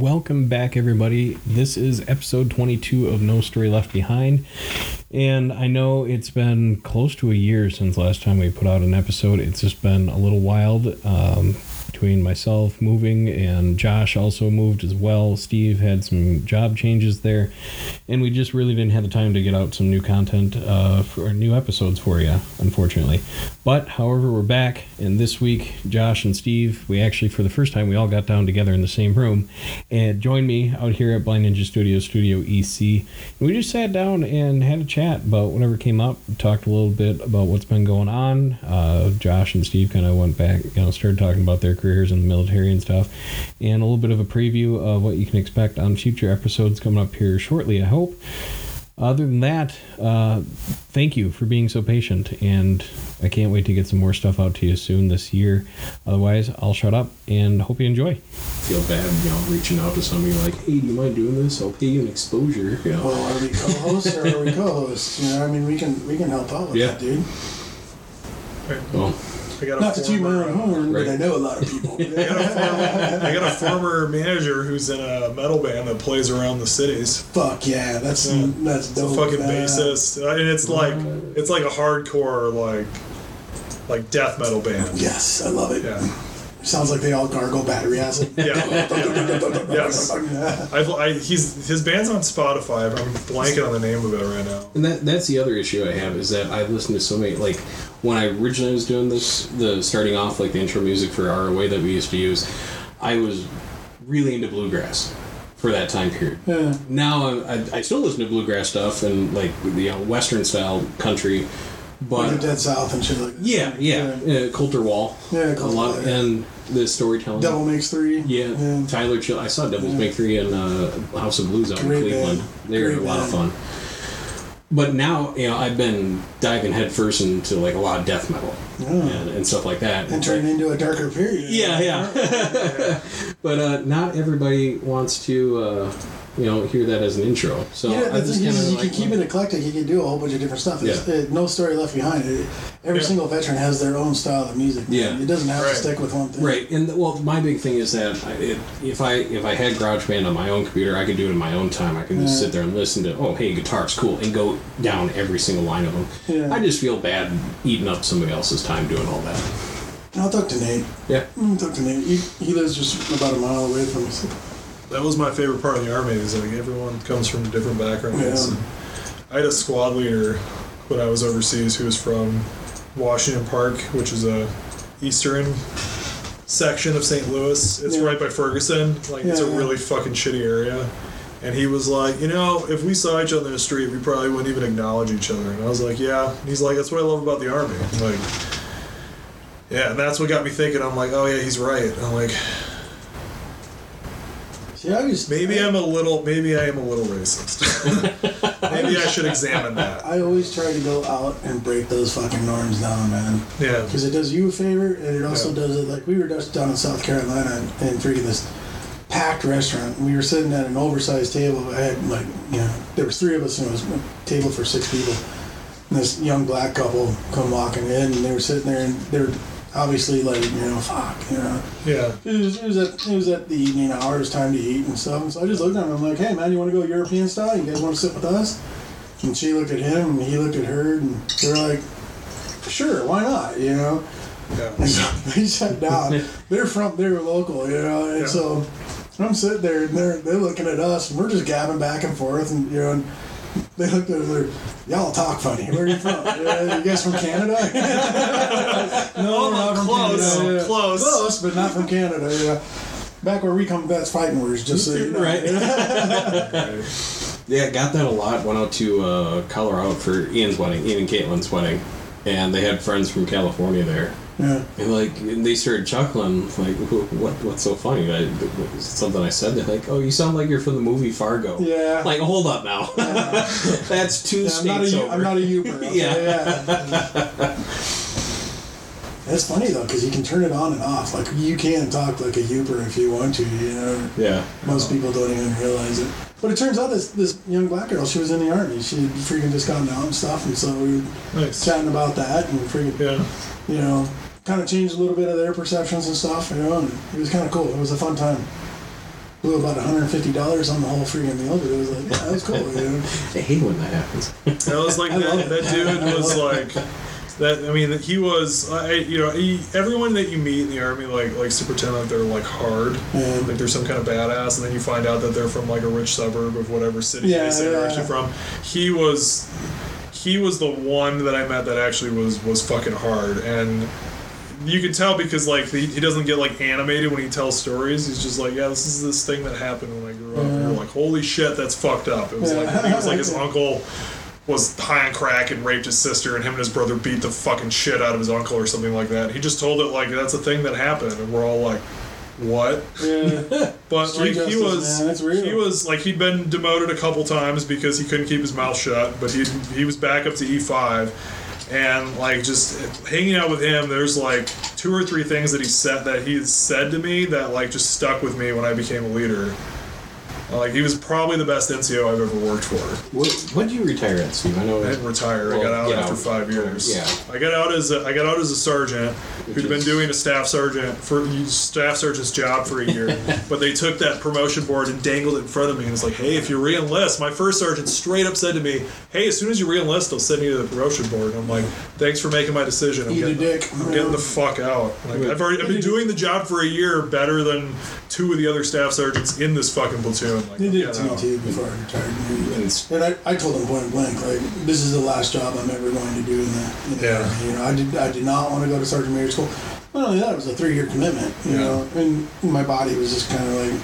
welcome back, everybody. This is episode 22 of No Story Left Behind. And I know it's been close to a year since last time we put out an episode. It's just been a little wild. Um, between myself moving and Josh also moved as well. Steve had some job changes there, and we just really didn't have the time to get out some new content uh, for new episodes for you, unfortunately. But however, we're back, and this week Josh and Steve, we actually for the first time we all got down together in the same room, and joined me out here at Blind Ninja Studio Studio EC. And we just sat down and had a chat about whatever came up. Talked a little bit about what's been going on. Uh, Josh and Steve kind of went back, you know, started talking about their careers in the military and stuff, and a little bit of a preview of what you can expect on future episodes coming up here shortly, I hope. Other than that, uh, thank you for being so patient, and I can't wait to get some more stuff out to you soon this year. Otherwise, I'll shut up and hope you enjoy. Feel bad, you know, reaching out to somebody like, "Hey, do you mind doing this? I'll pay you an exposure." You know? Well, are we co-hosts or are we co-hosts? You know, I mean, we can we can help out with Yeah. that, dude. Well, I got a Not to toot my own horn, Right. but I know a lot of people. I got a former, I got a former manager who's in a metal band that plays around the cities. Fuck yeah, that's Yeah. that's It's a dope. fucking Uh, bassist, Uh, and it's like it's like a hardcore like like death metal band. Yes, I love it. Yeah. Sounds like they all gargle battery acid. Yeah. yes. I've, I, he's his band's on Spotify. I'm blanking on the name of it right now. And that that's the other issue I have is that I've listened to so many like when I originally was doing this the starting off like the intro music for ROA that we used to use, I was really into bluegrass for that time period. Yeah. Now I, I, I still listen to bluegrass stuff and like the you know, western style country, Like the but Dead South and shit like that. yeah, yeah, uh, Colter Wall, Yeah, a Colter lot, Wall, yeah. and the storytelling. Devil Makes Three. Yeah, Yeah. Tyler Chill. I saw Devil's Make Three in uh, House of Blues out Great in Cleveland. band. They were Great a lot of fun. But now, you know, I've been diving headfirst into like a lot of death metal and, and stuff like that. And turning into a darker period. yeah, yeah. but uh, not everybody wants to, uh, you know, hear that as an intro. So Yeah, I the just thing is, you like, can keep it eclectic. You can do a whole bunch of different stuff. There's, Yeah. uh, no story left behind. It, every Yeah. single veteran has their own style of music. Yeah. it doesn't have Right. to stick with one thing. Right, and well, my big thing is that I, it, if I if I had GarageBand on my own computer, I could do it in my own time. I can just Yeah. sit there and listen to, oh, hey, guitar's cool, and go down every single line of them. Yeah. I just feel bad eating up somebody else's time doing all that. I'll talk to Nate. Yeah, I'll talk to Nate. He, he lives just about a mile away from us. That was my favorite part of the army. Is like everyone comes from different backgrounds. Yeah. And I had a squad leader when I was overseas who was from Washington Park, which is a eastern section of St. Louis. It's Yeah. right by Ferguson. Like it's a Yeah, yeah. really fucking shitty area. And he was like, you know, if we saw each other in the street, we probably wouldn't even acknowledge each other. And I was like, yeah. And he's like, that's what I love about the army. Like, yeah, and that's what got me thinking. I'm like, oh yeah, he's right. I'm like, See, I was maybe I'm a little, maybe I am a little racist. maybe I should examine that. I always try to go out and break those fucking norms down, man. Yeah. Because it does you a favor, and it also Yeah. does it. Like we were just down in South Carolina in freaking this packed restaurant. We were sitting at an oversized table. I had like, you know, there was three of us, and it was a table for six people. And this young black couple come walking in, and they were sitting there, and they were obviously like, you know, fuck, you know. Yeah. It was, it was at it was at the evening hour. It time to eat and stuff. And so I just looked at him. And I'm like, "Hey, man, you want to go European style? You guys want to sit with us?" And she looked at him, and he looked at her, and they were like, "Sure, why not?" You know. Yeah. And so they sat down. They're from they're local, you know. And Yeah. so I'm sitting there, and they're they're looking at us, and we're just gabbing back and forth, and you know. And, they looked at us. They're, Y'all talk funny. Where are you from? Yeah, you guys from Canada? no, we're not from close, Canada. Yeah. close. close, but not from Canada. Yeah. Back where we come, that's fighting words. Just so you know. right. yeah, got that a lot. Went out to uh, Colorado for Ian's wedding, Ian and Caitlin's wedding, and they had friends from California there. Yeah. And like, and they started chuckling. Like, what? What's so funny? I, something I said. They're like, "Oh, you sound like you're from the movie Fargo." Yeah. Like, hold up now. That's two Yeah, I'm not a states over. I'm not a Yooper. okay? Yeah. yeah. It's funny though, because you can turn it on and off. Like you can talk like a Yooper if you want to. You know, yeah. most people don't even realize it. But it turns out this this young black girl, she was in the army. She had freaking just gotten out and stuff, and so we were Nice. chatting about that and freaking, Yeah. you know, kind of changed a little bit of their perceptions and stuff. You know, and it was kind of cool. It was a fun time. blew about $150 on the whole freaking meal, but it was like, yeah, that was cool. You know? I hate when that happens. That was like that, that dude was like that. I mean, he was. I you know he, everyone that you meet in the army like likes to pretend that they're like hard, And like they're some kind of badass, and then you find out that they're from like a rich suburb of whatever city Yeah, they say they're yeah. actually from. He was. He was the one that I met that actually was was fucking hard, and you can tell because like he, he doesn't get like animated when he tells stories. He's just like, yeah, this is this thing that happened when I grew up. And you're like, holy shit, that's fucked up. It was like I it was like his uncle was high on crack and raped his sister, and him and his brother beat the fucking shit out of his uncle or something like that. He just told it like that's a thing that happened, and we're all like, what? yeah. But Street like he was, man, he was like he'd been demoted a couple times because he couldn't keep his mouth shut. But he he was back up to E five, and like just hanging out with him. There's like two or three things that he said that he said to me that like just stuck with me when I became a leader. Like he was probably the best NCO I've ever worked for. What, when did you retire at, Steve? I know. I didn't retire. I got out get after five years. Yeah. I got out as a, I got out as a sergeant Which who'd been doing a staff sergeant for staff sergeant's job for a year, but they took that promotion board and dangled it in front of me and was like, hey, if you re-enlist, my first sergeant straight up said to me, hey, as soon as you re-enlist, they'll send you to the promotion board. And I'm like, thanks for making my decision. I'm Eat a getting, dick. I'm getting the fuck out. Like I've already I've been doing the job for a year better than two of the other staff sergeants in this fucking platoon. Like, did it to me too before I retired. And And I, I told them point blank, like, this is the last job I'm ever going to do in the, in the Yeah. Army. You know, I did I did not want to go to Sergeant Major School. Not only that, it was a three year commitment, you Yeah. know, and my body was just kind of like,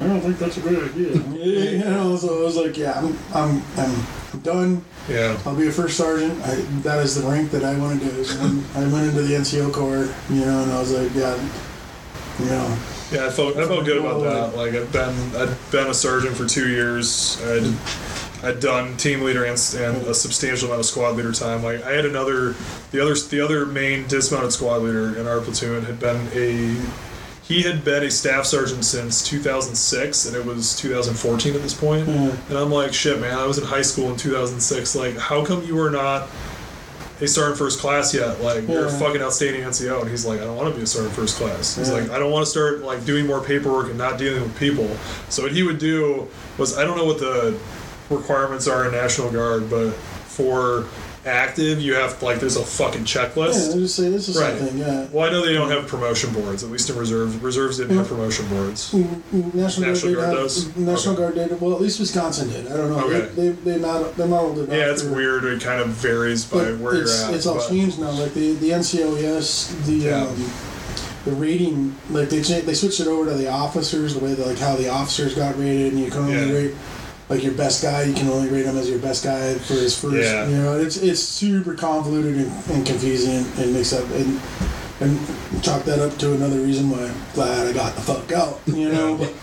I don't think that's a great idea. you know, so I was like, yeah, I'm, I'm, I'm, I'm done. Yeah. I'll be a first sergeant. I, that is the rank that I want to do. So I went into the NCO Corps, you know, and I was like, yeah, you know, Yeah, I felt I felt good about that. Like I've been I'd been a sergeant for two years. I'd I'd done team leader and, and a substantial amount of squad leader time. Like I had another the other the other main dismounted squad leader in our platoon had been a he had been a staff sergeant since 2006 and it was 2014 at this point. Yeah. And I'm like, shit, man, I was in high school in 2006. Like, how come you were not a sergeant first class yet? Like, you're a fucking outstanding NCO. And he's like, I don't want to be a sergeant first class. He's like, I don't want to start like doing more paperwork and not dealing with people. So what he would do was, I don't know what the requirements are in National Guard, but for active, you have like there's a fucking yeah, checklist. I just say this is Right. something, yeah. Well, I know they don't have promotion boards. At least in reserve, reserves didn't have promotion boards. Mm, National, National Guard, Guard did does? National Okay. Guard did. Well, at least Wisconsin did. I don't know. Okay. They they they, mod- they modeled it. Yeah, it's weird. It kind of varies by But where it's, you're at. It's all but- changed now. Like the the NCOES, the Yeah. um, the rating, like they they switched it over to the officers, the way that like how the officers got rated, and you can only Yeah. rate like your best guy. You can only rate him as your best guy for his first. Yeah. You know, it's it's super convoluted and, and confusing and mixed up and. And chalk that up to another reason why I'm glad I got the fuck out, you know.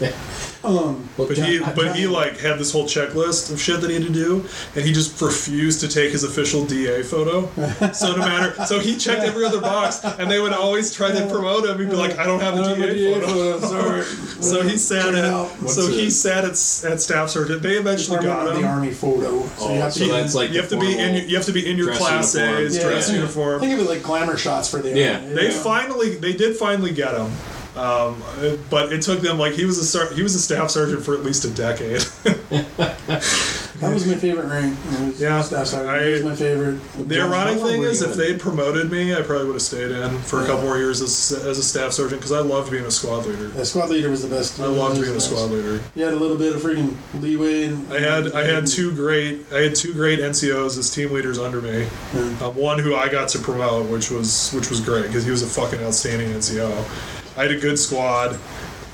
But, um, Well, But John- he, but he like had this whole checklist of shit that he had to do, and he just refused to take his official DA photo. So no matter, so he checked every other box, and they would always try to promote him. He'd be like, "I don't have I a don't have a DA, DA photo." photo, sorry. So he sat at, so What's he sat at, at staff sergeant. They eventually Department got of the. Army photo. So Oh, you have to so be that's like You have to be in, your- you have to be in your class uniform. A's Yeah, dress yeah. uniform. Think of it like glamour shots for the Yeah. army. They finally, they did finally get him. Um, but it took them like he was a ser- he was a staff sergeant for at least a decade. That was my favorite rank. Yeah, staff sergeant. I- was my favorite. The ironic thing is, if they'd promoted me, I probably would have stayed in for a couple more years as, as a staff sergeant because I loved being a squad leader. The squad leader was the best. I loved being a squad leader. You had a little bit of freaking leeway. And, I had I had two great I had two great NCOs as team leaders under me. Yeah. Um, one who I got to promote, which was which was great because he was a fucking outstanding NCO. I had a good squad,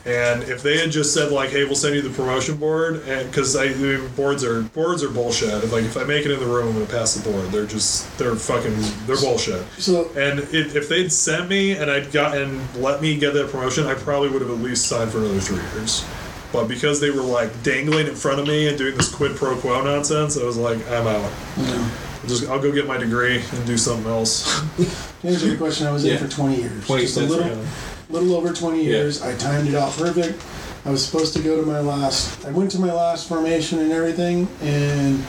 and if they had just said like, "Hey, we'll send you the promotion board," and because I, I mean, boards are boards are bullshit. If like if I make it in the room, I'm gonna pass the board. They're just they're fucking they're bullshit. So And if, if they'd sent me and I'd gotten let me get that promotion, I probably would have at least signed for another three years. But because they were like dangling in front of me and doing this quid pro quo nonsense, I was like, I'm out. you know, I'll just I'll go get my degree and do something else. to answer your question, I was Yeah. in for 20 years. 20 Just a little, yeah. Little over 20 Yeah. years. I timed it out perfect. I was supposed to go to my last. I went to my last formation and everything, and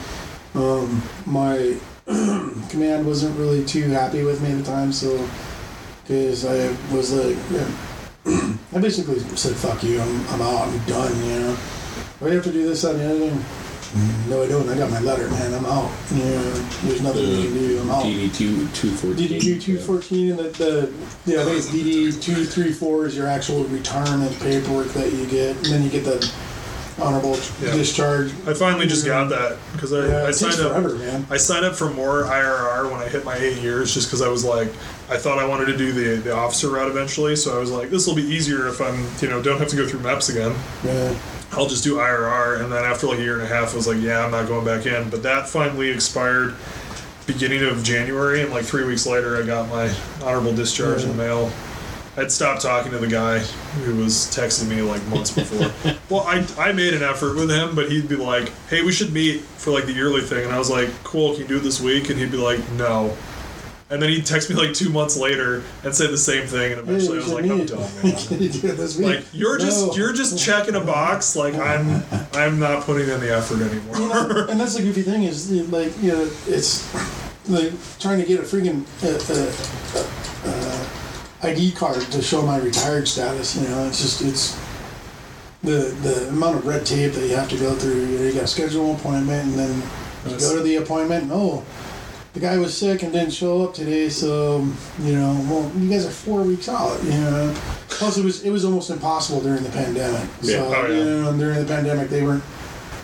um, my command wasn't really too happy with me at the time. So, because I was like, yeah. I basically said, "Fuck you, I'm, I'm out, I'm done." You know, do I have to do this, that, and the other thing? No, I don't. I got my letter, man. I'm out. You know, there's nothing we can do. I'm out. DD two two fourteen. DD two fourteen, and the, the yeah, I think it's DD two three four is your actual retirement paperwork that you get, and then you get the honorable Yeah. discharge. I finally just got that because I, Yeah, I it takes signed up. forever, man. I signed up for more IRR when I hit my eight years, just because I was like, I thought I wanted to do the the officer route eventually. So I was like, this will be easier if I'm, you know, don't have to go through MEPS again. Yeah. I'll just do IRR. And then after like a year and a half, I was like, yeah, I'm not going back in. But that finally expired beginning of January, and like three weeks later, I got my honorable discharge in the mail. I'd stopped talking to the guy who was texting me like months before. well, I, I made an effort with him, but he'd be like, hey, we should meet for like the yearly thing. And I was like, cool, can you do it this week? And he'd be like, no. And then he'd text me like two months later and say the same thing. And eventually I was like, I'm done, man. You do it this week? Like you're just No. you're just checking a box. Like I'm I'm not putting in the effort anymore. You know, and that's the goofy thing is like you know it's like trying to get a freaking uh, uh, uh, ID card to show my retired status. You know, it's just it's the the amount of red tape that you have to go through. You, know, you got to schedule an appointment and then you go to the appointment. and, Oh, the guy was sick and didn't show up today, so um, you know, well, you guys are four weeks out. You know, plus it was it was almost impossible during the pandemic. Yeah. So Oh, yeah. you know, during the pandemic they weren't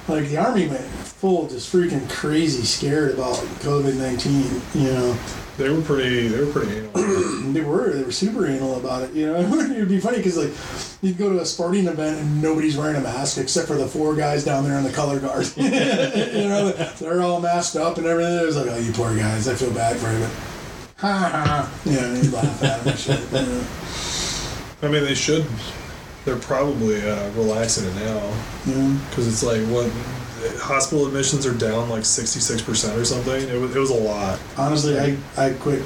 like the army went full just freaking crazy scared about COVID nineteen. You know, They were pretty they were pretty anal. they were they were super anal about it. You know, it would be funny because like you'd go to a sporting event and nobody's wearing a mask except for the four guys down there in the color guard. you know, they're all masked up and everything. It was like, oh, you poor guys, I feel bad for you, but ha ha. Yeah, you'd laugh at them and shit. you know. I mean they should they're probably uh, relaxing it now Yeah. because it's like what hospital admissions are down like 66% or something. It was, it was a lot. Honestly, I, I quit.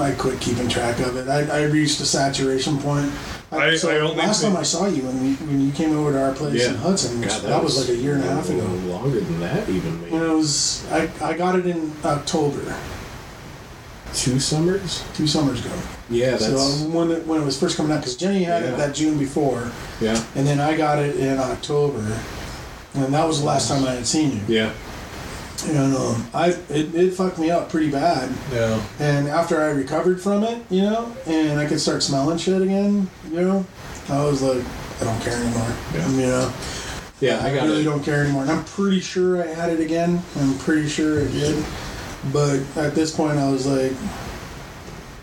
I quit keeping track of it. I, I reached a saturation point. I- so I only last time I saw you when we when you came over to our place Yeah. in Hudson, God, that, was, like a year and a half ago. Longer than that, even. When it was, I, I got it in October, Two summers. two summers ago. Yeah, that's. so when it, when it was first coming out, because Jenny had Yeah. it that June before, yeah. and then I got it in October, and that was the last time I had seen you. Yeah. And um, I it, it fucked me up pretty bad. Yeah. And after I recovered from it, you know, and I could start smelling shit again, you know, I was like, I don't care anymore. Yeah. You know, Yeah, I got really it. don't care anymore. And I'm pretty sure I had it again. I'm pretty sure it did. But at this point, I was like,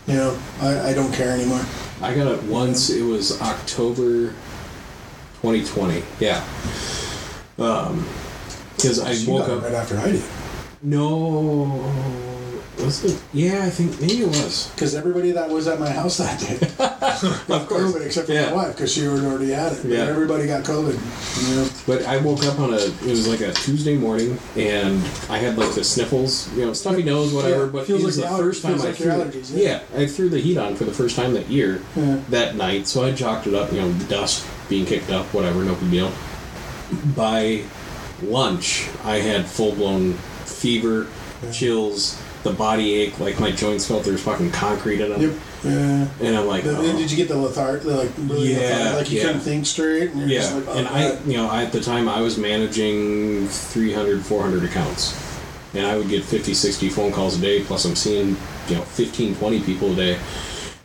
you know, I, I don't care anymore. I got it once. It was October 2020. Yeah. Um, because I You woke up. right after I did. No. Was it? Yeah, I think maybe it was. Because everybody that was at my house that day got course. COVID except for Yeah. my wife because she had already had it. Yeah. everybody got COVID. You know? But I woke up on a. It was like a Tuesday morning, and I had like the sniffles, you know, stuffy nose, whatever. Yeah, but feels it was like the first time I like threw. allergies, yeah. yeah, I threw the heat on for the first time that year. That night, so I jocked it up, you know, dust being kicked up, whatever, no big deal. By lunch, I had full blown fever, Yeah. chills, the body ache, like my joints felt there was fucking concrete in them. Yep. Yeah. And I'm like, The- oh. Did you get the letharg? The, like really Yeah, letharg, like you yeah. couldn't think straight. And you're yeah, Just like, oh, and I, you know, I, at the time I was managing 300, 400 accounts. And I would get 50, 60 phone calls a day, plus I'm seeing, you know, 15, 20 people a day.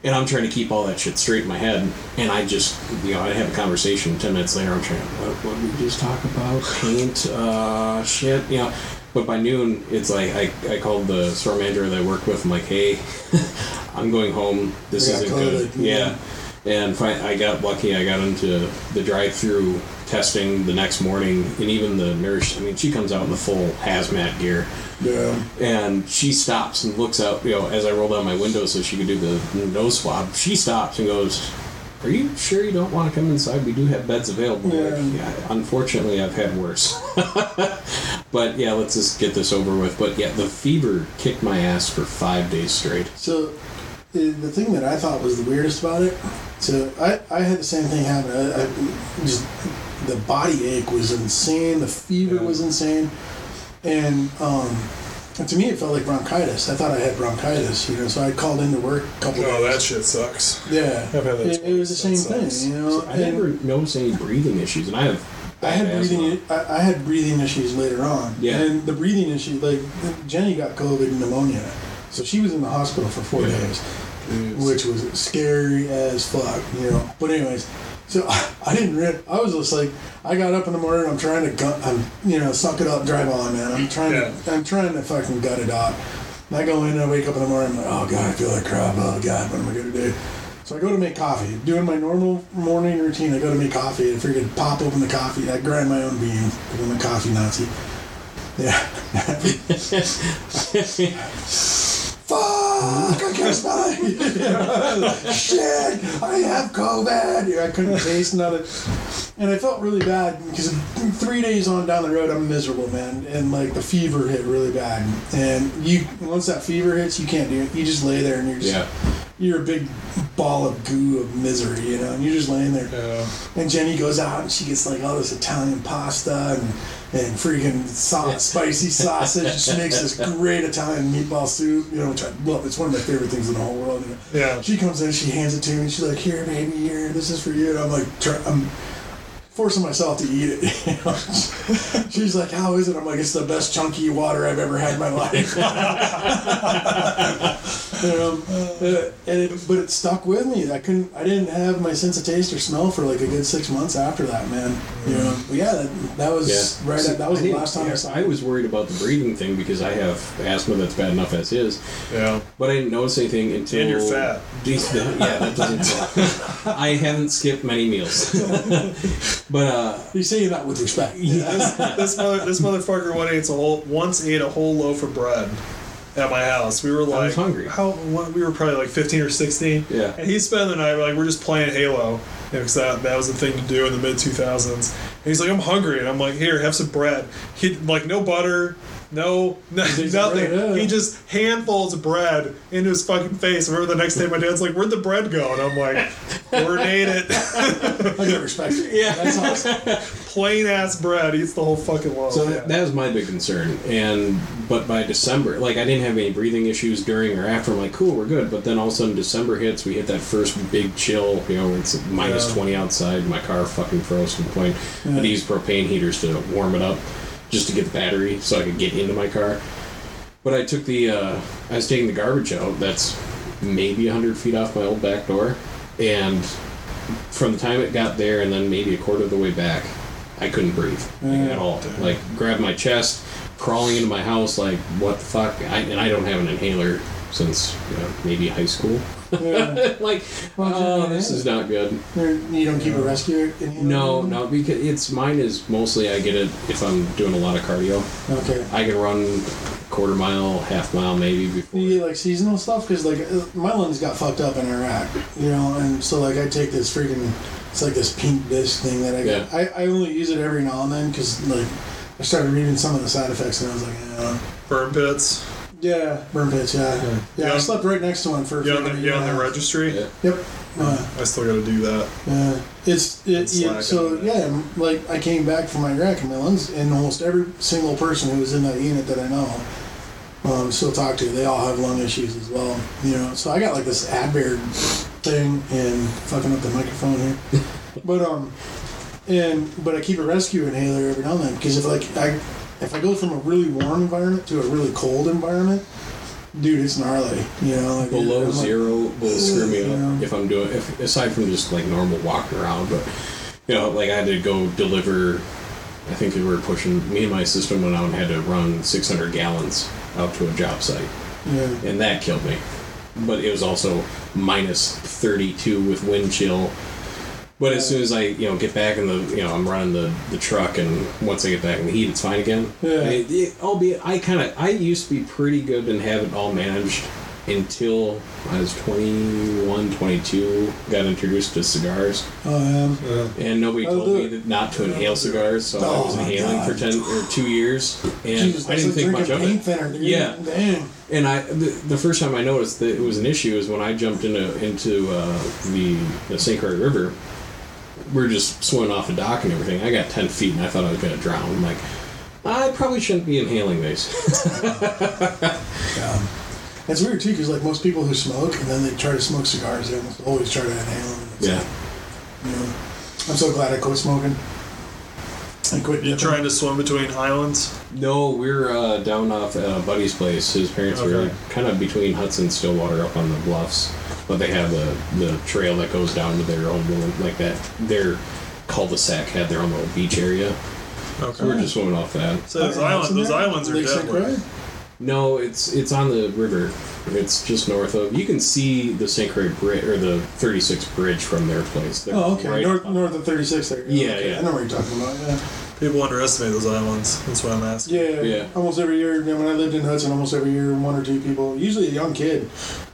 And I'm trying to keep all that shit straight in my head. And I just, you know, I'd have a conversation 10 minutes later. I'm trying, what, what did we just talk about? Paint, uh, shit, you know. But by noon, it's like, I, I called the store manager that I work with. I'm like, hey, I'm going home. This I got isn't good. COVID, Yeah. And I got lucky. I got into the drive-through testing the next morning, and even the nurse. I mean, she comes out in the full hazmat gear, yeah. and she stops and looks out. You know, as I roll down my window so she could do the nose swab, she stops and goes, "Are you sure you don't want to come inside? We do have beds available." I'm like, Yeah. yeah. Unfortunately, I've had worse. but yeah, let's just get this over with. But yeah, the fever kicked my ass for five days straight. So the, the thing that I thought was the weirdest about it. So I, I had the same thing happen. I, I just the body ache was insane. The fever Yeah. was insane, and um, And to me, it felt like bronchitis. I thought I had bronchitis, you know. So I called into work a couple Oh, days. that shit sucks. yeah, I've had that it, it was the same twice. That sucks. thing, you know. I and never noticed any breathing issues, and I have. I had breathing. I, I had breathing issues later on. Yeah. And the breathing issue, like Jenny got COVID and pneumonia, so she was in the hospital for four Yeah. days. Jeez. which was scary as fuck, you know. But anyways, so I didn't. Re- I was just like, I got up in the morning. I'm trying to, gut, I'm, you know, suck it up, drive on, man. I'm trying Yeah. to, I'm trying to fucking gut it out. And I go in and I wake up in the morning. I'm like, oh god, I feel like crap. Oh god, what am I gonna do? So I go to make coffee, doing my normal morning routine. I go to make coffee and freaking pop open the coffee. I grind my own beans because I'm a coffee Nazi. Yeah. Fuck! I can't smell it. Shit! I have COVID. Yeah, I couldn't taste nothing, and I felt really bad because three days on down the road, I'm miserable, man, and like the fever hit really bad. And you, once that fever hits, you can't do it. You just lay there and you're just, Yeah. You're a big ball of goo of misery, you know, and you're just laying there. Yeah. And Jenny goes out and she gets like all this Italian pasta and, and freaking sauce, spicy sausage. She makes this great Italian meatball soup, you know, which I love. It's one of my favorite things in the whole world. You know. Yeah. She comes in, she hands it to me, and she's like, "Here, baby, here, this is for you." And I'm like, I'm forcing myself to eat it. You know? She's like, "How is it?" I'm like, "It's the best chunky water I've ever had in my life." um, uh, and it, but it stuck with me. I couldn't. I didn't have my sense of taste or smell for like a good six months after that, man. You know. But yeah, that, that was Yeah. right. At, that was I the last time I saw. I was worried about the breathing thing because I have asthma that's bad enough as is, Yeah. but I didn't notice anything until. And you're fat. Geez, yeah, that doesn't. I haven't skipped many meals, but uh, You're saying that with respect. this, this mother, this motherfucker once ate a whole once ate a whole loaf of bread at my house. We were like, was hungry. How? What, we were probably like fifteen or sixteen. Yeah. And he spent the night like we're just playing Halo, because that that was the thing to do in the mid two thousands. And he's like, I'm hungry, and I'm like, here, have some bread. He like no butter. No, no nothing. bread, yeah. He just handfuls of bread into his fucking face. I remember the next day, my dad's like, "Where'd the bread go?" And I'm like, "Coordinate it." I got respect. Yeah. That's awesome. Plain ass bread eats the whole fucking loaf. So Yeah. that, that was my big concern. And but by December, like I didn't have any breathing issues during or after. I'm like, cool, we're good. But then all of a sudden, December hits. We hit that first big chill. You know, it's minus Yeah. 20 outside. My car fucking froze to the point. I had to use propane heaters to warm it up, just to get the battery so I could get into my car. But I took the. Uh, I was taking the garbage out. That's maybe 100 feet off my old back door, and from the time it got there and then maybe a quarter of the way back, I couldn't breathe like, at all. Like grabbed my chest, crawling into my house, like what the fuck? I, and I don't have an inhaler since you know, maybe high school. Yeah. like, Well, oh, this is not good. There- You don't keep a rescue inhaler? No, no, because it's mine is mostly I get it if I'm doing a lot of cardio. Okay. I can run quarter mile, half mile maybe before. Do you get like seasonal stuff? Because like uh, my lungs got fucked up in Iraq, you know, and so like I take this freaking, it's like this pink disc thing that I get. Yeah. I, I only use it every now and then because like I started reading some of the side effects and I was like, yeah, burn pits. Yeah, burn pits, yeah, yeah. Yeah. I slept right next to one for. You on the, a you year on the registry? Yeah. Yep. Uh, I still got to do that. Yeah, it's it, It's yeah, so yeah. Like I came back from Iraq and my lungs, and almost every single person who was in that unit that I know, um, still talk to, they all have lung issues as well. You know, so I got like this Advair thing and fucking up the microphone here, but um, and but I keep a rescue inhaler every now and then because if like I if I go from a really warm environment to a really cold environment, dude, it's gnarly. You know, like, below I'm like- zero will oh, screw me Yeah. up if I'm doing if aside from just like normal walking around but you know like I had to go deliver I think we were pushing me and my system went out and had to run 600 gallons out to a job site Yeah. and that killed me but it was also minus 32 with wind chill but as soon as I you know get back in the you know I'm running the, the truck and once I get back in the heat it's fine again Yeah. I, it, albeit I kind of I used to be pretty good and have it all managed until I was 21 22 got introduced to cigars Oh yeah. and nobody I'll told me that not to inhale cigars so I Oh, was inhaling God. for 10 or 2 years and Jesus, I that's didn't think much drinking of paint it thinner, dude. Yeah. Damn. and I, the, the first time I noticed that it was an issue is when I jumped into into uh, the the St. Croix River. We are just swimming off the dock and everything. I got ten feet and I thought I was gonna drown. I'm like, I probably shouldn't be inhaling these. Yeah. It's weird too, because like most people who smoke and then they try to smoke cigars, they almost always try to inhale them. Yeah. like, you know, I'm so glad I quit smoking. I quit. You dipping. trying to swim between islands? No, we're uh, down off at a buddy's place. His parents were kind of between Hudson and Stillwater up on the bluffs, but they have the the trail that goes down to their own little like that. Their cul-de-sac had their own little beach area, Okay. so we're just swimming off that. So those Okay, islands, those islands are Lake St. No, it's it's on the river. It's just north of. You can see the St. Croix Bridge or the 36 Bridge from their place. They're Oh, okay. right north, north of 36 there. Yeah, okay. yeah. I know what you're talking about. Yeah. People underestimate those islands. That's why I'm asking. Yeah, Yeah. Almost every year, you know, when I lived in Hudson, almost every year, one or two people, usually a young kid,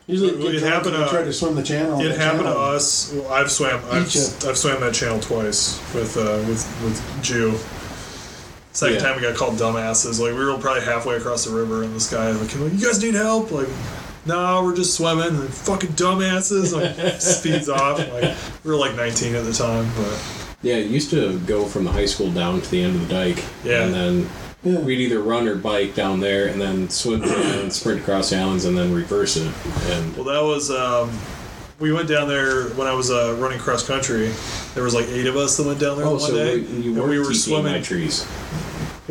usually Well, get it happened to- try to swim the channel. It the happened to us. Well, I've swam. I've, I've swam that channel twice with uh, with with Jew. Second Yeah. time we got called dumbasses. Like we were probably halfway across the river, and this guy like, "You guys need help?" Like, no, we're just swimming. And fucking dumbasses. Like speeds off. Like we were like 19 at the time, but Yeah, it used to go from the high school down to the end of the dike. Yeah. And then Yeah. we'd either run or bike down there and then swim and sprint across the islands and then reverse it. And well, that was. Um, we went down there when I was uh, running cross country. There was like eight of us that went down there oh, one so day. we- and we were swimming. trees.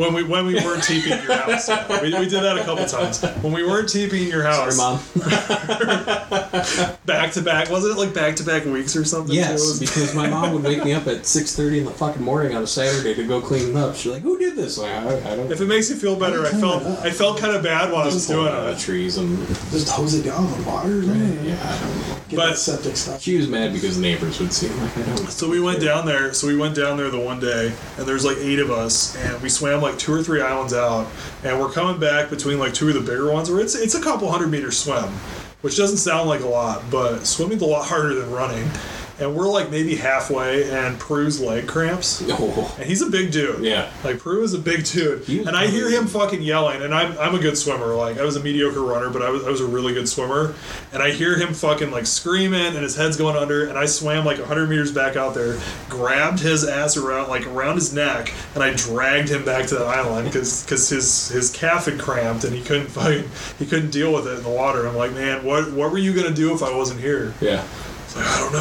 When we when we weren't teeping your house, we, we did that a couple times. When we weren't teeping at your Sorry, house, mom. back to back, wasn't it like back to back weeks or something? Yes, was- because my mom would wake me up at six thirty in the fucking morning on a Saturday to go clean it up. She's like, "Who did this?" Like, I, I don't. if it makes you feel better, I felt I felt kind of bad while I was Just pull doing it of the trees and Just hose it down with water or something. yeah. I don't know. Get But- septic stuff. She was mad because the neighbors would see. I'm like, I don't. So we went down there. So we went down there the one day, and there's like eight of us, and we swam like two or three islands out, and we're coming back between like two of the bigger ones, where it's it's a couple hundred meter swim, which doesn't sound like a lot, but swimming's a lot harder than running. And we're like maybe halfway, and Prue's leg cramps. Oh, And he's a big dude. Yeah. Like Prue is a big dude. And I hear him fucking yelling, and I'm, I'm a good swimmer. Like I was a mediocre runner, but I was I was a really good swimmer. And I hear him fucking like screaming, and his head's going under. And I swam like 100 meters back out there, grabbed his ass around like around his neck, and I dragged him back to the island because his his calf had cramped and he couldn't fucking he couldn't deal with it in the water. I'm like, man, what what were you gonna do if I wasn't here? yeah. It's like, I don't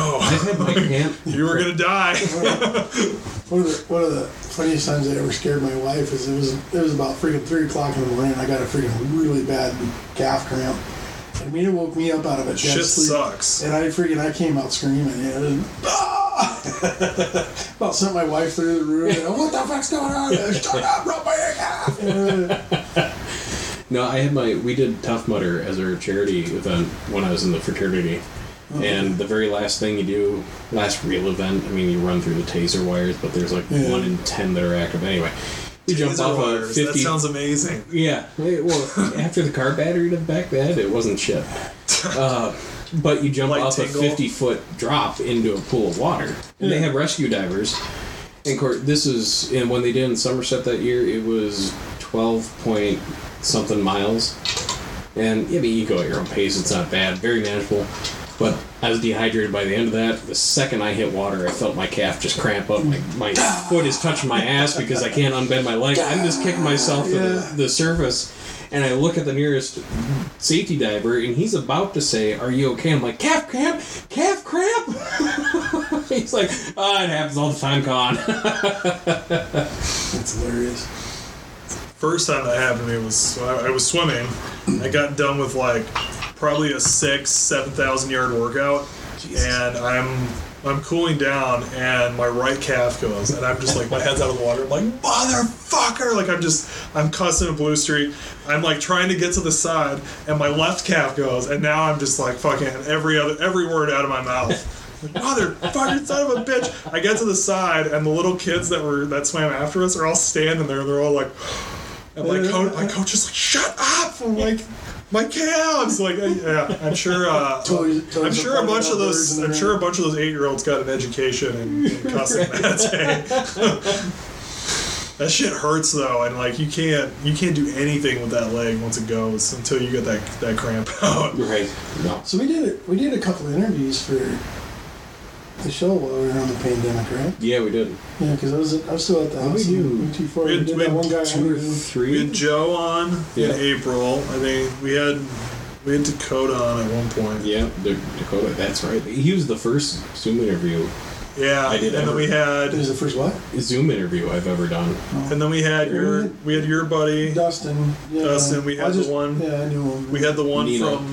know. My camp. you were gonna die. One of the one of the funniest times I ever scared my wife is it was it was about freaking three o'clock in the morning. and I got a freaking really bad calf cramp, and Mina woke me up out of a dead Shit sleep. sucks. And I freaking I came out screaming. And it was, ah! About sent my wife through the room. And, what the fuck's going on? Shut up, rub my calf. No, I had my. We did Tough Mudder as our charity event when I was in the fraternity. And the very last thing you do, last real event, I mean, you run through the taser wires, but there's like Yeah. one in ten that are active anyway. You jump Taser off a 50. That sounds amazing. yeah. Well, after the car battery to back then, it wasn't shit. Uh, but you jump Like off Tingle? a 50 foot drop into a pool of water. And they have rescue divers. And of course, this is, and when they did in Somerset that year, it was 12 point something miles. And I mean, you go at your own pace, it's not bad, very manageable. But I was dehydrated by the end of that. The second I hit water, I felt my calf just cramp up. My, my foot is touching my ass because I can't unbend my leg. I'm just kicking myself to the, the surface. And I look at the nearest safety diver, and he's about to say, Are you okay? I'm like, Calf cramp? Calf cramp? he's like, Oh, it happens all the time, Con. That's hilarious. First time that happened to me was I, I was swimming. I got done with like probably a six, seven thousand yard workout, and I'm I'm cooling down, and my right calf goes, and I'm just like my head's out of the water. I'm like motherfucker! Like I'm just I'm cussing a blue streak. I'm like trying to get to the side, and my left calf goes, and now I'm just like fucking every other every word out of my mouth. Like, Motherfucker, son of a bitch! I get to the side, and the little kids that were that swam after us are all standing there. And they're all like, and my coach, my coach is like, "Shut up!" I'm like, "My calves!" Like, yeah, I'm sure. Uh, Totally- totally I'm sure a bunch of those. I'm the sure a bunch of those eight-year-olds got an education in, in cussing that day. that shit hurts though, and like you can't you can't do anything with that leg once it goes until you get that that cramp out. right. No. So we did it. We did a couple of interviews for the show while we were on the pandemic, right? Yeah, we did. Yeah, because I was I was still at the What house. we and do? we Before We we had- did we that had one guy. Two or interview. We three. had Joe on Yeah. in April. I think we had we had Dakota on at one point. Yeah, Dakota. That's right. He was the first Zoom interview, Yeah, I did and ever. then we had It was the first what? Zoom interview I've ever done. and then we had your we had your buddy. Dustin. Yeah. Dustin, we I had the just- one- Yeah, I knew him. We had the one Nina. from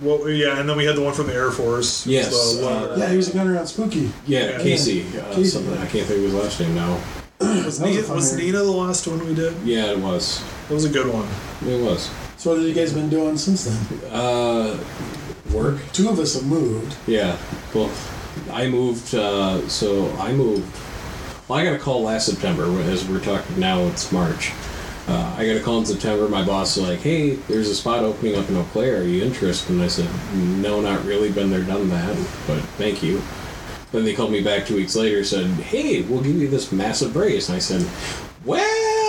what? Yeah, and then we had the one from the Air Force. Yes, So, uh, yeah, he was a gunner on Spooky. Yeah, Yeah. Casey. Uh, Casey. Something I can't think of his last name now. was, That was Nina, was. Nina the last one we did? Yeah, it was. It was a good one. It was. So what have you guys been doing since then? Uh, work. Two of us have moved. Yeah. Well, I moved. Uh, so I moved. Well, I got a call last September. As we're talking now, it's March. Uh, I got a call in September. My boss was like, "Hey, there's a spot opening up in Eau Claire. Are you interested?" And I said, "No, not really. Been there, done that. But thank you." Then they called me back two weeks later. Said, "Hey, we'll give you this massive raise." And I said, "Well,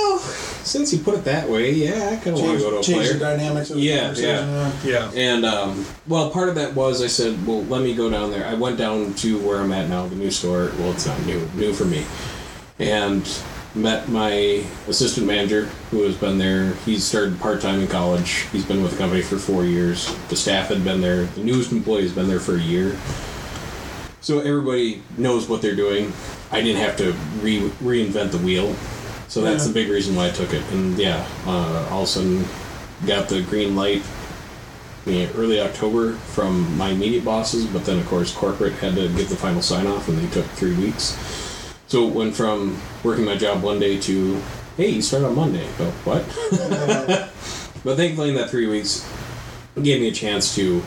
since you put it that way, yeah, I kind of want to go to Eau change Claire." the dynamics of the Yeah, conversation. Yeah. And um, well, part of that was I said, well, let me go down there. I went down to where I'm at now, the new store. Well, it's not new, new for me, and met my assistant manager who has been there. He started part time in college. He's been with the company for four years. The staff had been there. The newest employee has been there for a year. So everybody knows what they're doing. I didn't have to re- reinvent the wheel. So that's the big reason why I took it. And yeah, uh, all of a sudden got the green light in early October from my immediate bosses, but then of course corporate had to give the final sign off and they took three weeks. So it went from working my job one day to, hey, you start on Monday. Go, what? but thankfully in that three weeks gave me a chance to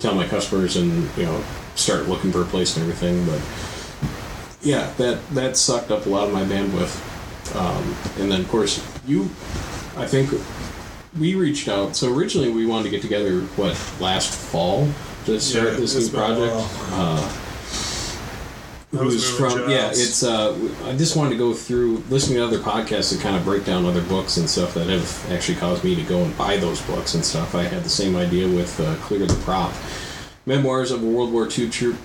tell my customers and, you know, start looking for a place and everything. But yeah, that, that sucked up a lot of my bandwidth. Um, and then of course you, I think we reached out. So originally we wanted to get together, what, last fall to start Yeah, this new project. Uh, who's from? Yeah, it's. Uh, I just wanted to go through listening to other podcasts that kind of break down other books and stuff that have actually caused me to go and buy those books and stuff. I had the same idea with uh, Clear the Prop. Memoirs of a World War II troop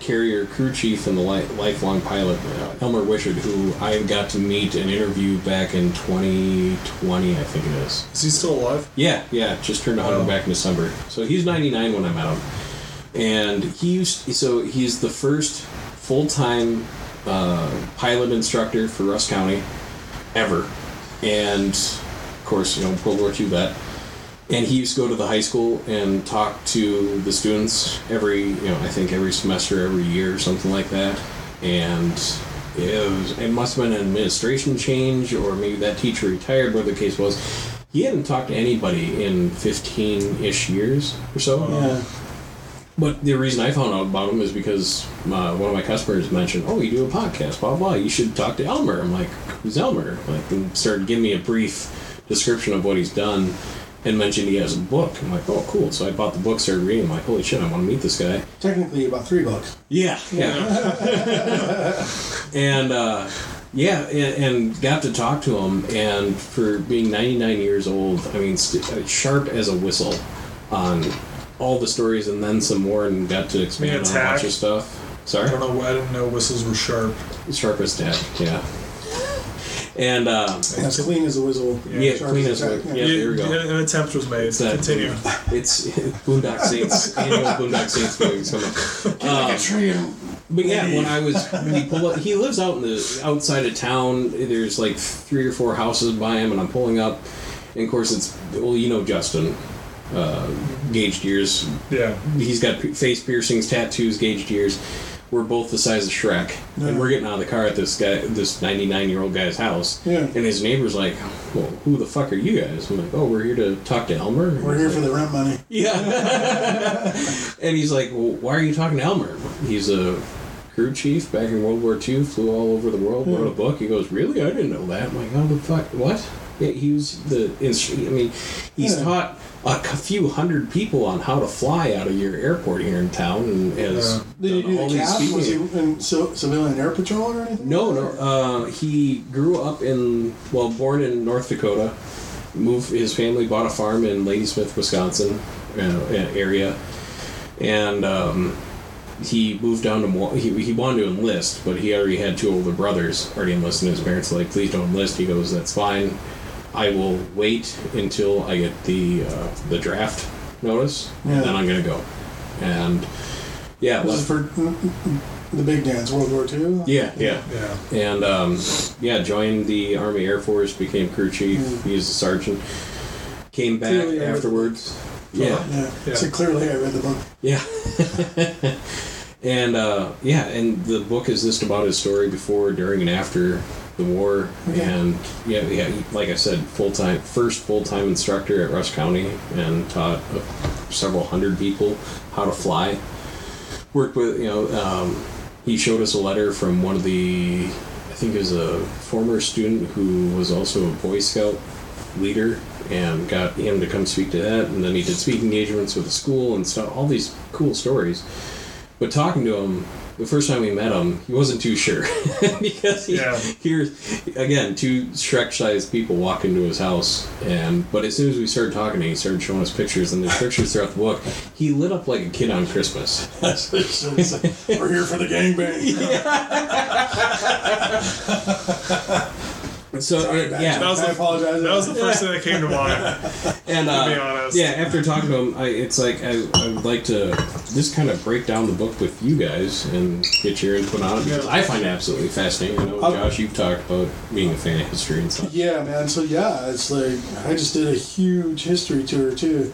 carrier crew chief and the li- lifelong pilot, uh, Elmer Wishart, who I got to meet and interview back in 2020, I think it is. Is he still alive? Yeah, yeah, just turned 100 Wow. back in December. So he's 99 when I met him. And he used, so he's the first full time uh, pilot instructor for Rusk County ever. And of course, you know, World War II vet. And he used to go to the high school and talk to the students every, you know, I think every semester, every year, or something like that. And it, was, it must have been an administration change, or maybe that teacher retired, whatever the case was. He hadn't talked to anybody in 15 ish years or so. Yeah. But the reason I found out about him is because uh, one of my customers mentioned, "Oh, you do a podcast, blah blah. You should talk to Elmer." I'm like, "Who's Elmer?" Like, and started giving me a brief description of what he's done, and mentioned he has a book. I'm like, "Oh, cool." So I bought the book, started reading. I'm like, "Holy shit, I want to meet this guy." Technically, about three bucks. Yeah, yeah. and uh, yeah, and, and got to talk to him. And for being 99 years old, I mean, st- uh, sharp as a whistle on all the stories, and then some more, and got to expand on a bunch of stuff. Sorry, I don't know. Why I didn't know whistles were sharp. sharp as tack. Yeah, and uh, As clean as a whistle. yeah, Sharp clean as as a a tack, yeah. There we go. An, an attempt was made. It's Continue. It's Boondock Saints annual Boondock Saints movie coming. Um, Like a tree But yeah, when I was when he pull up, he lives out in the outside of town. There's like three or four houses by him, and I'm pulling up, and of course it's well, you know Justin, uh, gauged ears. Yeah. He's got p- face piercings, tattoos, gauged ears. We're both the size of Shrek, and we're getting out of the car at this guy, this 99 year old guy's house. Yeah. And his neighbor's like, "Well, who the fuck are you guys?" I'm like, "Oh, we're here to talk to Elmer." And we're here like, for the rent money. yeah. and he's like, well, why are you talking to Elmer? He's a crew chief back in World War II, flew all over the world, wrote a book. He goes, really? I didn't know that. I'm like, how the fuck? What? Yeah, he was the. I mean, he's Yeah. taught a c- few hundred people on how to fly out of your airport here in town, and has Did he done do all the these cap? Was he in ci- civilian air patrol or anything? No, no. Uh, he grew up in, well, born in North Dakota. Moved his family bought a farm in Ladysmith, Wisconsin uh, area, and um, he moved down to he, he wanted to enlist, but he already had two older brothers already enlisted. And his parents were like, "Please don't enlist." He goes, "That's fine. I will wait until I get the uh, the draft notice, Yeah. and then I'm gonna go." And yeah, This is left- for the big dance, World War II. yeah, yeah. Yeah. And um, yeah, joined the Army Air Force, became crew chief. Mm. He was a sergeant. Came back Clearly, I read- afterwards. Yeah, Yeah. Yeah. So clearly, I read the book. yeah. and uh, yeah, and the book is just about his story before, during, and after the war. And yeah, yeah, like I said, full time, first full time instructor at Rusk County, and taught several hundred people how to fly. Worked with you know. Um, he showed us a letter from one of the, I think it was a former student who was also a Boy Scout leader, and got him to come speak to that. And then he did speaking engagements with the school and stuff. All these cool stories. But talking to him, the first time we met him, he wasn't too sure because he Yeah. hears again two Shrek-sized people walk into his house, and but as soon as we started talking, he started showing us pictures, and there's pictures throughout the book. He lit up like a kid on Christmas. We're here for the gangbang. So uh, That yeah, was I the, apologize. That was the first thing that came to mind. and uh, to be honest. yeah, after talking to him, I, it's like I, I would like to just kind of break down the book with you guys and get your input on it because I find it absolutely fascinating. I know I'll- Josh, you've talked about being a fan of history and stuff. Yeah, man. So yeah, it's like I just did a huge history tour too.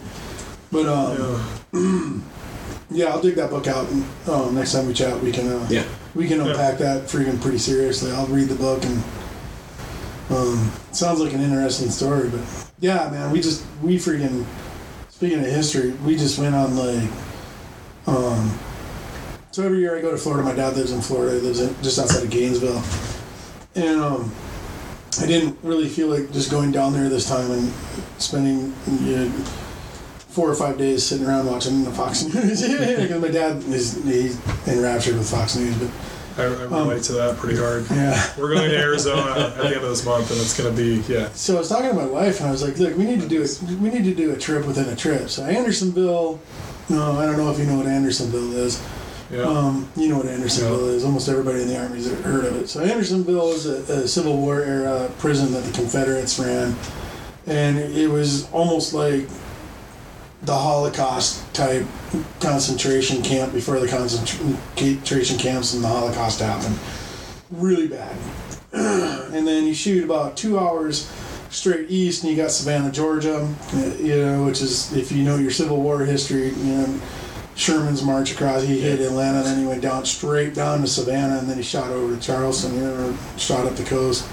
But um, Yeah. yeah, I'll dig that book out. And, um, next time we chat, we can uh, Yeah. we can unpack that freaking pretty seriously. I'll read the book and um, sounds like an interesting story. But yeah, man, we just we freaking speaking of history, we just went on like um. So every year I go to Florida. My dad lives in Florida. He lives in, just outside of Gainesville, and um, I didn't really feel like just going down there this time and spending you know, four or five days sitting around watching the Fox News. Because my dad is he's enraptured with Fox News, but I, I relate to that pretty hard. yeah. We're going to Arizona at the end of this month, and it's going to be yeah. So I was talking to my wife, and I was like, "Look, we need to do a, we need to do a trip within a trip." So Andersonville, no, I don't know if you know what Andersonville is. Yeah. Um, you know what Andersonville Yeah. is. Almost everybody in the army's heard of it. So Andersonville is a, a Civil War era prison that the Confederates ran, and it was almost like the Holocaust type concentration camp before the concentration camps and the Holocaust happened. Really bad. and then you shoot about two hours straight east, and you got Savannah, Georgia. uh, You know, which is if you know your Civil War history, you know. Sherman's march across. He hit Atlanta, then he went down straight down to Savannah, and then he shot over to Charleston. You know, shot up the coast.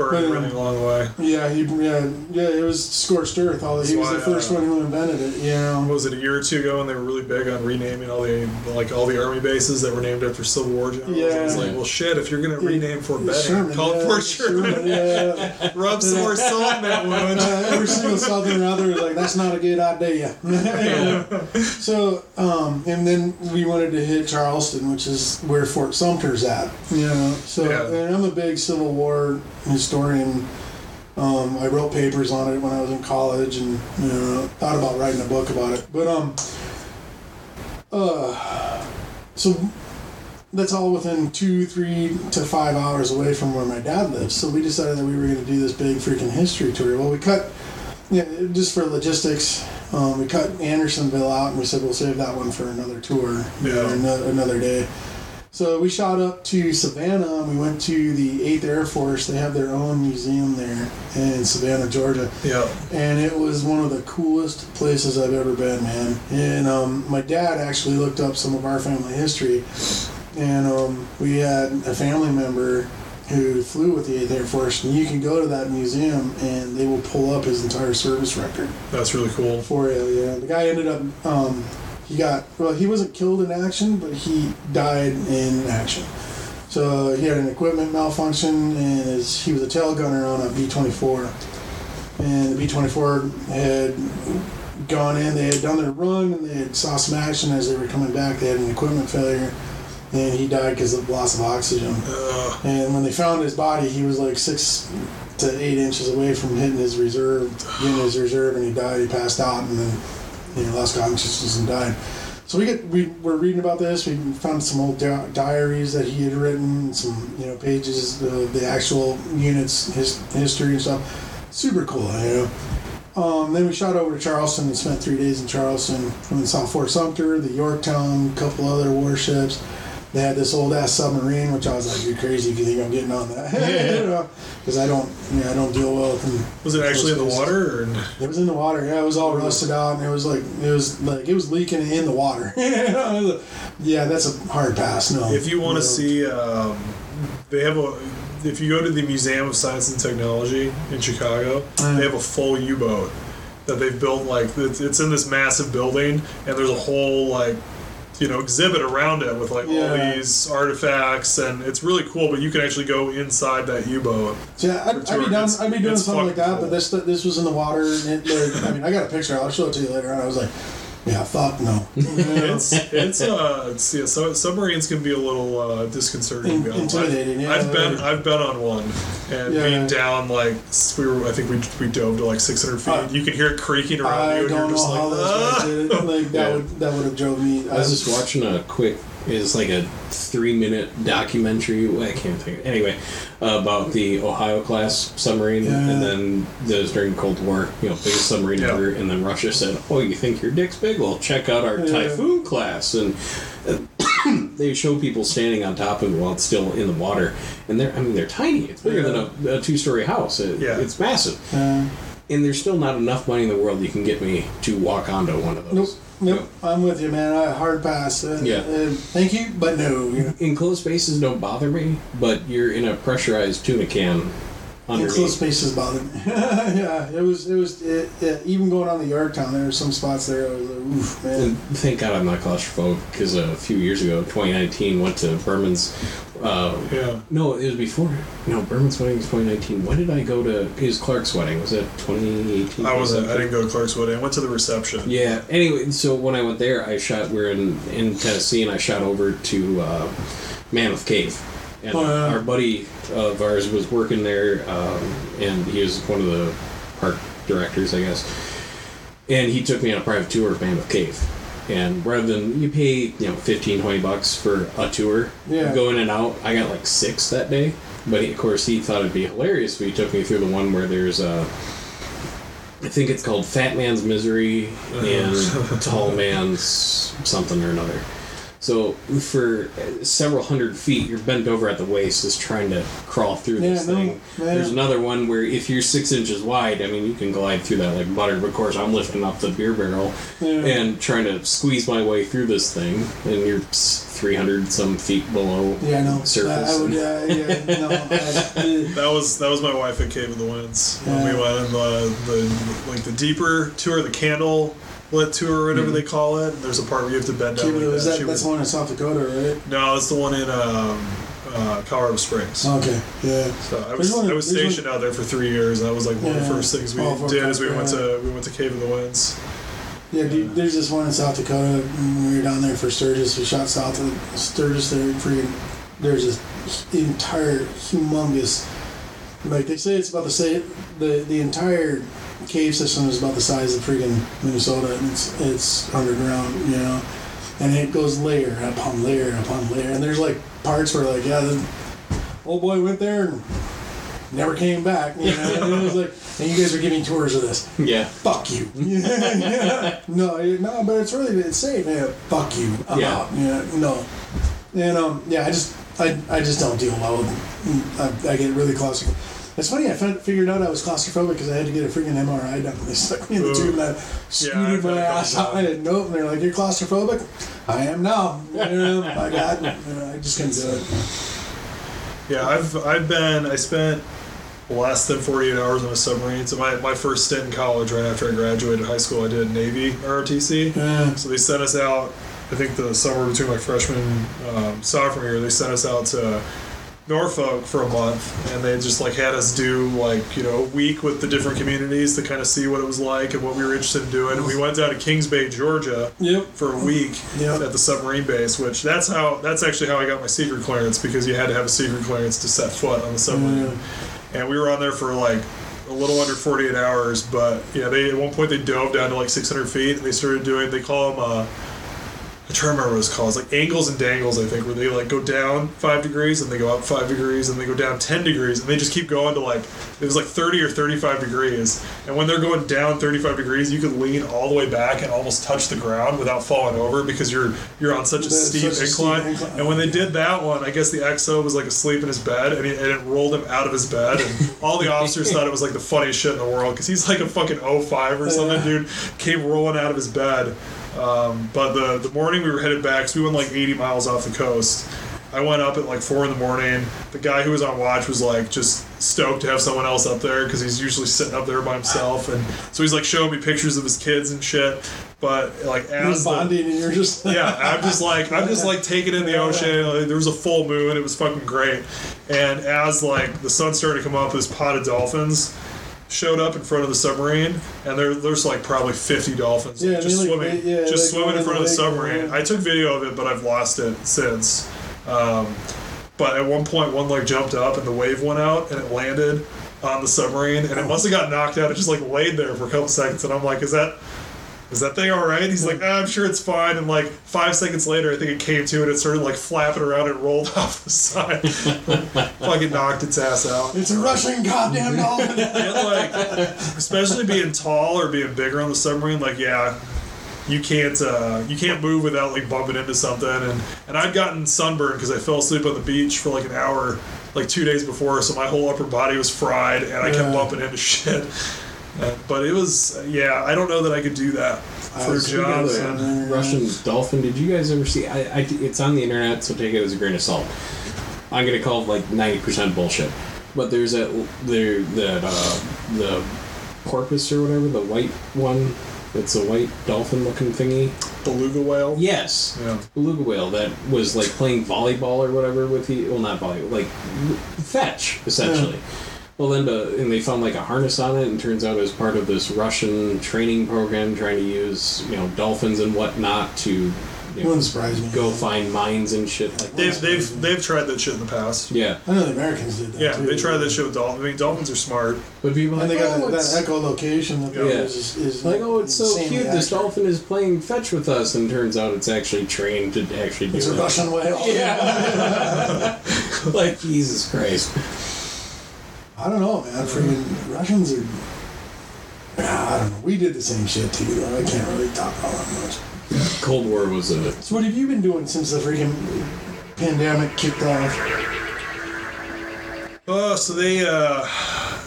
Burned everything along the way. Yeah, he yeah yeah. It was scorched earth. All this. he was the first uh, one who invented it. You know. Was it a year or two ago, when they were really big on renaming all the like all the army bases that were named after Civil War generals? I was Yeah. like, well, shit. If you're gonna rename Fort Benning, Sherman, call it yeah, Fort Sherman. Sherman, yeah. Rub some more salt in that wound. Uh, every single Southerner out there was like, "That's not a good idea." so, um, and then we wanted to hit Charleston, which is where Fort Sumter's at. You know, so Yeah. and I'm a big Civil War historian. Um, I wrote papers on it when I was in college, and you know, thought about writing a book about it. But um, uh, so that's all within two, three to five hours away from where my dad lives. So we decided that we were going to do this big freaking history tour. Well, we cut, yeah, just for logistics, um, we cut Andersonville out, and we said we'll save that one for another tour, you know, Yeah. another day. So we shot up to Savannah. and We went to the Eighth Air Force. They have their own museum there in Savannah, Georgia Yeah. and it was one of the coolest places I've ever been, man. And um, my dad actually looked up some of our family history, and um, we had a family member who flew with the 8th Air Force, and you can go to that museum and they will pull up his entire service record That's really cool. for you. Yeah, the guy ended up. Um, he got well. He wasn't killed in action, but he died in action. So he had an equipment malfunction, and his, he was a tail gunner on a B twenty four, and the B twenty four had gone in. They had done their run, and they had saw some action as they were coming back. They had an equipment failure, and he died because of loss of oxygen. Uh, And when they found his body, he was like six to eight inches away from hitting his reserve, getting his reserve, and he died. He passed out, and then you know lost consciousness and died. So we get we were reading about this. We found some old di- diaries that he had written, some you know pages, the the actual units, his history and stuff. Super cool, you know. Um, then we shot over to Charleston and spent three days in Charleston. And saw Fort Sumter, the Yorktown, a couple other warships. They had this old ass submarine, which I was like, "You're crazy if you think I'm getting on that," because I don't, yeah, I don't deal well with them. Was it actually in the water? Or? It was in the water. Yeah, it was all rusted out, and it was like it was like it was leaking in the water. yeah, that's a hard pass. No. If you want No. to see, um, they have a. If you go to the Museum of Science and Technology in Chicago, Uh. they have a full U-boat that they've built. Like it's, it's in this massive building, and there's a whole like, you know, exhibit around it with like all these artifacts, and it's really cool. But you can actually go inside that U-boat. yeah, I'd, I'd be down. I'd be doing something like that. cool. But this this was in the water. And it, like, I mean, I got a picture. I'll show it to you later on. I was like, yeah, fuck no. It's it's uh it's, yeah, so submarines can be a little uh, disconcerting. In- to be honest. intimidating, yeah. I've been I've been on one, and Yeah. being down like we were I think we we dove to like 600 feet. Uh, you could hear it creaking around I you, and don't you're know just how like, those guys "Ah!" did it. Like that Yeah. would that would have drove me. I was just watching a quick, it's like a three minute documentary. I can't think. Anyway, uh, about the Ohio class submarine, Yeah. and then was during Cold War. You know, biggest submarine Yeah. ever. And then Russia said, "Oh, you think your dick's big? Well, check out our Yeah. Typhoon class." And uh, they show people standing on top of it while it's still in the water, and they're I mean they're tiny. It's bigger than a, a two story house. It, Yeah. it's massive. Uh, And there's still not enough money in the world you can get me to walk onto one of those. nope, nope. I'm with you, man. I hard pass. Uh, Yeah. uh, thank you, but no. You know. enclosed spaces don't bother me, but you're in a pressurized tuna can Enclosed underneath. spaces bothered me. yeah, it was. It was. It, yeah, even going on the Yorktown, there were some spots there. I was like, oof, man. And thank God I'm not claustrophobic because a few years ago, 2019, went to Berman's. Uh, yeah. no, it was before. No, Berman's wedding was 2019. When did I go to his Clark's wedding? Was it 2018? I wasn't. I didn't go to Clark's wedding. I went to the reception. Yeah. Anyway, so when I went there, I shot. We are in in Tennessee, and I shot over to uh, Mammoth Cave, and Oh, yeah. our buddy of ours was working there, um, and he was one of the park directors, I guess. And he took me on a private tour of Mammoth Cave. And rather than you pay, you know, 15, 20 bucks for a tour, Yeah. go in and out, I got like six that day. But he, of course, he thought it'd be hilarious. So he took me through the one where there's a. I think it's called Fat Man's Misery oh, and Tall Man's something or another. So for several hundred feet, you're bent over at the waist, just trying to crawl through this Yeah, no, thing. yeah. There's another one where if you're six inches wide, I mean, you can glide through that like butter. But of course, I'm lifting up the beer barrel Yeah. and trying to squeeze my way through this thing, and you're 300 some feet below Yeah, no. surface. I, I would. and- Uh, yeah, no. I, That was that was my wife at Cave of the Winds when we went in the, the like the deeper tour, of the candle lit tour or whatever they call it. There's a part where you have to bend down. Like that. that, that's the one in South Dakota, right? no, it's the one in um, uh, Colorado Springs. Okay, yeah. So I was one- I was there's one- stationed out there for three years, and that was like one of the first things we Oh, did as we yeah. went to we went to Cave of the Winds. Yeah, dude, there's this one in South Dakota. When we were down there for Sturgis. We shot south of Sturgis there. Freaking, there's this entire humongous. Like they say, it's about the same. The the entire cave system is about the size of freaking Minnesota, and it's it's underground, you know. And it goes layer upon layer upon layer, and there's like parts where like yeah, the old boy went there and never came back, you know. and it was like, and you guys are giving tours of this yeah. fuck you. Yeah, yeah. No, no, but it's really it's safe. Yeah, fuck you. I'm Yeah. out. Yeah, no. And um, yeah, I just I, I just don't deal well with. I, I get really claustrophobic. It's funny. I found, figured out I was claustrophobic because I had to get a freaking MRI done. They stuck me in the tube and I scooted had my ass out. I didn't know it. And they're like, "You're claustrophobic." I am now. I got. I just couldn't do it. Yeah, I've I've been I spent less than 48 hours on a submarine. So my, my first stint in college, right after I graduated high school, I did Navy ROTC. Yeah. So they sent us out. I think the summer between my freshman um, sophomore year, they sent us out to Norfolk for a month, and they just like had us do like you know a week with the different communities to kind of see what it was like and what we were interested in doing. And we went down to Kings Bay, Georgia, Yep. for a week Yep. at the submarine base, which that's how that's actually how I got my secret clearance because you had to have a secret clearance to set foot on the submarine. And we were on there for like a little under 48 hours, but yeah, they at one point they dove down to like 600 feet and they started doing they call them uh, I'm trying to remember what it's called. It's like angles and dangles, I think, where they like go down five degrees and they go up five degrees and they go down ten degrees and they just keep going to like it was like thirty or thirty-five degrees. And when they're going down thirty-five degrees, you could lean all the way back and almost touch the ground without falling over because you're you're on such a steep such a steep incline. incline. And when they did that one, I guess the XO was like asleep in his bed and, he, and it rolled him out of his bed. And all the officers thought it was like the funniest shit in the world because he's like a fucking 05 or something, dude. Came rolling out of his bed. Um, but the the morning we were headed back, so we went like 80 miles off the coast. I went up at like four in the morning. The guy who was on watch was like just stoked to have someone else up there because he's usually sitting up there by himself, and so he's like showing me pictures of his kids and shit. But like as the, bonding, and you're just yeah, I'm just like I'm just like taking in the ocean. Like, there was a full moon. It was fucking great. And as like the sun started to come up, this pot of dolphins showed up in front of the submarine, and there there's like probably 50 dolphins Yeah, just they, like, swimming, yeah, just swimming in front of the submarine. I took video of it, but I've lost it since. Um, but at one point, one like jumped up, and the wave went out, and it landed on the submarine, and it must have got knocked out. It just like laid there for a couple seconds, and I'm like, is that is that thing all right? He's like, ah, I'm sure it's fine. And like five seconds later, I think it came to and it started like flapping around and rolled off the side. Fucking knocked its ass out. it's a Russian goddamn dolphin. And like, especially being tall or being bigger on the submarine, like, yeah, you can't uh, you can't move without like bumping into something. And and I'd gotten sunburned because I fell asleep on the beach for like an hour, like two days before, so my whole upper body was fried, and I kept bumping into shit. Uh, but it was, yeah, I don't know that I could do that for a was job. thinking the- Russian dolphin. Did you guys ever see? I, I, it's on the internet, so take it as a grain of salt. I'm gonna call it like ninety percent bullshit. But there's that there that uh, the porpoise or whatever, the white one. It's a white dolphin-looking thingy. Beluga whale. Yes, Yeah. beluga whale that was like playing volleyball or whatever with the well, not volleyball, like fetch essentially. Well, then, to, and they found like a harness on it, and turns out it was part of this Russian training program trying to use you know dolphins and whatnot to you know, Wouldn't surprise me. go find mines and shit like that. They've, they've, they've tried that shit in the past. Yeah, I know the Americans did that Yeah, too. they tried that shit with dolphins. I mean, dolphins are smart. but people are And like, they got oh, that, it's, that echolocation that Yeah. is, is like, oh, it's so insanely cute. This accurate. dolphin is playing fetch with us, and turns out it's actually trained to actually do It's a it. Russian whale. Yeah, like Jesus Christ. I don't know, man. Freaking Russians are. I don't know. We did the same shit too, though. I can't really talk all that much. Cold War was a So, what have you been doing since the freaking pandemic kicked off? Oh, so they, uh,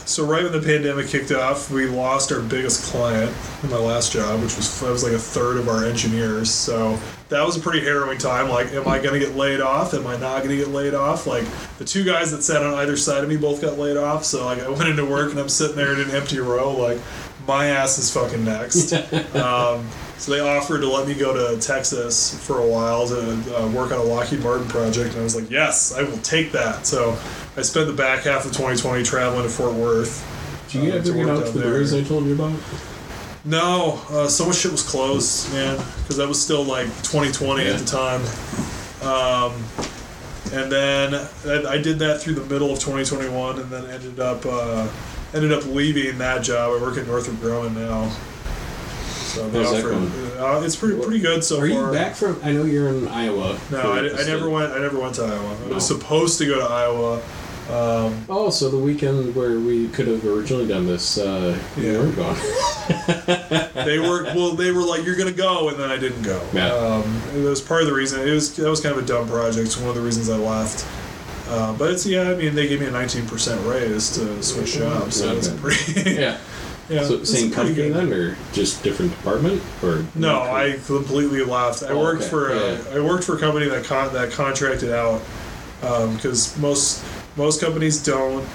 so right when the pandemic kicked off, we lost our biggest client in my last job, which was that was like a third of our engineers. So that was a pretty harrowing time. Like, am I gonna get laid off? Am I not gonna get laid off? Like the two guys that sat on either side of me both got laid off. So like I went into work and I'm sitting there in an empty row, like my ass is fucking next. um, so they offered to let me go to Texas for a while to uh, work on a Lockheed Martin project, and I was like, yes, I will take that. So I spent the back half of 2020 traveling to Fort Worth. Did you uh, ever to get work out to down the there. I told you about? No, uh, so much shit was closed, man, because that was still like 2020 Yeah. at the time. Um, and then I, I did that through the middle of 2021, and then ended up uh, ended up leaving that job. I work at Northrop Grumman now. So they How's that offered- going? Uh, it's pretty pretty good so Are you back from? I know you're in Iowa. No, for I, the I never state. went. I never went to Iowa. I No. was supposed to go to Iowa. Um, Oh, so the weekend where we could have originally done this, uh, you Yeah. weren't gone. they were well. They were like, "You're gonna go," and then I didn't go. Yeah. Um, it was part of the reason. It was that was kind of a dumb project. It's one of the reasons I left. Uh, but it's yeah. I mean, they gave me a 19% raise to switch jobs, so Not it's pretty. yeah. yeah. So same company then, or just different department, or No, I completely left. I Oh, worked okay. for a, Yeah. I worked for a company that con- that contracted out um, because most most companies don't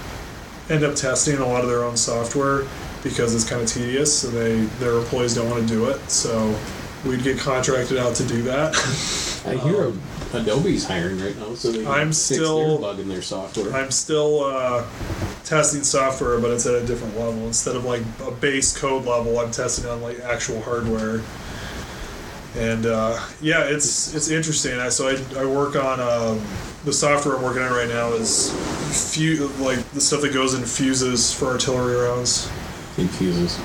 end up testing a lot of their own software because it's kind of tedious and they their employees don't want to do it. So we'd get contracted out to do that. Uh, I hear Adobe's hiring right now, so they can I'm fix still- their bug in their software. I'm still uh, testing software, but it's at a different level. Instead of like a base code level, I'm testing on like actual hardware. And uh, yeah, it's it's interesting. I, so I, I work on um, the software I'm working on right now is few like the stuff that goes in fuses for artillery rounds. Confuses.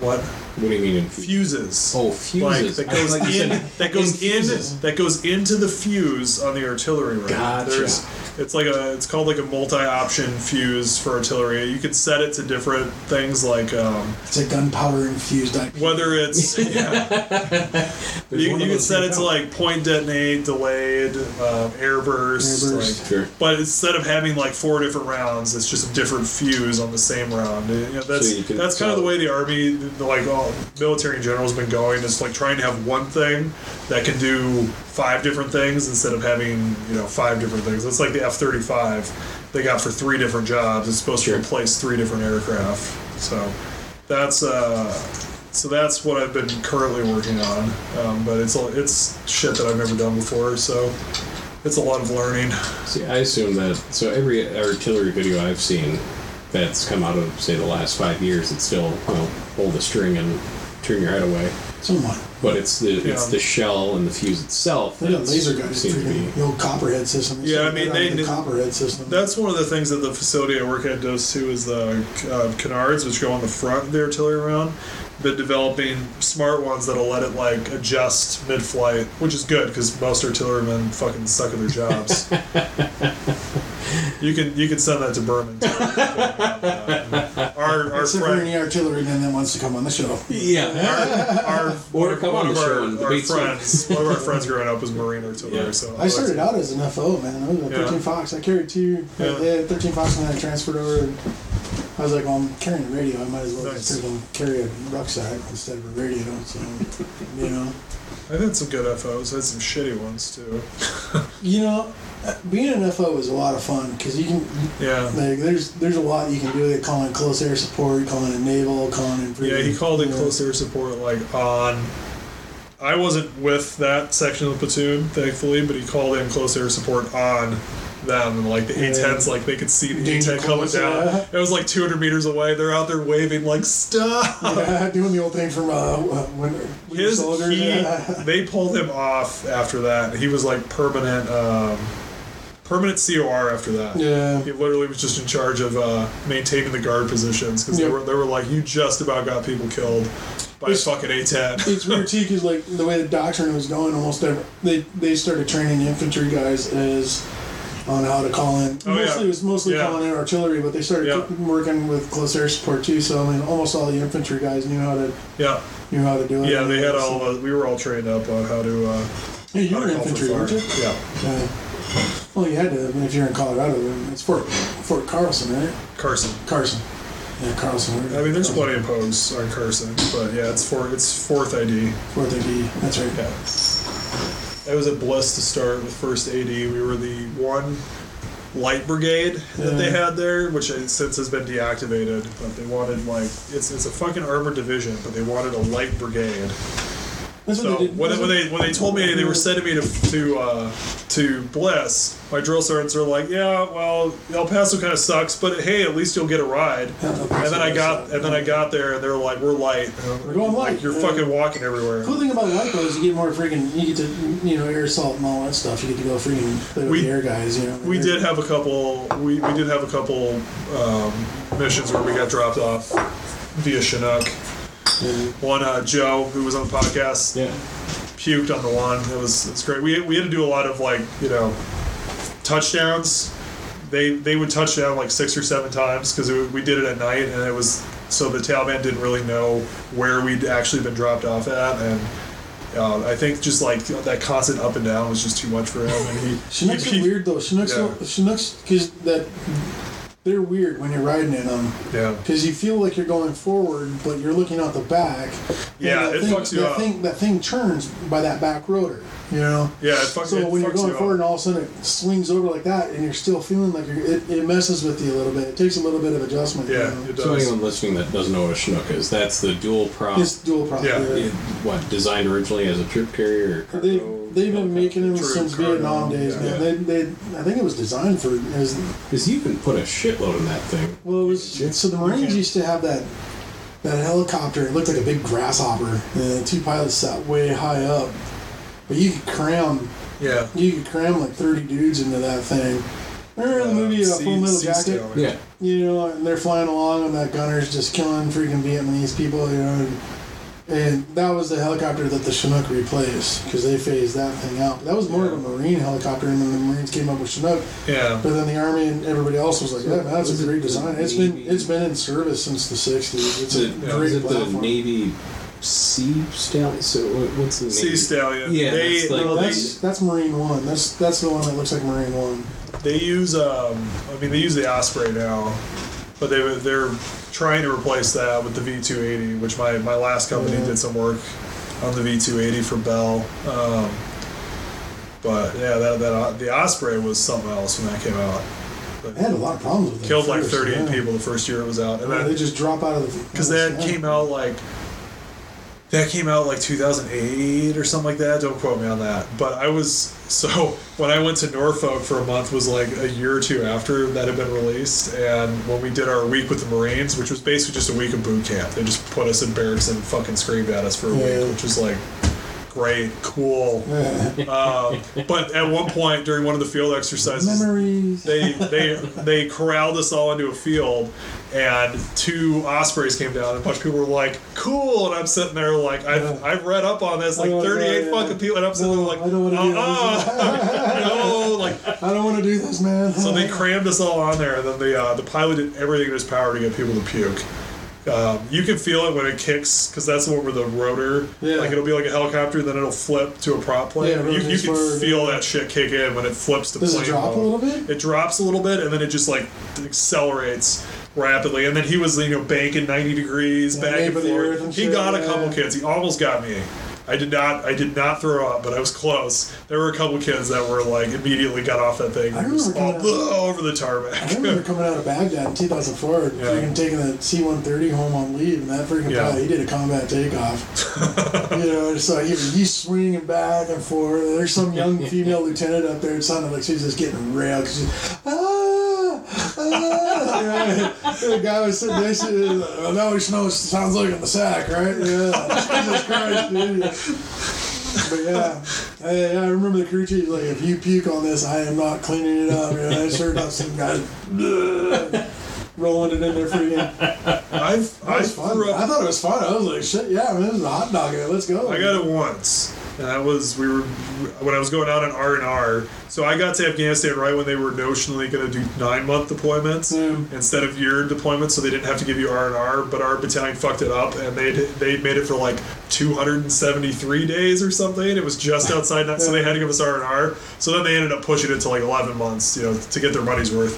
What? What do you mean infused? Fuses. Oh, Like fuses. that I goes thought you in, said that goes in, infuses. that goes into the fuse on the artillery round. Gotcha. There's, it's like a, it's called like a multi-option fuse for artillery. You can set it to different things like um, It's a gunpowder infused IP. whether it's yeah, you, you can set in it to like point detonate, delayed, um, air burst. Airburst. Like, Sure. but instead of having like four different rounds, it's just a different fuse on the same round. You know, that's you that's kind of the way the army, the, like all military in general, has been going. It's like trying to have one thing that can do five different things instead of having you know five different things. It's like the F thirty five they got for three different jobs. It's supposed Sure. to replace three different aircraft. So that's uh, so that's what I've been currently working on. Um, but it's it's shit that I've never done before. So it's a lot of learning. See, I assume that so every artillery video I've seen that's come out of say the last five years, it's still you know hold the string and turn your head away. Somewhat. But it's the it's Yeah. the shell and the fuse itself. They got that's- laser guided seem to be the old copperhead system. Yeah, I started mean, out they with the did- copperhead system. That's one of the things that the facility I work at does too. Is the uh, canards, which go on the front of the artillery round. Been developing smart ones that'll let it like adjust mid-flight, which is good because most artillerymen fucking suck at their jobs. you can you can send that to Berman. Too. our our Except for friend, any artilleryman that wants to come on the show. yeah. our, our Or one, come one on of the our, show and our friends, one of our friends growing up was Marine artillery. Yeah. So I started out as an FO, man. I was a Yeah. 13 Fox. I carried two. Yeah. had 13 Fox and then I transferred over. And I was like, well, I'm carrying a radio. I might as well Nice. just carry a rucksack instead of a radio. So, you know. I've had some good FOs. I had some shitty ones too. You know, uh, being an FO is a lot of fun because you can Yeah. like there's there's a lot you can do. They call in close air support, calling in naval, calling in. Yeah, he called in you know. close air support like on. I wasn't with that section of the platoon, thankfully, but he called in close air support on them, and like the Yeah. A10s, like they could see the Danger A10 coming down. yeah. It was like 200 meters away. They're out there waving like stop. Yeah, doing the old thing from uh, when we His soldiers. he, yeah. they pulled him off after that. He was like permanent, um, permanent COR after that. yeah. He literally was just in charge of uh, maintaining the guard positions because Yep. they were they were like you just about got people killed by It's- a fucking A10. It's weird too because like the way the doctrine was going, almost every, they they started training infantry guys as on how to call in. Oh, yeah. mostly it was mostly Yeah. calling in artillery, but they started Yeah. working with close air support too. So I mean, almost all the infantry guys knew how to Yeah, knew how to do it. yeah. They had So- all. Uh, we were all trained up on how to. Uh, Hey, you were to call for infantry, weren't you? Yeah, Yeah. Well, you had to. I mean, if you're in Colorado, then it's Fort Fort Carlson, right? Carson. Carson. Yeah, Carlson. I mean, there's plenty of posts on Carson, but yeah, it's for it's fourth ID. Fourth ID. That's right. Yeah. I was at Bliss to start with first AD. We were the one light brigade that they had there, which since has been deactivated. But they wanted like it's it's a fucking armored division, but they wanted a light brigade. That's So what they did. when, when they when they told me they were sending me to to uh, to Bliss, my drill sergeants are like, yeah, well, El Paso kind of sucks, but hey, at least you'll get a ride. And then I got and then I got there and they're like, we're light. We're going Like, light. You're Yeah. fucking walking everywhere. Cool thing about light though is you get more freaking. You get to you know air assault and all that stuff. You get to go freaking play with We- the air guys. You know. We did have a couple. We, we did have a couple um, missions where we got dropped off via Chinook. Yeah. One, uh, Joe, who was on the podcast, Yeah. puked on the one. It was it's great. We, we had to do a lot of like you know touchdowns. They they would touch down like six or seven times because we did it at night and it was so the Taliban didn't really know where we'd actually been dropped off at and. Uh, I think just like that constant up and down was just too much for him, and he. Chinooks he, are weird though. Chinooks, Yeah. don't- Chinooks, because that they're weird when you're riding in them. Yeah. Because you feel like you're going forward, but you're looking out the back. Yeah, it thing, fucks you that up. Thing, that thing turns by that back rotor. You know. Yeah, it fucks, So it when you're going you up. forward and all of a sudden it swings over like that, and you're still feeling like you're, it, it messes with you a little bit. It takes a little bit of adjustment. you Yeah, know? it So anyone listening that doesn't know what a Chinook is, that's the dual prop. It's dual prop. Yeah. yeah. it- what designed originally as a troop carrier? Or They cargo? they've been making them True, since cargo, Vietnam days, yeah. man. They, they I think it was designed for it Because you can put a shitload in that thing. well it was so the Marines Okay. used to have that that helicopter. It looked like a big grasshopper. And two pilots sat way high up, but you could cram Yeah. you could cram like thirty dudes into that thing. Remember the movie, uh, sea- Full Metal sea Jacket? stallion. Yeah. You know, and they're flying along, and that gunner's just killing freaking Vietnamese people. You know, and, and that was the helicopter that the Chinook replaced because they phased that thing out. That was more of a Marine helicopter, and then the Marines came up with Chinook. Yeah. But then the Army and everybody else was like, "Yeah, man, that's a great design. It's been it's been in service since the '60s. It's a it, Yeah. great is it the platform." Sea Stallion? So what's the name? Sea Stallion. Yeah, They, that's like- No, they, that's that's Marine One. That's that's the one that looks like Marine One. they use um I mean they use the Osprey now, but they they're trying to replace that with the V280, which my my last company Yeah. did some work on the V280 for Bell. Um, but yeah, that that the Osprey was something else when that came out. But They had a lot of problems with it. killed like first, 38 yeah. people the first year it was out, and Yeah, then they just drop out of the because that yeah. came out like that came out like 2008 or something like that. Don't quote me on that. But i was so when i went to norfolk for a month was like a year or two after that had been released. And when we did our week with the marines which was basically just a week of boot camp they just put us in barracks and fucking screamed at us for a Yeah. week which was like great cool um, but at one point during one of the field exercises Memories. they they they corralled us all into a field and two ospreys came down and a bunch of people were like cool and i'm sitting there like i've. I've read up on this like Oh, 38 yeah, fucking people and i'm sitting No, there like I don't wanna do uh-uh. no like I don't want to do this, man. so they crammed us all on there and then the uh, the pilot did everything in his power to get people to puke um, you can feel it when it kicks because that's the one where the rotor, Yeah. like it'll be like a helicopter, then it'll flip to a prop plane. Yeah, you, you can forward, feel yeah. that shit kick in when it flips to Does it plane drop a mode. little bit? It drops a little bit and then it just like accelerates rapidly. And then he was you know banking ninety degrees Yeah, back and for the earth forth. and He shit, got a yeah. couple kids. He almost got me. I did not. I did not throw up, but I was close. There were a couple kids that were like immediately got off that thing I and just all remember coming over the I tarmac. remember coming out of Baghdad in 2004, Yeah. freaking taking the C-130 home on leave, and that freaking Yeah. pilot, he did a combat takeoff. you know, it's like he, he's swinging back and forth. There's some young female lieutenant up there. It sounded like she's just getting railed. 'cause she's, ah, ah. the guy was sitting next to him, well, now we know it sounds like in the sack, right? Yeah. Jesus Christ, dude. But yeah, I, I remember the crew chief like, if you puke on this, I am not cleaning it up. And I sure enough, some guy rolling it in there freaking. I've I was fun. I thought it was fun. I was like, shit, yeah, man, this is a hot dog. Let's go. I got it once, and that was we were when I was going out on R and R. So I got to Afghanistan right when they were notionally going to do nine month deployments Mm. instead of year deployments, so they didn't have to give you R and R. But our battalion fucked it up, and they they made it for like 273 days or something. It was just outside that, so they had to give us R and R. So then they ended up pushing it to like 11 months, you know, to get their money's worth.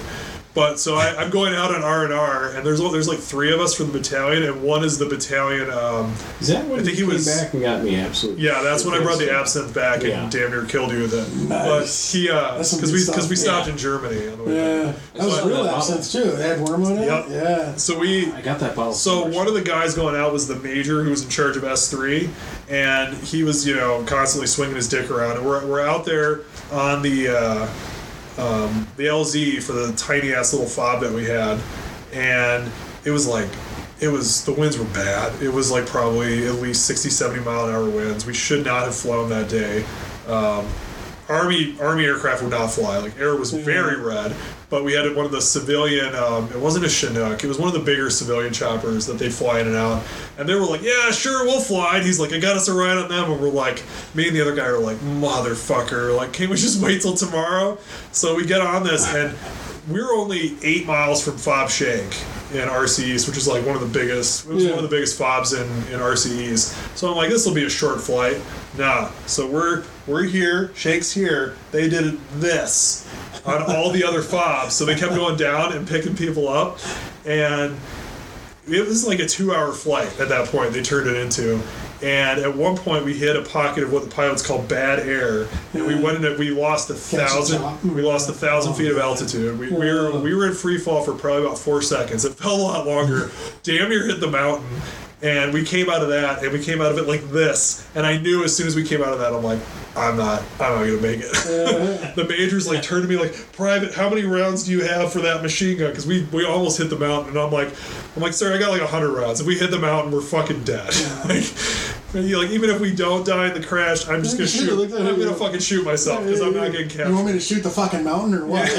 But so I, I'm going out on R and R, and there's there's like three of us from the battalion, and one is the battalion. Um, Is that when I think you he came was- back and got me absolutely? yeah, that's when I brought the absinthe back Yeah. and damn near killed you with it. Nice. But he, uh, That's some because good we because we stopped Yeah. in Germany on the way Yeah, back. that was So- real absinthe too. They had wormwood in Yep. Yeah. So we, I got that bottle. so one of the guys going out was the major who was in charge of S three, and he was you know constantly swinging his dick around, and we're we're out there on the. Uh, um, the LZ for the tiny ass little fob that we had, and it was like, it was the winds were bad. It was like probably at least 60, 70 mile an hour winds. We should not have flown that day. Um, Army Army aircraft would not fly. Like air was very red, but we had one of the civilian. Um, it wasn't a Chinook. It was one of the bigger civilian choppers that they fly in and out. And they were like, "Yeah, sure, we'll fly." And he's like, "I got us a ride on them." And we're like, me and the other guy are like, "Motherfucker! Like, can't we just wait till tomorrow?" So we get on this, and we're only eight miles from Fob Shank in RC East, which is like one of the biggest. It was Yeah. one of the biggest fobs in in RC East. So I'm like, this will be a short flight. Nah. So we're we're here. Shake's here. They did this on all the other fobs. So they kept going down and picking people up, and it was like a two-hour flight at that point. They turned it into. And at one point, we hit a pocket of what the pilots call bad air, and we went in. We lost a thousand. We lost a thousand feet of altitude. We, we were we were in free fall for probably about four seconds. It felt a lot longer. Damn near hit the mountain, and we came out of that, and we came out of it like this. And I knew as soon as we came out of that, I'm like, I'm not, I'm not gonna make it. the majors like turned to me like, Private, how many rounds do you have for that machine gun? Because we we almost hit the mountain, and I'm like, I'm like, sir, I got like hundred rounds. If we hit the mountain, we're fucking dead. like, like even if we don't die in the crash, I'm just gonna shoot, shoot. look I'm gonna fucking shoot myself because I'm not getting captured. You want me to shoot the fucking mountain or what?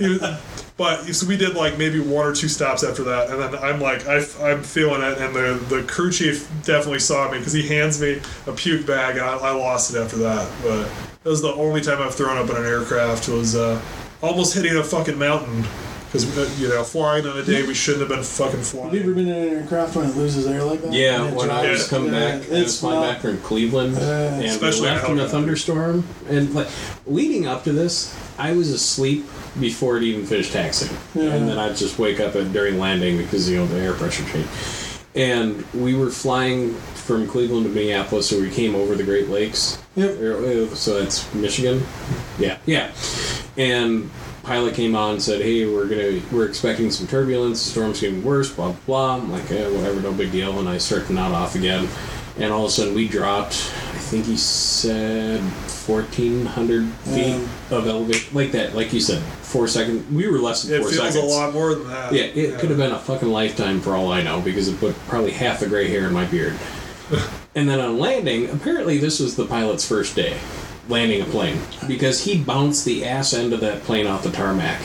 Yeah. But so we did like maybe one or two stops after that, and then I'm like I, am feeling it, and the the crew chief definitely saw me because he hands me a puke bag, and I, I lost it after that. But that was the only time I've thrown up in an aircraft was uh, almost hitting a fucking mountain because you know flying on a day we shouldn't have been fucking flying. Have you ever flying. been in an aircraft when it loses air like that? Yeah, And when I drops? was coming Yeah, back, I was it's flying not- back from Cleveland, Yeah. and we Especially left in in a thunderstorm. And like leading up to this, I was asleep before it even finished taxiing, Yeah. and then I'd just wake up at, during landing because you know the air pressure change. And we were flying from Cleveland to Minneapolis, so we came over the Great Lakes. Yep. Uh, So that's Michigan. Yeah, yeah. And pilot came on and said, "Hey, we're gonna we're expecting some turbulence. The storm's getting worse. Blah blah." blah. I'm like, eh, "Whatever, no big deal." And I start to nod off again, and all of a sudden we dropped. I think he said fourteen hundred feet Yeah. of elevation, like that, like you said, four seconds. We were less than four seconds. It feels a lot more than that. Yeah, it could have been a fucking lifetime for all I know because it put probably half the gray hair in my beard. and then on landing, apparently this was the pilot's first day landing a plane because he bounced the ass end of that plane off the tarmac.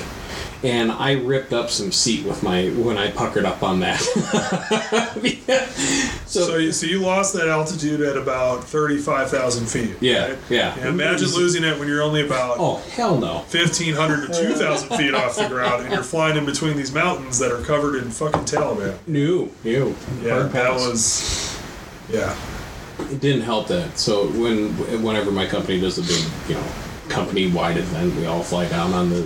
And I ripped up some seat with my when I puckered up on that. so, So, you, so you lost that altitude at about thirty-five thousand feet. Yeah, right? yeah. And imagine losing it when you're only about oh hell no! fifteen hundred to two thousand feet off the ground, and you're flying in between these mountains that are covered in fucking Taliban. New, new. Yeah, that was. Yeah, it didn't help that. So when whenever my company does a big, you know, company wide event, we all fly down on the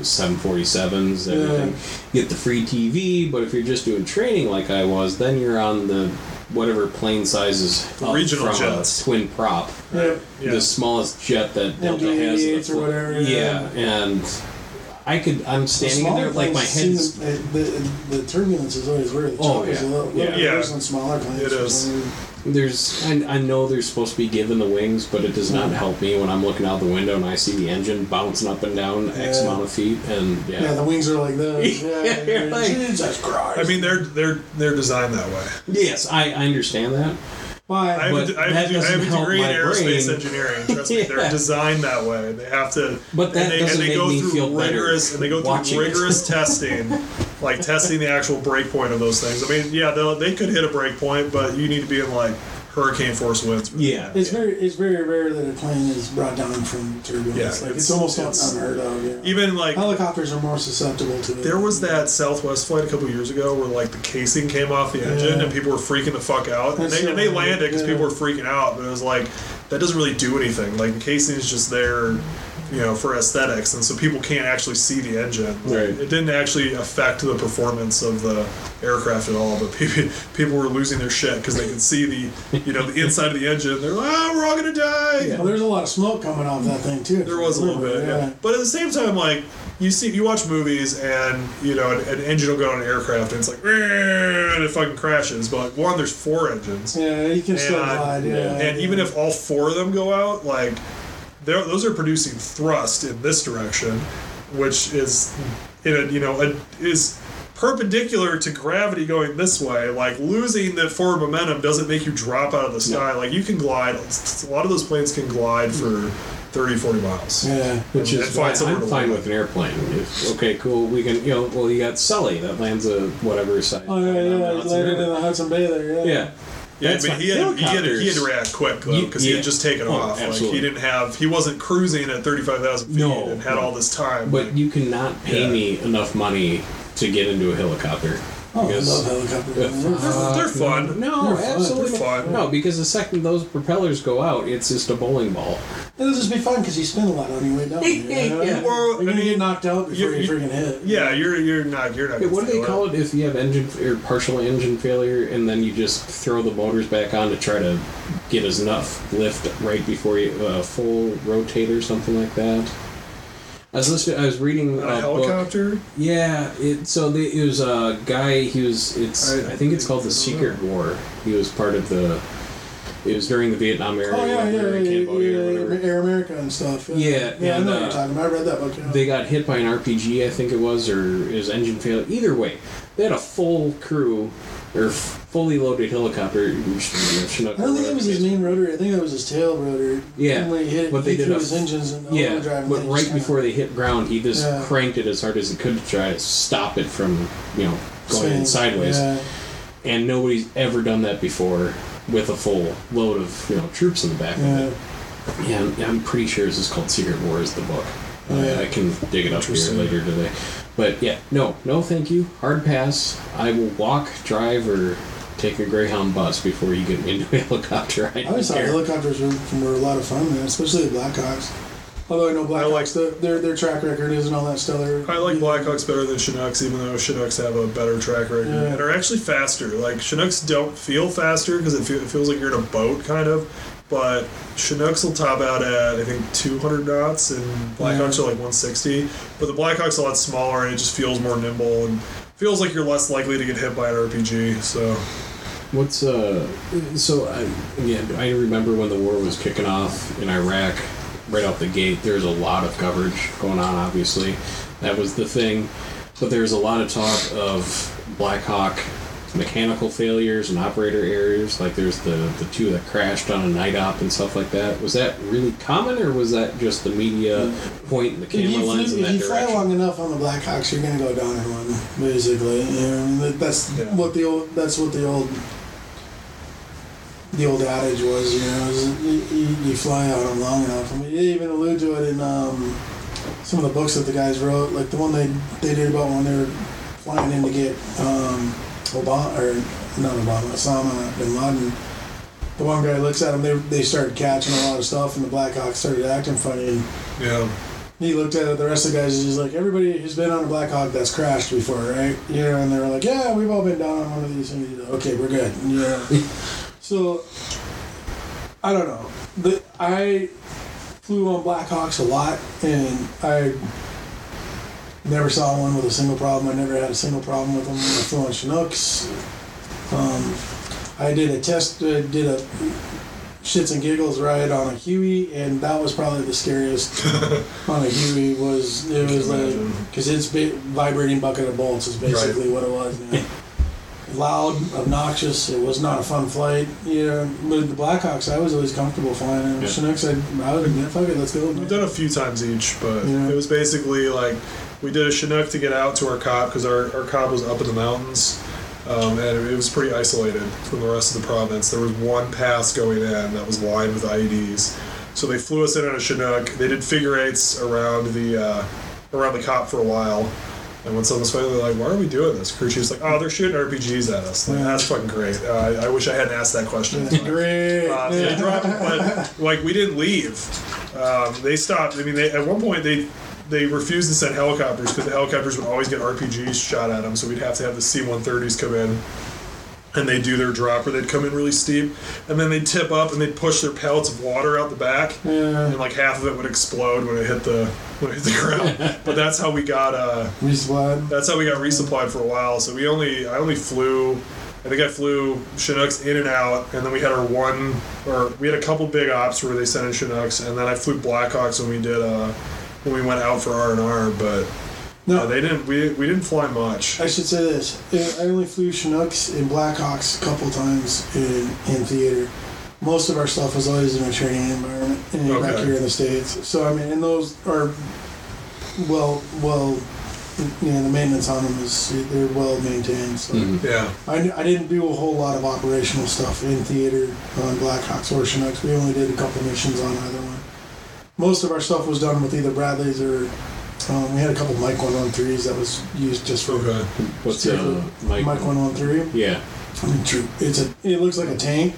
747s, everything. Get the free TV, but if you're just doing training like I was, then you're on the whatever plane sizes The regional from jets. a twin prop. Yep. yeah. The smallest jet that Delta has. MD-88s in or the fl- whatever, Yeah, yeah. and I could. I'm standing in there like my head's. The, the, the turbulence is always weird. The Oh, chop is yeah. a little, Yeah. little Yeah. worse smaller planes. It for is. some reason. There's, I, I know there's supposed to be given the wings, but it does not help me when I'm looking out the window and I see the engine bouncing up and down X Yeah. amount of feet, and yeah, Yeah, the wings are like this. Yeah, Yeah, yeah, you're like- Jesus Christ. I mean they're they're they're designed that way. yes, I, I understand that. Why? I have, But a, I have, I have a degree in aerospace brain. engineering. Trust me, Yeah. they're designed that way. They have to. But that and they, doesn't and they make go me through feel better rigorous and they go through rigorous testing, like testing the actual break point of those things. I mean, yeah, they they could hit a break point, but you need to be in like hurricane force winds. Yeah. it's very it's very rare that a plane is brought down from turbulence. Yeah, like, it's- it's, almost it's- unheard of. Yeah. Even like Helicopters are more susceptible to it. There was that Southwest flight a couple years ago where like the casing came off the engine Yeah. and people were freaking the fuck out, and That's they, and they landed because weird, people were freaking out. But it was like that doesn't really do anything. Like the casing is just there, you know, for aesthetics, and so people can't actually see the engine. Right. It didn't actually affect the performance of the aircraft at all. But people people were losing their shit because they could see the you know the inside of the engine. They're like, oh, we're all gonna die. Well, there's a lot of smoke coming off that thing too. There was a little bit, yeah. But at the same time, like you see, you watch movies, and you know, an, an engine will go on an aircraft, and it's like, and it fucking crashes. But like, one, there's four engines, Yeah, you can still And- glide. Yeah, and even if all four of them go out, like, they're, those are producing thrust in this direction, which is, in a you know, a, is perpendicular to gravity going this way. Like losing the forward momentum doesn't make you drop out of the sky. Like you can glide. A lot of those planes can glide for 30, 40 miles. yeah. Which And is find why somewhere I'm to fine land. with an airplane. If, okay, cool. We can, you know, well, you got Sully that lands a whatever size. Oh yeah, plane on the yeah. Landed in the Hudson Bay there. Yeah. Yeah. Yeah, That's but he had, he, had to, he had to react quick though because he had just taken Oh, off. Like absolutely. he didn't have, he wasn't cruising at thirty five thousand feet No, and had no. all this time. But you cannot pay Yeah. me enough money to get into a helicopter. Oh, I Because- love helicopters. Uh. They're They're- they're fun. No, They're fun. absolutely They're fun. No, because the second those propellers go out, it's just a bowling ball. It'll just be fun because you spin a lot on your way down. You know? Yeah. Well, You're I gonna mean, get knocked out before you- you, you- freaking hit. yeah, you're you're not you're not. Hey, what do they call it if you have engine or partial engine failure and then you just throw the motors back on to try to get enough lift right before you uh, full rotate or something like that? I was listening. I was reading A a book. helicopter? Yeah, it so the, it was a guy. He was. It's. I- I, think it's called the Secret War. He was part of the. It was during the Vietnam era. Oh yeah, yeah, in yeah, yeah. Air America and stuff. Yeah, yeah, I know what uh, you're talking about. I read that book. Yeah. They got hit by an RPG, I think it was, or his engine failed. Either way, they had a full crew or fully loaded helicopter. Chinook I don't think it was his main rotor. I think that was his tail rotor. Yeah, And he hit, but they did a- his engines in Yeah, but right just kinda- before they hit ground, he just Yeah. cranked it as hard as he could to try to stop it from, you know, going swing. sideways. Yeah. And nobody's ever done that before with a full load of you know troops in the back Yeah. of it. Yeah, I'm, I'm pretty sure this is called Secret Wars, the book. Uh, Yeah. I can dig it up here later today. But yeah, no, no, thank you. Hard pass. I will walk, drive, or take a Greyhound bus before you get me into a helicopter. I I don't always thought care. helicopters were, were a lot of fun, man, especially the Blackhawks. Although I know I like- Blackhawks, their, their their track record isn't all that stellar. I like Blackhawks better than Chinooks, even though Chinooks have a better track record Yeah. and are actually faster. Like Chinooks don't feel faster because it, feel, it feels like you're in a boat, kind of. But Chinooks will top out at I think 200 knots, and Blackhawks Yeah. are like 160. But the Blackhawks are a lot smaller, and it just feels more nimble and feels like you're less likely to get hit by an RPG. So What's uh? So I yeah, I remember when the war was kicking off in Iraq, right out the gate. There's a lot of coverage going on. Obviously, that was the thing. But there's a lot of talk of Black Hawk mechanical failures and operator errors. Like there's the the two that crashed on a night op and stuff like that. Was that really common, or was that just the media pointing the camera you, lens flew, in if that you fly long enough on the Blackhawks, you're gonna go down in one, basically. You know, I mean, that- that's Yeah. what the old that's what the old the old adage was. You know, is you, you, you fly on them long enough. I mean, they even allude to it in um, some of the books that the guys wrote, like the one they they did about when they were flying in to get um, Obama or not Obama, Osama bin Laden. The one guy looks at him. They, they started catching a lot of stuff, and the Blackhawks started acting funny. And yeah, he looked at it. The rest of the guys is just like everybody who's been on a Black Hawk that's crashed before, right? You know, and they were like, "Yeah, we've all been down on one of these things." He's like, Okay, we're good. Yeah. so I don't know. The, I flew on Black Hawks a lot, and I never saw one with a single problem. I never had a single problem with them. I flew on Chinooks. Um, I did a test. I did a shits and giggles ride on a Huey, and that was probably the scariest on a Huey. Was it was like because it's vibrating bucket of bolts is basically what it was. Man. Loud, obnoxious. It was not a fun flight. You know, but the Blackhawks, I was always comfortable flying. And Yeah. Chinooks, I, I would yeah, fuck it, let's go. we've done a few times each, but Yeah. it was basically like we did a Chinook to get out to our cop because our, our cop was up in the mountains. Um, and it was pretty isolated from the rest of the province. There was one pass going in that was lined with IEDs. So they flew us in on a Chinook. They did figure eights around the uh, around the cop for a while. And when someone's finally like, "Why are we doing this?" Crew chief's like, "Oh, they're shooting RPGs at us." Like, That's fucking great. Uh, I, I wish I hadn't asked that question. Great. Uh, they dropped, but like we didn't leave. Um, they stopped. I mean, they at one point they they refused to send helicopters because the helicopters would always get RPGs shot at them. So we'd have to have the C-130s come in, and they do their drop, or they'd come in really steep, and then they'd tip up and they'd push their pellets of water out the back, Yeah. and like half of it would explode when it hit the when it hit the ground. but that's how we got. Uh, Respawn. that's how we got resupplied for a while. So we only, I only flew, I think I flew Chinooks in and out, and then we had our one, or we had a couple big ops where they sent in Chinooks, and then I flew Blackhawks when we did, uh, when we went out for R and R. But No, they didn't, we we didn't fly much. I should say this. I only flew Chinooks and Blackhawks a couple times in, in theater. Most of our stuff was always in a training environment and back here in the States. So, I mean, and those are well, well, you know, the maintenance on them is, they're well maintained. So, Mhm. Yeah, I, I didn't do a whole lot of operational stuff in theater on Blackhawks or Chinooks. We only did a couple missions on either one. Most of our stuff was done with either Bradleys or um, we had a couple Mike 113s that was used just for okay. What's uh, Mike? Mike 113. Yeah. I mean, true. It's a. It looks like a tank.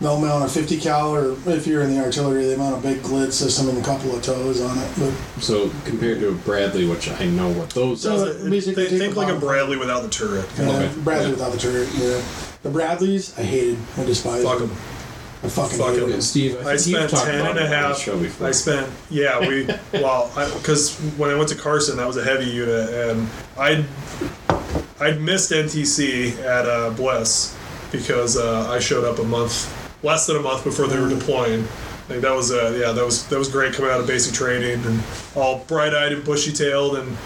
They'll mount a 50 cal, or if you're in the artillery, they mount a big glid system and a couple of toes on it. But So compared to a Bradley, which I know what those So- are. It- basically they think like a. Bradley without the turret. uh, Okay. Bradley Yeah. without the turret, yeah. The Bradleys, I hated. I despised. Fuck them. I fucking Fuck hated them. Steve, I, I spent 10 and a it half. I spent, yeah, we, well, because when I went to Carson, that was a heavy unit, and I'd, I'd missed NTC at uh, Bliss because uh, I showed up a month, less than a month before they were deploying. I think that was, uh, yeah, that was that was great coming out of basic training and all bright-eyed and bushy-tailed and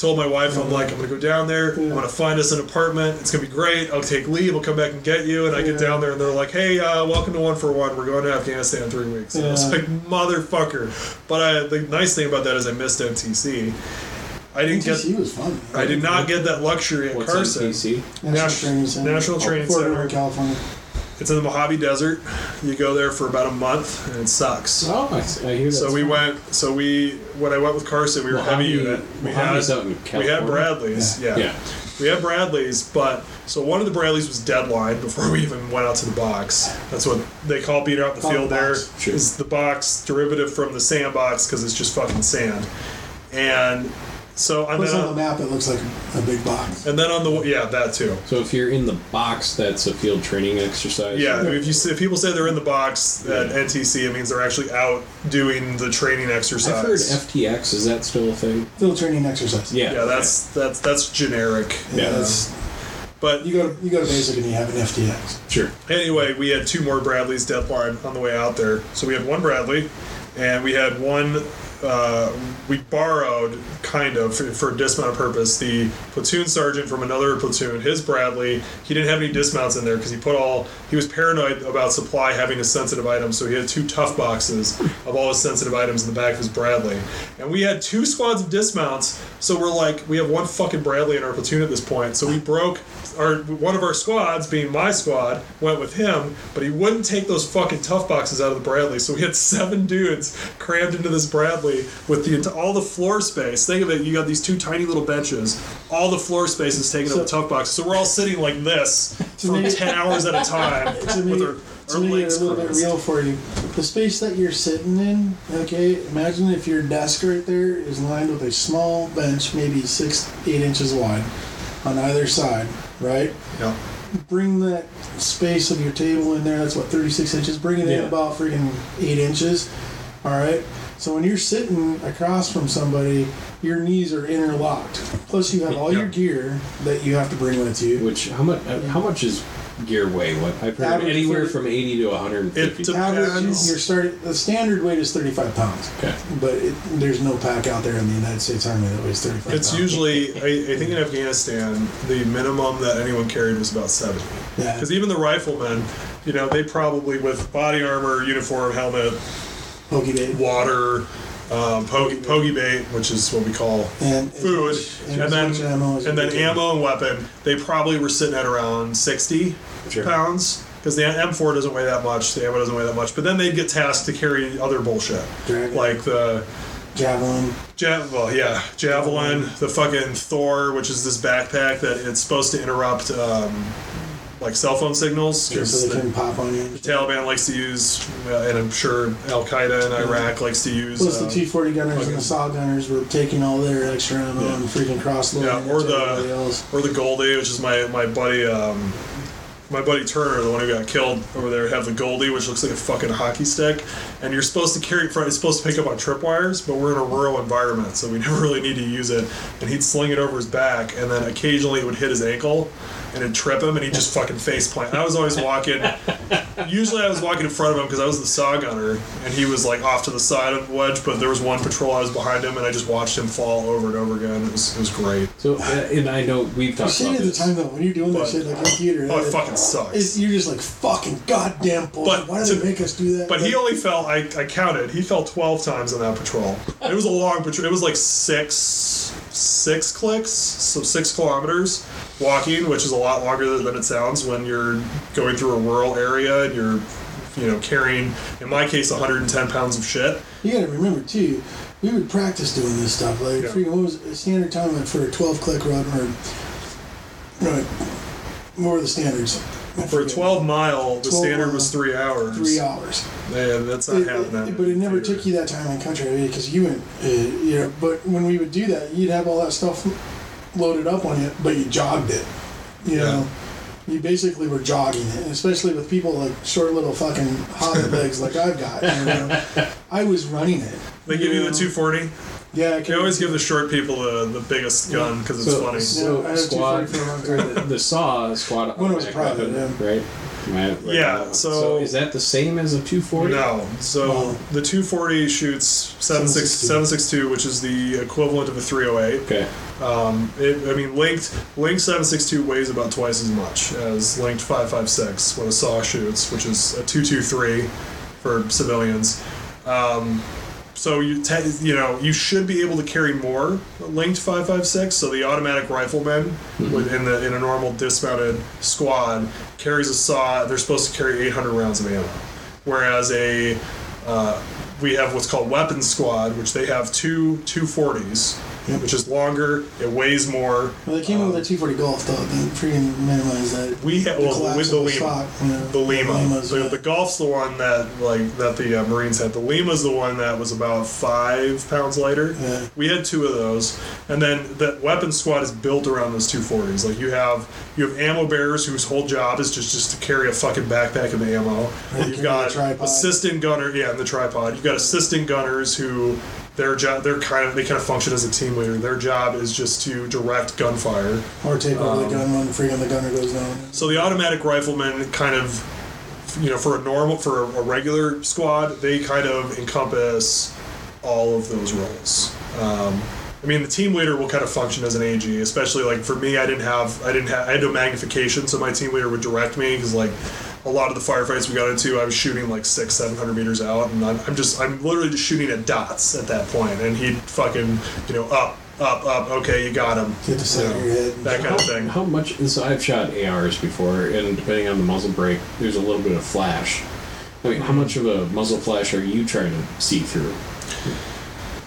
told my wife, I'm like, I'm gonna go down there. I'm gonna find us an apartment. It's gonna be great. I'll take leave. I'll come back and get you. And I get down there, and they're like, Hey, uh, welcome to One for One. We're going to Afghanistan in three weeks. And I was like, Motherfucker. But I, the nice thing about that is I missed NTC. I didn't get. NTC was fun. I did not get that luxury at What's Carson. NTC? National Nas- Training Center. National Training Center. California. It's in the Mojave Desert. You go there for about a month, and it sucks. Oh, I, s- I hear that. So we went. So we when I went with Carson, we were Mojave- heavy unit. We had Mojave's out in we had Bradleys. Yeah. Yeah. we had Bradleys, but so one of the Bradleys was deadline before we even went out to the box. That's what they call being out in the Call field. the There box. Sure. is the box derivative from the sandbox because it's just fucking sand, and so and Plus then, on the map, it looks like a big box. and then on the yeah that too. So if you're in the box, that's a field training exercise. Yeah, if you say, if people say they're in the box at NTC, it means they're actually out doing the training exercise. I've heard FTX. Is that still a thing? Field training exercise. Yeah. yeah, that's that's that's generic. Yeah, Yeah. that's- But you go to you go to basic and you have an FTX. Sure. anyway, we had two more Bradleys deadline on the way out there. So we had one Bradley, and we had one. Uh, we borrowed kind of for, for dismount purpose the platoon sergeant from another platoon his bradley. He didn't have any dismounts in there because he put all he was paranoid about supply having a sensitive item so he had two tough boxes of all his sensitive items in the back of his bradley. And we had two squads of dismounts so we're like we have one fucking bradley in our platoon at this point. So we broke our one of our squads, being my squad, went with him, but he wouldn't take those fucking tough boxes out of the Bradley. So we had seven dudes crammed into this Bradley with the all the floor space. Think of it, you got these two tiny little benches. All the floor space is taken up with So- tough boxes. So we're all sitting like this for me- ten hours at a time To with our, to our me, legs a little bit real for you. The space that you're sitting in, okay. Imagine if your desk right there is lined with a small bench, maybe six, eight inches wide, on either side, right? Yeah. bring that space of your table in there. That's what 36 inches. Bring it in about freaking eight inches. All right. So when you're sitting across from somebody, your knees are interlocked. Plus, you have all your gear that you have to bring with you. Which how much? How much is gear weigh? What I've heard Average anywhere for- from eighty to one hundred and fifty. It dep- Average, Depends. your start the standard weight is 35 pounds, Okay. but it, there's no pack out there in the United States Army that weighs 35 It's pounds. usually, I, I think in Afghanistan, the minimum that anyone carried was about 70. Yeah. Because even the riflemen, you know, they probably, with body armor, uniform, helmet, Pokey bait. water, um, pokey, pokey bait, which is what we call And food, much- and, then ammo and then can. ammo and weapon. They probably were sitting at around 60 Sure. pounds. Because the M4 doesn't weigh that much, the ammo doesn't weigh that much. But then they'd get tasked to carry other bullshit. Dragon. Like the Javelin. Ja- well, yeah, javelin, the fucking Thor, which is this backpack that it's supposed to interrupt um, like cell phone signals. Just so they the can pop on you. The Taliban likes to use, uh, and I'm sure Al Qaeda in Iraq likes to use. Plus uh, the 240 gunners and the SAW gunners were taking all their extra ammo Yeah. and freaking cross loading yeah, or the or the Goldie, which is my my buddy. Um, my buddy Turner, the one who got killed over there, have the Goldie, which looks like a fucking hockey stick, and you're supposed to carry it front. It's supposed to pick up on tripwires, but we're in a rural environment, so we never really need to use it. And he'd sling it over his back, and then occasionally it would hit his ankle, and it'd trip him, and he'd just fucking face plant. I was always walking. Usually, I was walking in front of him because I was the saw gunner, and he was like off to the side of the wedge. But there was one patrol I was behind him, and I just watched him fall over and over again. It was it was great. So, uh, and I know we've You talked about at the this. time though when you're doing that But- shit like in theater. Oh, it that- fucking sucks. it's- you're just like fucking goddamn bull. But Why do to- they make us do that? But he Like, only fell. I, I counted. He fell twelve times on that patrol. It was a long patrol. It was like six six clicks, so six kilometers walking, which is a lot longer than it sounds when you're going through a rural area and you're, you know, carrying, in my case, 110 pounds of shit. you got to remember too. We would practice doing this stuff. Like, Yeah. what was the standard time like, for a 12 click run or right? What were the standards? For a 12 mile, the 12 standard mile, was three hours. three hours. Yeah, that's not It- happening. it- but it never took you that time in country because you went, uh, you know. But when we would do that, you'd have all that stuff loaded up on you, but you jogged it. You Yeah. know, you basically were jogging it, and especially with people like short little fucking hobbit legs like I've got. You know, I was running it. They give you the 240. Yeah, I They always give the short people the, the biggest gun because it's So- funny. so- Yeah, I had a squad- 240 for a long time. The saw squad. When it was private, weapon, right? Right, right Yeah, now. so- is that the same as a 240? No. So No. the 240 shoots 76 762, which is the equivalent of a 308. Okay. Um, it, I mean, linked linked 762 weighs about twice as much as linked 556 what a saw shoots, which is a 223 for civilians. Um, so you te- you know you should be able to carry more linked 556. So the automatic rifleman within the in a normal dismounted squad carries a saw. They're supposed to carry 800 rounds of ammo, whereas a uh, we have what's called weapons squad, which they have two 240s, which is longer. It weighs more. Well, they came up with a 240 Golf though. They freaking minimized that. We have The well with the Lima, stock, you know, the Lima. The, yeah. the Golf's the one that like that the uh, Marines had. The Lima's the one that was about five pounds lighter. Yeah. We had two of those, and then the weapons squad is built around those 240s. Like you have you have ammo bearers whose whole job is just just to carry a fucking backpack of ammo. Right, You've got assistant gunner, yeah, and the tripod. You've got assistant gunners who their job they're kind of they kind of function as a team leader. Their job is just to direct gunfire. Or take over Um, the gun when the freaking the gunner goes down. So the automatic riflemen kind of, you know, for a normal, for a regular squad, they kind of encompass all of those roles. Um, I mean, the team leader will kind of function as an AG, especially like for me, I didn't have, I didn't have, I had no magnification, so my team leader would direct me because like a lot of the firefights we got into, I was shooting like six, seven hundred meters out, and I'm, I'm just, I'm literally just shooting at dots at that point, and he'd fucking, you know, up, up, up, okay, you got him, Get the side of your head. that kind of thing. How much? So I've shot ARs before, and depending on the muzzle brake, there's a little bit of flash. I mean, how much of a muzzle flash are you trying to see through?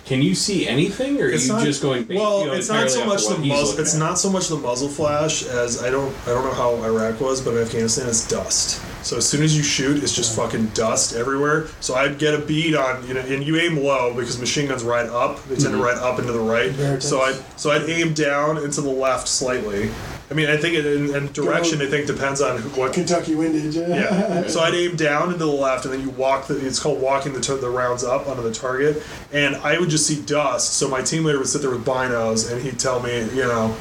Can you see anything, or are It's you not- just going? Well, it's not so much the muzzle. It's at? not so much the muzzle flash as I don't. I don't know how Iraq was, but in Afghanistan, it's dust. So as soon as you shoot, it's just fucking dust everywhere. So I'd get a bead on, you know, and you aim low because machine guns ride up. They tend Mm-hmm. to ride up into the right. So I so I'd aim down and to the left slightly. I mean, I think it, and, and direction. I think depends on who- what Kentucky windage. yeah. So I'd aim down and to the left, and then you walk. The, it's called walking the, t- the rounds up onto the target, and I would just see dust. So my team leader would sit there with binos, and he'd tell me, you know,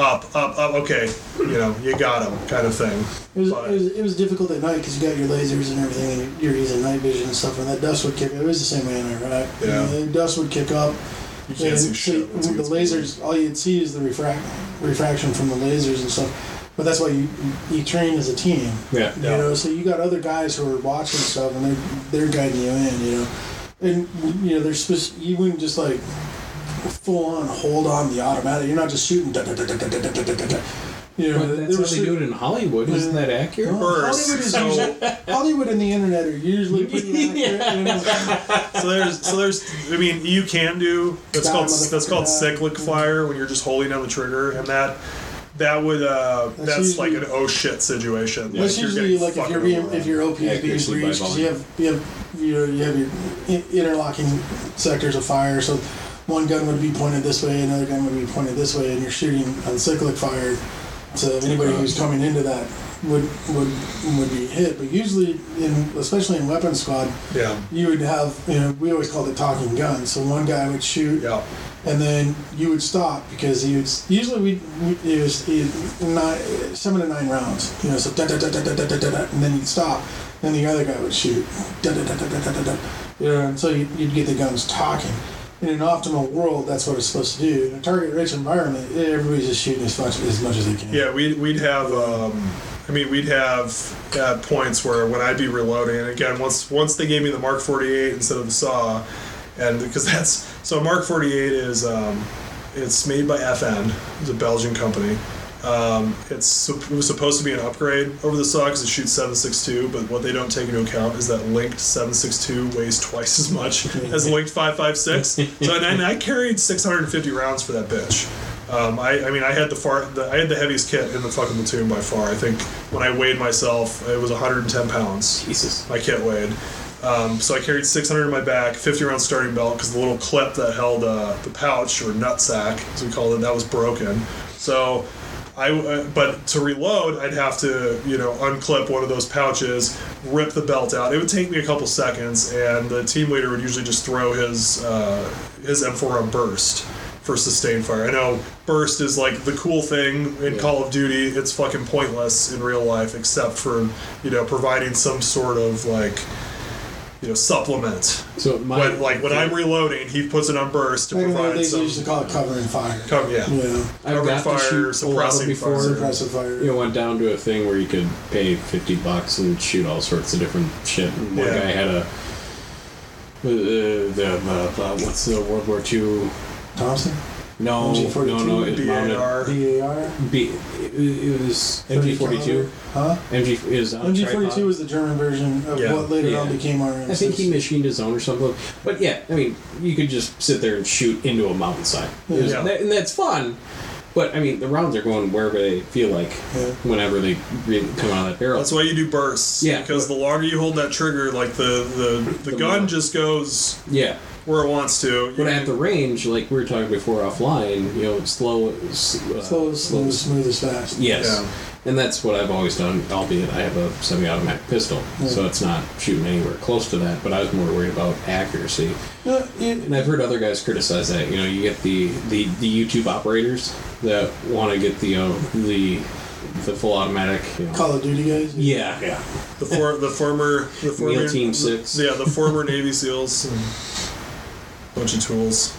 up, up, up. Okay, you know, you got him, kind of thing. It was, But- it was it was difficult at night because you got your lasers and everything, and you're using night vision and stuff, and that dust would kick. It was the same way in Iraq. You Yeah. know, the dust would kick up. You can't see shit. once it the gets lasers, all you'd see is the refract, refraction from the lasers and stuff. But that's why you you train as a team. Yeah. You know, so you got other guys who are watching stuff and they're they're guiding you in. You know, and you know, there's spec- you wouldn't just like full on hold on the automatic. You're not just shooting. Da, da, da, da, da, da, da, da, da. You know, But that's how was they cer- do it in Hollywood. Isn't that accurate? Well, Hollywood is so- usually, Hollywood and the internet are usually pretty accurate. You know? So there's, so there's. I mean, you can do. That's Die, called that's called motherfucker, die. cyclic fire when you're just holding down the trigger, and that. That would uh, That's that's, like an oh shit situation. That's you're usually like if fucking you're being if your OP is being Accuracy breached because you have you have you know, you have your interlocking sectors of fire. So one gun would be pointed this way, another gun would be pointed this way, and you're shooting on cyclic fire. So anybody who's coming into that would would would be hit. But usually, in especially in weapon squad, yeah, you would have you know we always called it talking guns. So one guy would shoot. yeah. and then you would stop because he would usually we we- it was it, nine, seven to nine rounds you know so da da da da da da da da and then you'd stop then the other guy would shoot da da da da da da da da you know and so you'd, you'd get the guns talking in an optimal world that's what it's supposed to do in a target rich environment everybody's just shooting as much as much as they can Yeah, we'd, we'd have. Um, I mean, we'd have at points where when I'd be reloading, and again, once once they gave me the Mark 48 instead of the saw, and because that's so Mark 48 is um, it's made by FN, it's a Belgian company. Um, it's it was supposed to be an upgrade over the saw because it shoots 7.62, but what they don't take into account is that linked 7.62 weighs twice as much as linked 5.56. So and, and I carried 650 rounds for that bitch. Um, I, I mean, I had the far, the, I had the heaviest kit in the fucking platoon by far. I think when I weighed myself, it was 110 pounds. Jesus. My kit weighed. Um, so I carried 600 in my back, 50 round starting belt because the little clip that held uh, the pouch or nut sack, as we called it, that was broken. So I uh, but to reload, I'd have to you know unclip one of those pouches, rip the belt out. It would take me a couple seconds, and the team leader would usually just throw his uh, his M4 on burst for sustained fire. I know burst is like the cool thing in Yeah. Call of Duty. It's fucking pointless in real life, except for you know providing some sort of like you know supplement. So my When, like when I'm reloading, he puts it on burst to Back provide days, they some used to call it covering fire. cover. Yeah. Yeah, I've covering got fire, to shoot suppressing before. fire. suppressive fire. You know, went down to a thing where you could pay fifty bucks and shoot all sorts of different shit. And one Yeah. guy had a uh, the, the, the what's the World War II? Thompson, No, MG42? no, no. It mounted BAR. BAR, B. It, it was 30 MG forty two. Huh? MG uh, is on a MG tripod. 42 was the German version of Yeah. what later Yeah. on became RM6. I think he machined his own or something. But yeah, I mean, you could just sit there and shoot into a mountainside, It was- Yeah. that- and that's fun. But I mean, the rounds are going wherever they feel like, Yeah. whenever they re- come out of that barrel. That's why you do bursts. Yeah. Because the longer you hold that trigger, like the the, the, The gun more- just goes yeah, where it wants to. but at the range, like we were talking before offline, you know, slow, s- uh, slow, slow, smooth as fast. Yes. Yeah. And that's what I've always done, albeit I have a semi automatic pistol, so it's not shooting anywhere close to that, but I was more worried about accuracy. Yeah, yeah, And I've heard other guys criticize that. You know, you get the, the, the YouTube operators that want to get the, uh, the the full automatic. You know. Call of Duty guys. Yeah, yeah. the for, the former the former Meal Team Six. Yeah, the former Navy SEAls. Bunch of tools.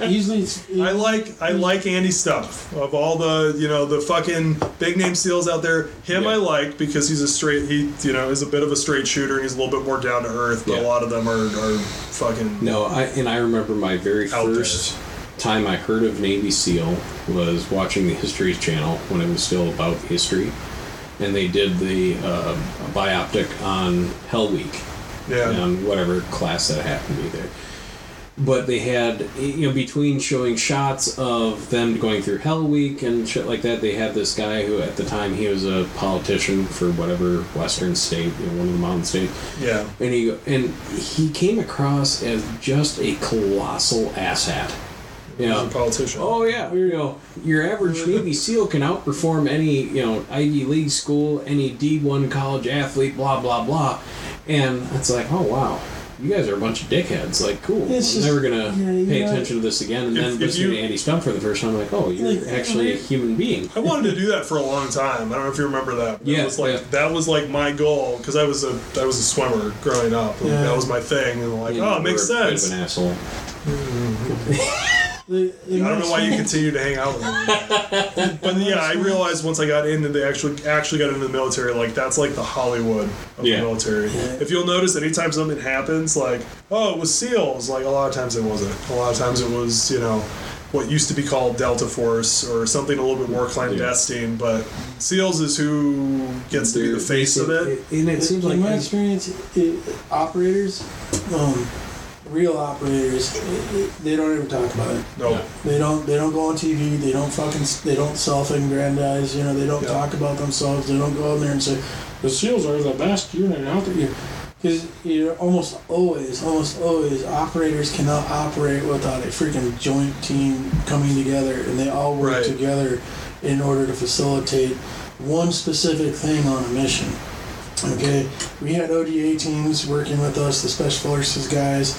Usually, I like I like Andy Stumpf of all the you know the fucking big name seals out there. Him Yeah. I like because he's a straight he you know is a bit of a straight shooter and he's a little bit more down to earth. But Yeah. a lot of them are, are fucking No, I and I remember my very Out there. first time I heard of Navy SEAL was watching the History Channel when it was still about history, and they did the uh, bioptic on Hell Week. Yeah. on whatever class that happened to be there. But they had, you know, between showing shots of them going through Hell Week and shit like that, they had this guy who, at the time, he was a politician for whatever Western state, you know, one of the mountain states, Yeah. and he and he came across as just a colossal asshat. A politician. Oh yeah, you know, your average Navy SEAL can outperform any you know Ivy League school, any D one college athlete, blah blah blah, and it's like, oh wow, you guys are a bunch of dickheads. Like, cool, It's I'm just- never gonna yeah, you pay know- attention to this again. And If- then if listening you- to Andy Stumpf for the first time, I'm like, oh, you're Like, actually a human being. I wanted to do that for a long time. I don't know if you remember that. That Yeah, was like yeah. that was like my goal because I was a I was a swimmer growing up. And Yeah. That was my thing, and like, You oh, it makes a bit of sense. an asshole. Mm-hmm. They- they I don't know why you continue to hang out with me. but yeah, I realized once I got into the actually actually got into the military, like that's like the Hollywood of Yeah. the military. If you'll notice, anytime something happens, like oh, it was SEALs. Like a lot of times it wasn't. A lot of times it was you know what used to be called Delta Force or something a little bit more clandestine. But SEALs is who gets to be the They're- face of it. and it seems like in my experience, it, operators, um, real operators, it, it, they don't even talk about it. No. They don't. They don't go on TV. They don't fucking. They don't self-aggrandize. You know. They don't Yeah. talk about themselves. They don't go in there and say, "The SEALs are the best unit out there." Because you're almost always, almost always, operators cannot operate without a freaking joint team coming together, and they all work Right. together in order to facilitate one specific thing on a mission. Okay, we had ODA teams working with us, the Special Forces guys.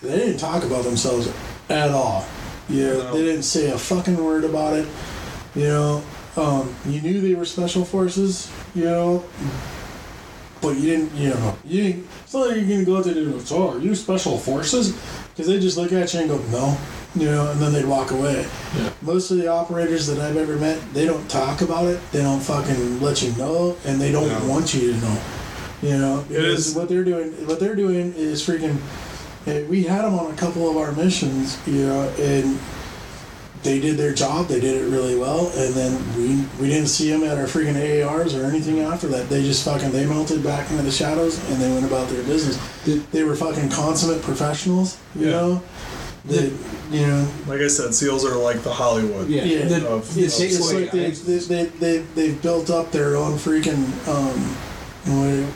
They didn't talk about themselves at all. You know, No. they didn't say a fucking word about it. You know, um, you knew they were Special Forces. You know, but you didn't. You know, you didn't. It's not like you're gonna go out there and go, "So, are you Special Forces?" Because they just look at you and go, "No." You know, and then they'd walk away. Yeah. Most of the operators that I've ever met, they don't talk about it. They don't fucking let you know, and they don't No. want you to know. You know, It is- because what they're doing. What they're doing is freaking. eh, We had them on a couple of our missions, you know, and they did their job. They did it really well, and then we we didn't see them at our freaking AARs or anything after that. They just fucking they melted back into the shadows and they went about their business. Did- They were fucking consummate professionals, you Yeah. know. That you know, Like I said, SEALs are like the Hollywood. yeah, Yeah. the, Of- it's, of- it's like they, I- they, they, they, they've built up their own freaking um,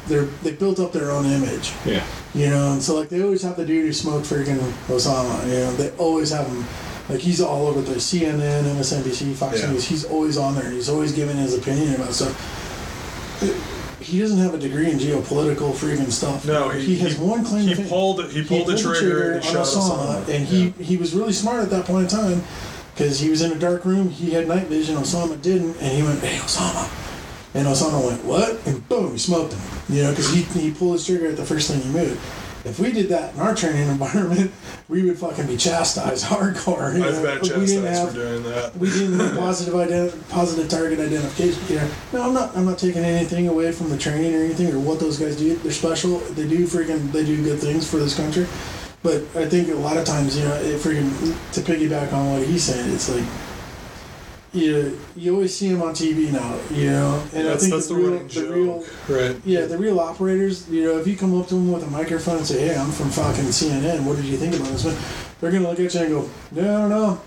they're they built up their own image, yeah. you know. And so like they always have the dude who smoked freaking Osama, you know. They always have him Like he's all over the CNN, MSNBC, Fox Yeah. News. He's always on there. He's always giving his opinion about stuff. He doesn't have a degree in geopolitical freaking stuff. No, he, has he- one claim He to fame. pulled it. He pulled the trigger and on shot Osama, Osama. and he Yeah. he was really smart at that point in time because he was in a dark room. He had night vision. Osama didn't, and he went, "Hey, Osama," and Osama went, "What?" and boom, he smoked him. You know, because he he pulled his trigger at the first thing he moved. If we did that in our training environment, we would fucking be chastised hardcore. you I've been we didn't chastised have for doing that. we didn't have positive positive target identification here. No, I'm not. I'm not taking anything away from the training or anything or what those guys do. They're special. They do freaking. They do good things for this country. But I think a lot of times, you know, it freaking to piggyback on what he's saying, it's like you you always see them on TV now, you know, and that's I think that's the, real, the joke, real right? yeah, the real operators, you know, if you come up to them with a microphone and say, "Hey, I'm from fucking CNN. What did you think about this?" one?" They're gonna look at you and go, "No, I don't know.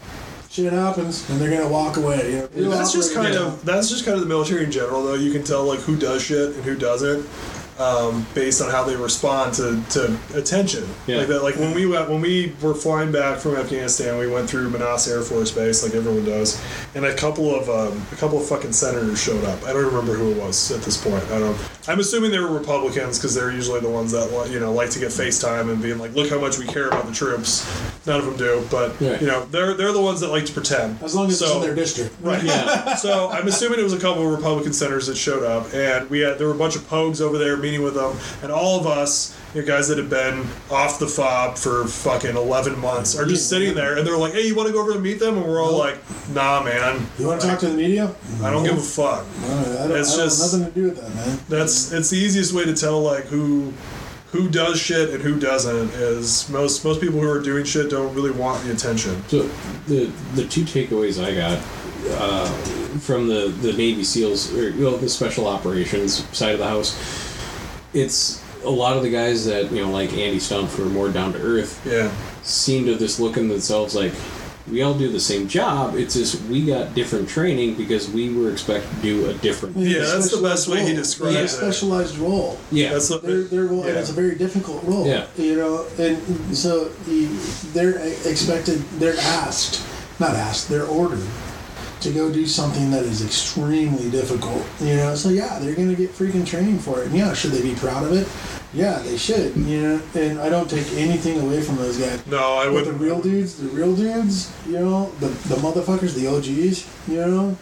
Shit happens," and they're gonna walk away. You know, That's just kind of that's just kind of the military in general, though. You can tell like who does shit and who doesn't, um, based on how they respond to, to attention. Yeah. Like that. Like when we went when we were flying back from Afghanistan, we went through Manas Air Force Base, like everyone does, and a couple of um, a couple of fucking senators showed up. I don't remember who it was at this point. I don't. I'm assuming they were Republicans because they're usually the ones that you know like to get FaceTime and being like, look how much we care about the troops. None of them do, but Right. you know they're they're the ones that like to pretend. as long as it's So- in their district. Right. Yeah. so I'm assuming it was a couple of Republican senators that showed up, and we had there were a bunch of pogues over there meeting with them, and all of us, you know, guys that have been off the fob for fucking 11 months, are just sitting there, and they're like, "Hey, you want to go over and meet them?" And we're all like, "Nah, man, You want to talk to the media? I don't give a fuck." No, I don't, It's I don't- just- nothing to do with that, man. That's it's the easiest way to tell like who who does shit and who doesn't is most most people who are doing shit don't really want the attention. So the the two takeaways I got uh, from the the Navy SEALs or well, the special operations side of the house, it's a lot of the guys that you know like Andy Stumpf who are more down to earth Yeah. seem to just look at themselves like we all do the same job. It's just we got different training because we were expected to do a different. Yeah, It's that's the best specialized way he role. described It's a it. specialized role. Yeah, That's the, Their, their role, and yeah. it's a very difficult role. Yeah. You know, and so they're expected, they're asked, not asked, they're ordered to go do something that is extremely difficult. You know, so yeah, they're going to get freaking training for it. And yeah, should they be proud of it? Yeah, they should. You know, and I don't take anything away from those guys. no, I But would the real dudes, the real dudes, you know, the, the motherfuckers, the OGs, you know,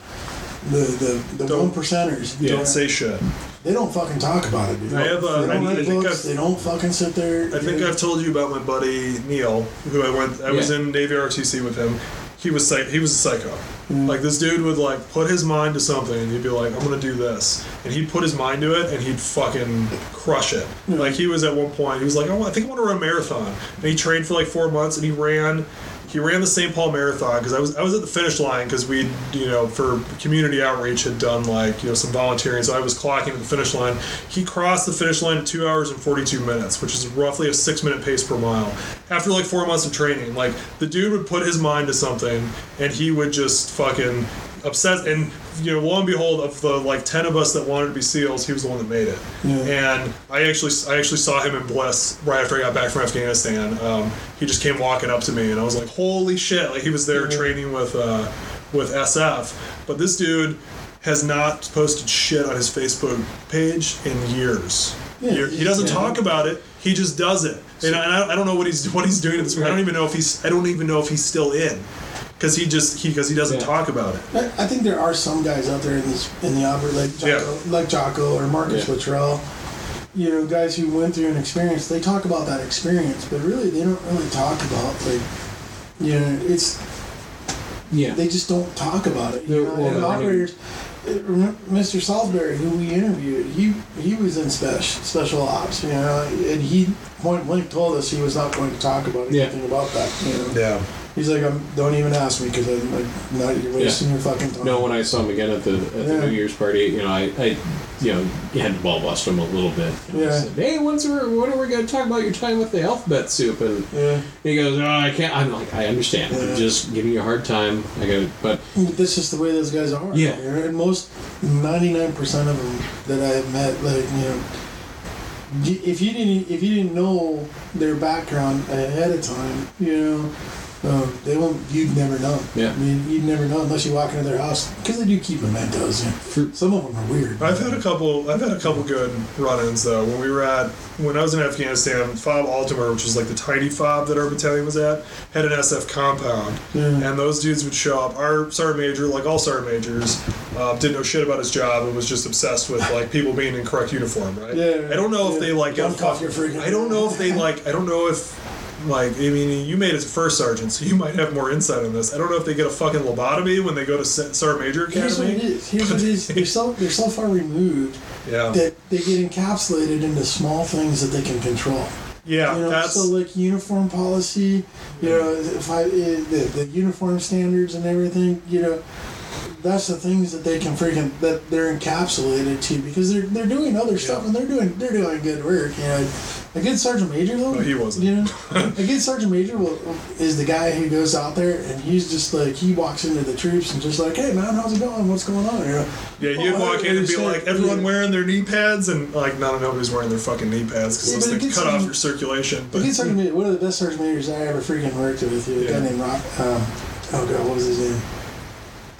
the the, the Don't- one percenters. Don't say shit. They don't fucking talk about it, dude. I have, uh, they don't I- I think books. I've- They don't fucking sit there. I think know. I've told you about my buddy Neil, who I went. I was in Navy ROTC with him. He was psych- he was a psycho. Mm. Like this dude would like put his mind to something, and he'd be like, "I'm gonna do this," and he'd put his mind to it, and he'd fucking crush it. Like he was at one point, he was like, oh, I think I want to run a marathon," and he trained for like four months, and he ran. He ran the St. Paul Marathon because I was I was at the finish line because we you know for community outreach had done like you know some volunteering so I was clocking at the finish line. He crossed the finish line in two hours and forty two minutes, which is roughly a six minute pace per mile. After like four months of training, like the dude would put his mind to something and he would just fucking obsess and you know lo and behold of the like 10 of us that wanted to be seals he was the one that made it. Yeah. and i actually i actually saw him in bliss right after i got back from afghanistan. Um, he just came walking up to me and i was like holy shit! Like he was there training with uh, with sf but this dude has not posted shit on his facebook page in years. Yeah, he doesn't yeah. talk about it. He just does it. And I, I don't know what he's what he's doing at this point i don't even know if he's i don't even know if he's still in because he just he because he doesn't Yeah. talk about it I, I think there are some guys out there in this in the opera like Jocko, like Jocko or Marcus Yeah. Luttrell. You know, guys who went through an experience. They talk about that experience, but really they don't really talk about like, you know, it's yeah. they just don't talk about it. You know, well, and operators. uh, Mr. Salisbury, who we interviewed, he he was in special special ops, you know, and he point blank told us he was not going to talk about Yeah. anything about that. You know? yeah He's like, I'm, don't even ask me because I'm like, not you're wasting your fucking time. No, when I saw him again at the at the Yeah. New Year's party, you know, I, I you know, had to ball bust him a little bit. And I Yeah. said, hey, when's we when are we going to talk about your time with the alphabet soup? And yeah, he goes, oh, I can't. I'm like, I understand. Yeah. I'm just giving you a hard time. I got, but but that's just the way those guys are. Yeah. and most ninety nine percent of them that I have met, like you know, if you didn't if you didn't know their background ahead of time, you know, Um, they won't. You'd never know. Yeah. I mean, you'd never know unless you walk into their house because they do keep mementos. Yeah. For- Some of them are weird. I've had a couple. I've had a couple good run-ins though. When we were at, when I was in Afghanistan, Fob Altimur, which is like the tiny fob that our battalion was at, had an SF compound, Yeah. and those dudes would show up. Our sergeant major, like all sergeant majors, uh, didn't know shit about his job and was just obsessed with like people being in correct uniform, right? Yeah, I don't know if they like. Jump got off your freaking- I don't know if they like. I don't know if. Like, I mean, you made it first sergeant, so you might have more insight on this. I don't know if they get a fucking lobotomy when they go to se- sergeant major Here's what it academy. Here's what it is. They're so they're so far removed Yeah, that they get encapsulated into small things that they can control. yeah, you know, that's so like uniform policy, you know, if I eh, the, the uniform standards and everything, you know, that's the things that they can freaking that they're encapsulated to because they're they're doing other stuff Yeah. and they're doing they're doing good work. You know, a good sergeant major though. No, he wasn't. You know, a good sergeant major will, is the guy who goes out there and he's just like he walks into the troops and just like, hey man, how's it going? What's going on? You know, Yeah, you'd Oh, walk in and be like, everyone Yeah. wearing their knee pads, and like, not nobody's wearing their fucking knee pads because Yeah, those things cut off your circulation. A But good sergeant major, one of the best sergeant majors I ever freaking worked with. A guy named Rock. Um, oh god, what was his name?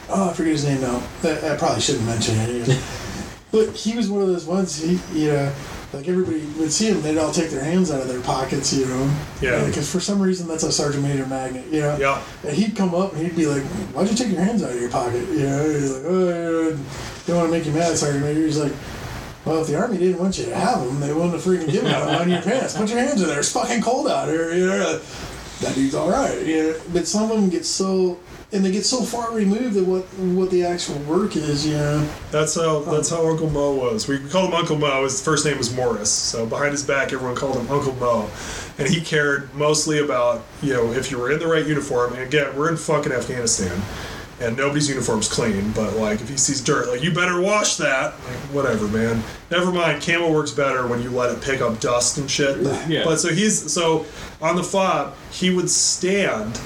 Oh, I forget his name now. I, I probably shouldn't mention it. but he was one of those ones. He, you know, like everybody would see him, they'd all take their hands out of their pockets, you know. Yeah. Because for some reason that's a sergeant major magnet, you know. yeah, And he'd come up and he'd be like, "Why'd you take your hands out of your pocket?" You know, he's like, "Oh, you don't want to make you mad, Sergeant Major." He's like, "Well, if the army didn't want you to have them, they wouldn't have freaking given them on your pants. Put your hands in there. It's fucking cold out here." You know, that dude's all right. You know, but some of them get so. And they get so far removed of what what the actual work is, you know. that's how um, that's how Uncle Mo was. We called him Uncle Mo. His first name was Morris. So behind his back, everyone called him Uncle Mo, and he cared mostly about you know if you were in the right uniform. And again, we're in fucking Afghanistan. And nobody's uniform's clean, but like if he sees dirt, like you better wash that. Like whatever, man. Never mind. Camel works better when you let it pick up dust and shit. Yeah. But so he's so on the fob, he would stand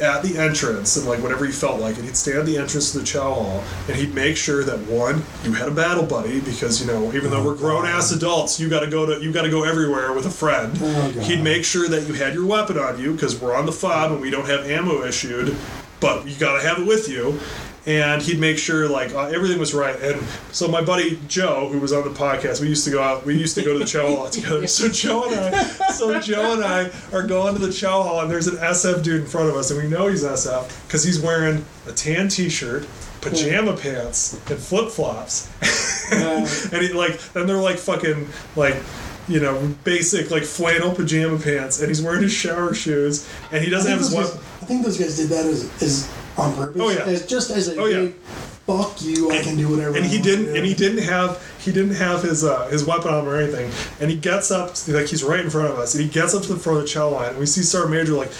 at the entrance and like whenever he felt like it, he'd stand at the entrance to the chow hall and he'd make sure that one, you had a battle buddy because you know even though oh, we're grown ass adults, you got to go to you got to go everywhere with a friend. Oh, he'd make sure that you had your weapon on you because we're on the fob and we don't have ammo issued, but you got to have it with you. And he'd make sure like uh, everything was right. And so my buddy Joe, who was on the podcast, we used to go out. We used to go to the chow hall together. So Joe and I, so Joe and I are going to the chow hall, and there's an SF dude in front of us, and we know he's SF because he's wearing a tan T-shirt, pajama pants, and flip flops. and he like, and they're like fucking like. You know, basic like flannel pajama pants, and he's wearing his shower shoes, and he doesn't have his I think those guys did that as, as on purpose. Oh, yeah. As just as a Oh, yeah. fuck you, I can do whatever. and I he want didn't to do." and he didn't have he didn't have his uh, his weapon on him or anything and he gets up like he's right in front of us and he gets up to the front of the chow line and we see sergeant major like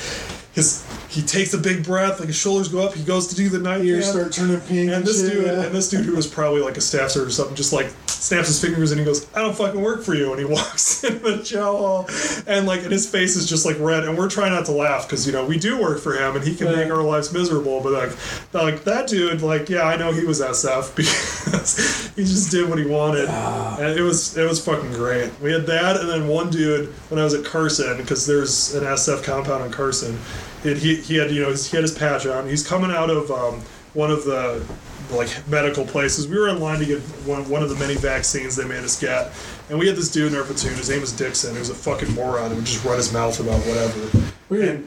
his he takes a big breath like his shoulders go up he goes to do the night Ears start turning pink. and this shit, dude yeah. and this dude who was probably like a staff sergeant or something just like snaps his fingers and he goes i don't fucking work for you and he walks into the chow hall and like and his face is just like red and we're trying not to laugh because you know we do work for him and he can Yeah. make our lives miserable but like like that dude like yeah i know he was sf because he just did what he wanted ah. and it was it was fucking great we had that and then one dude when i was at carson because there's an sf compound in carson it, he, he had you know he had his patch on. He's coming out of um, one of the like medical places. We were in line to get one, one of the many vaccines they made us get. And we had this dude in our platoon. His name was dixon. He was a fucking moron. Who would just run his mouth about whatever. Weird.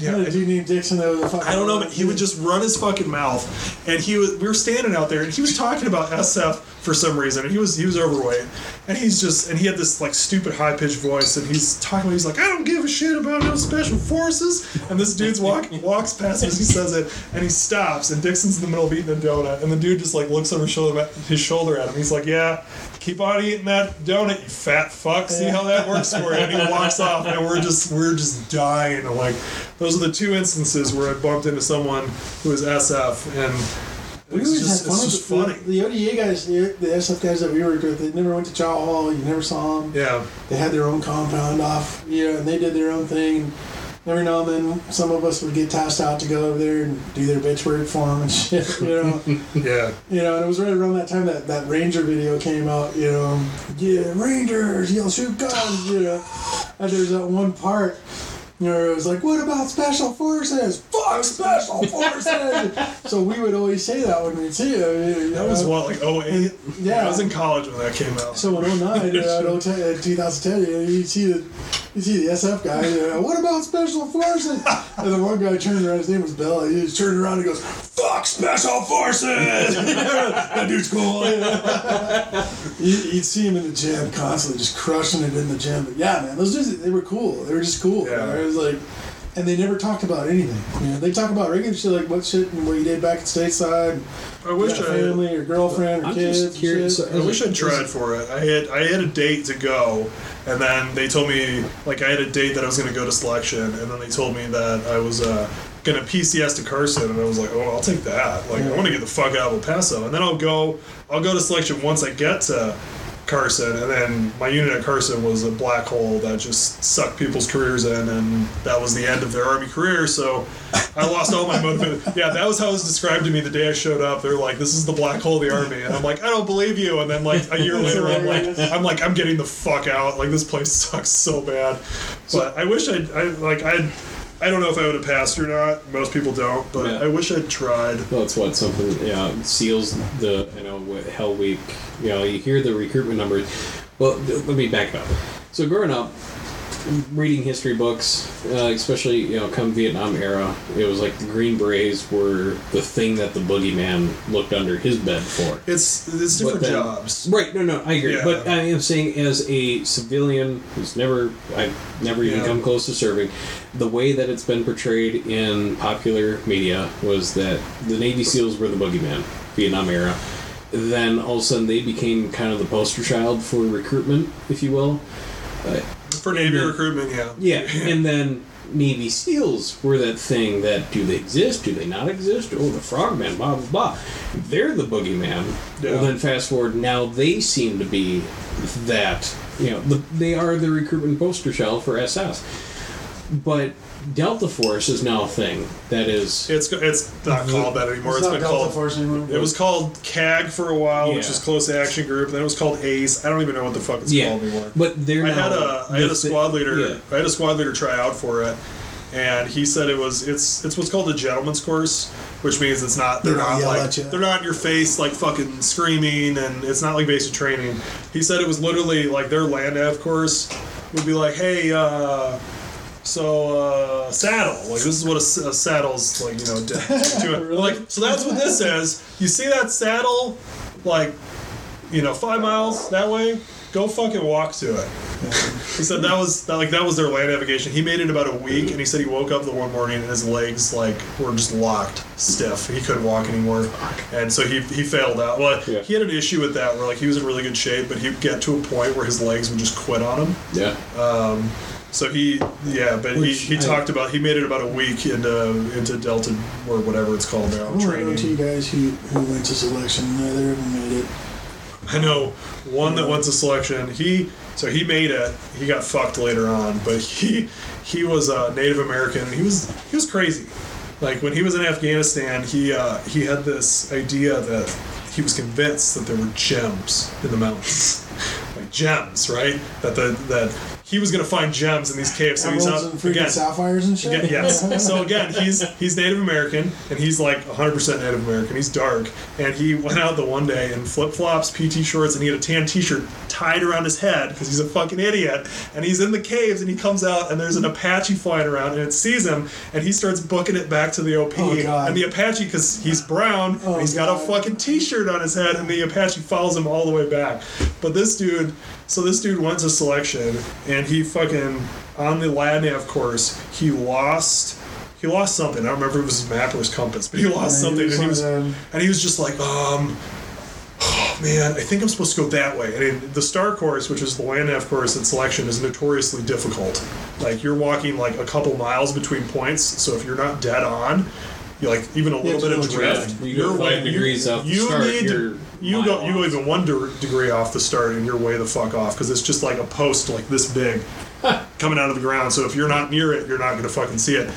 Yeah, a dude named Dixon that was a fucking. I don't know, but he would just run his fucking mouth, and he was. We were standing out there, and he was talking about SF for some reason, and he was he was overweight, and he's just and he had this like stupid high pitched voice, and he's talking. He's like, I don't give a shit about no special forces, and this dude's walk walks past him as he says it, and he stops, and Dixon's in the middle of eating a donut, and the dude just like looks over his shoulder his shoulder at him. He's like, Yeah. Keep on eating that donut, you fat fuck. See how that works for you. And he walks off, and we're just we're just dying. And like, those are the two instances where I bumped into someone who was SF, and We it's always just, had fun it's with just the, funny. the ODA guys, the, the SF guys that we worked with. They never went to Chow Hall. You never saw them. Yeah, They had their own compound off, you know, and they did their own thing. Every now and then, some of us would get tasked out to go over there and do their bitch work for them and shit, you know. yeah, you know, and it was right around that time that that Ranger video came out, you know. Yeah, Rangers, you'll shoot guns, you know. And there's that one part You know, it was like, what about special forces? Fuck special forces! so we would always say that when we'd see it. you That was what, like 08? Yeah. I was in college when that came out. So in 09, uh, in 010, uh, 2010, you, know, you see the you see the SF guy. You know, what about special forces? And the one guy turned around. His name was Bill. He just turned around and goes, "Fuck special forces!" that dude's cool. you know. You- You'd see him in the gym constantly, just crushing it in the gym. But yeah, man, those dudes they were cool. They were just cool. you Yeah. Know, It was like. And they never talked about anything. You know, they talk about regular shit like what shit and what you did back at stateside. I wish you got I had, family or girlfriend or I'm kids. just curious. shit. I wish I'd tried for it. I had I had a date to go, and then they told me like I had a date that I was going to go to selection, and then they told me that I was uh, going to PCS to Carson, and I was like, oh, I'll take that. Like I want to get the fuck out of El Paso, and then I'll go I'll go to selection once I get to Carson, and then my unit at Carson was a black hole that just sucked people's careers in, and that was the end of their Army career. So I lost all my motivation. Yeah, that was how it was described to me the day I showed up. They're like, "This is the black hole of the Army," and I'm like, "I don't believe you." And then like a year later, I'm like, "I'm like, I'm getting the fuck out. Like this place sucks so bad." But I wish I'd I like I. I don't know if I would have passed or not. Most people don't, but Yeah. I wish I'd tried. Well, it's what something yeah seals the you know what Hell Week. You know, you hear the recruitment numbers. Well, let me back up. So growing up, reading history books, uh, especially you know come Vietnam era, it was like the Green Berets were the thing that the boogeyman looked under his bed for. It's it's different then- jobs. Right? No, no, I agree. Yeah. But I am saying, as a civilian who's never, I've never even Yeah. come close to serving, the way that it's been portrayed in popular media was that the Navy SEALs were the boogeyman, Vietnam era. Then all of a sudden they became kind of the poster child for recruitment, if you will. For Navy Yeah. recruitment, yeah. Yeah, and then Navy SEALs were that thing that do they exist? Do they not exist? Oh, the frogmen, blah blah blah. They're the boogeyman. Yeah. Well, then fast forward, now they seem to be that. You know, the, they are the recruitment poster child for SS. But Delta Force is now a thing that is. It's it's not called that anymore. It's it's not been Delta called. Force anymore. It was called CAG for a while, which Yeah. is Close Action Group. Then it was called ACE. I don't even know what the fuck it's Yeah, called anymore. but they're I now had a I had a squad leader. yeah. I had a squad leader try out for it, and he said it was it's it's what's called a gentleman's course, which means it's not they're They don't not yell like at you. they're not in your face like fucking screaming, and it's not like basic training. He said it was literally like their land nav course would be like, hey. uh so uh, saddle, like this is what a saddle's like, you know, d- doing. Like so that's what this says. You see that saddle, like, you know, five miles that way. Go fucking walk to it. He said that was that, like that was their land navigation. He made it about a week, and he said he woke up the one morning and his legs like were just locked stiff. He couldn't walk anymore, and so he he failed out. Well, Yeah. he had an issue with that where like he was in really good shape, but he'd get to a point where his legs would just quit on him. Yeah. So he, yeah, but he, Which he I- talked about he made it about a week into into Delta or whatever it's called now want to two training. guys who, who went to selection. Neither of them made it. I know one that went to selection. He so he made it. He got fucked later on, but he he was a Native American. and He was he was crazy. Like when he was in Afghanistan, he uh, he had this idea that he was convinced that there were gems in the mountains, like gems, right? That the that he was gonna find gems in these caves. So he's Emeralds out and freaking again. sapphires and shit. Yeah, yes. So again, he's he's Native American, and he's like 100% Native American. He's dark, and he went out the one day in flip flops, PT shorts, and he had a tan T-shirt tied around his head because he's a fucking idiot. And he's in the caves, and he comes out, and there's an Apache flying around, and it sees him, and he starts booking it back to the OP. Oh, God. and the Apache, because he's brown, Oh, and he's got a fucking T-shirt on his head, and the Apache follows him all the way back. But this dude, so this dude went to selection, and he fucking on the land nav course, he lost. He lost something. I don't remember if it was his map or his compass, but he lost Yeah, something, was and he was, and he was just like, um, oh man, I think I'm supposed to go that way. And in the Star course, which is the land nav course at selection, is notoriously difficult. Like you're walking like a couple miles between points, so if you're not dead on, you like even a little to bit of drift. You you're five way- degrees you, off the you start, need to, you go mile you go even one de- degree off the start, and you're way the fuck off because it's just like a post like this big coming out of the ground. So if you're not near it, you're not gonna fucking see it.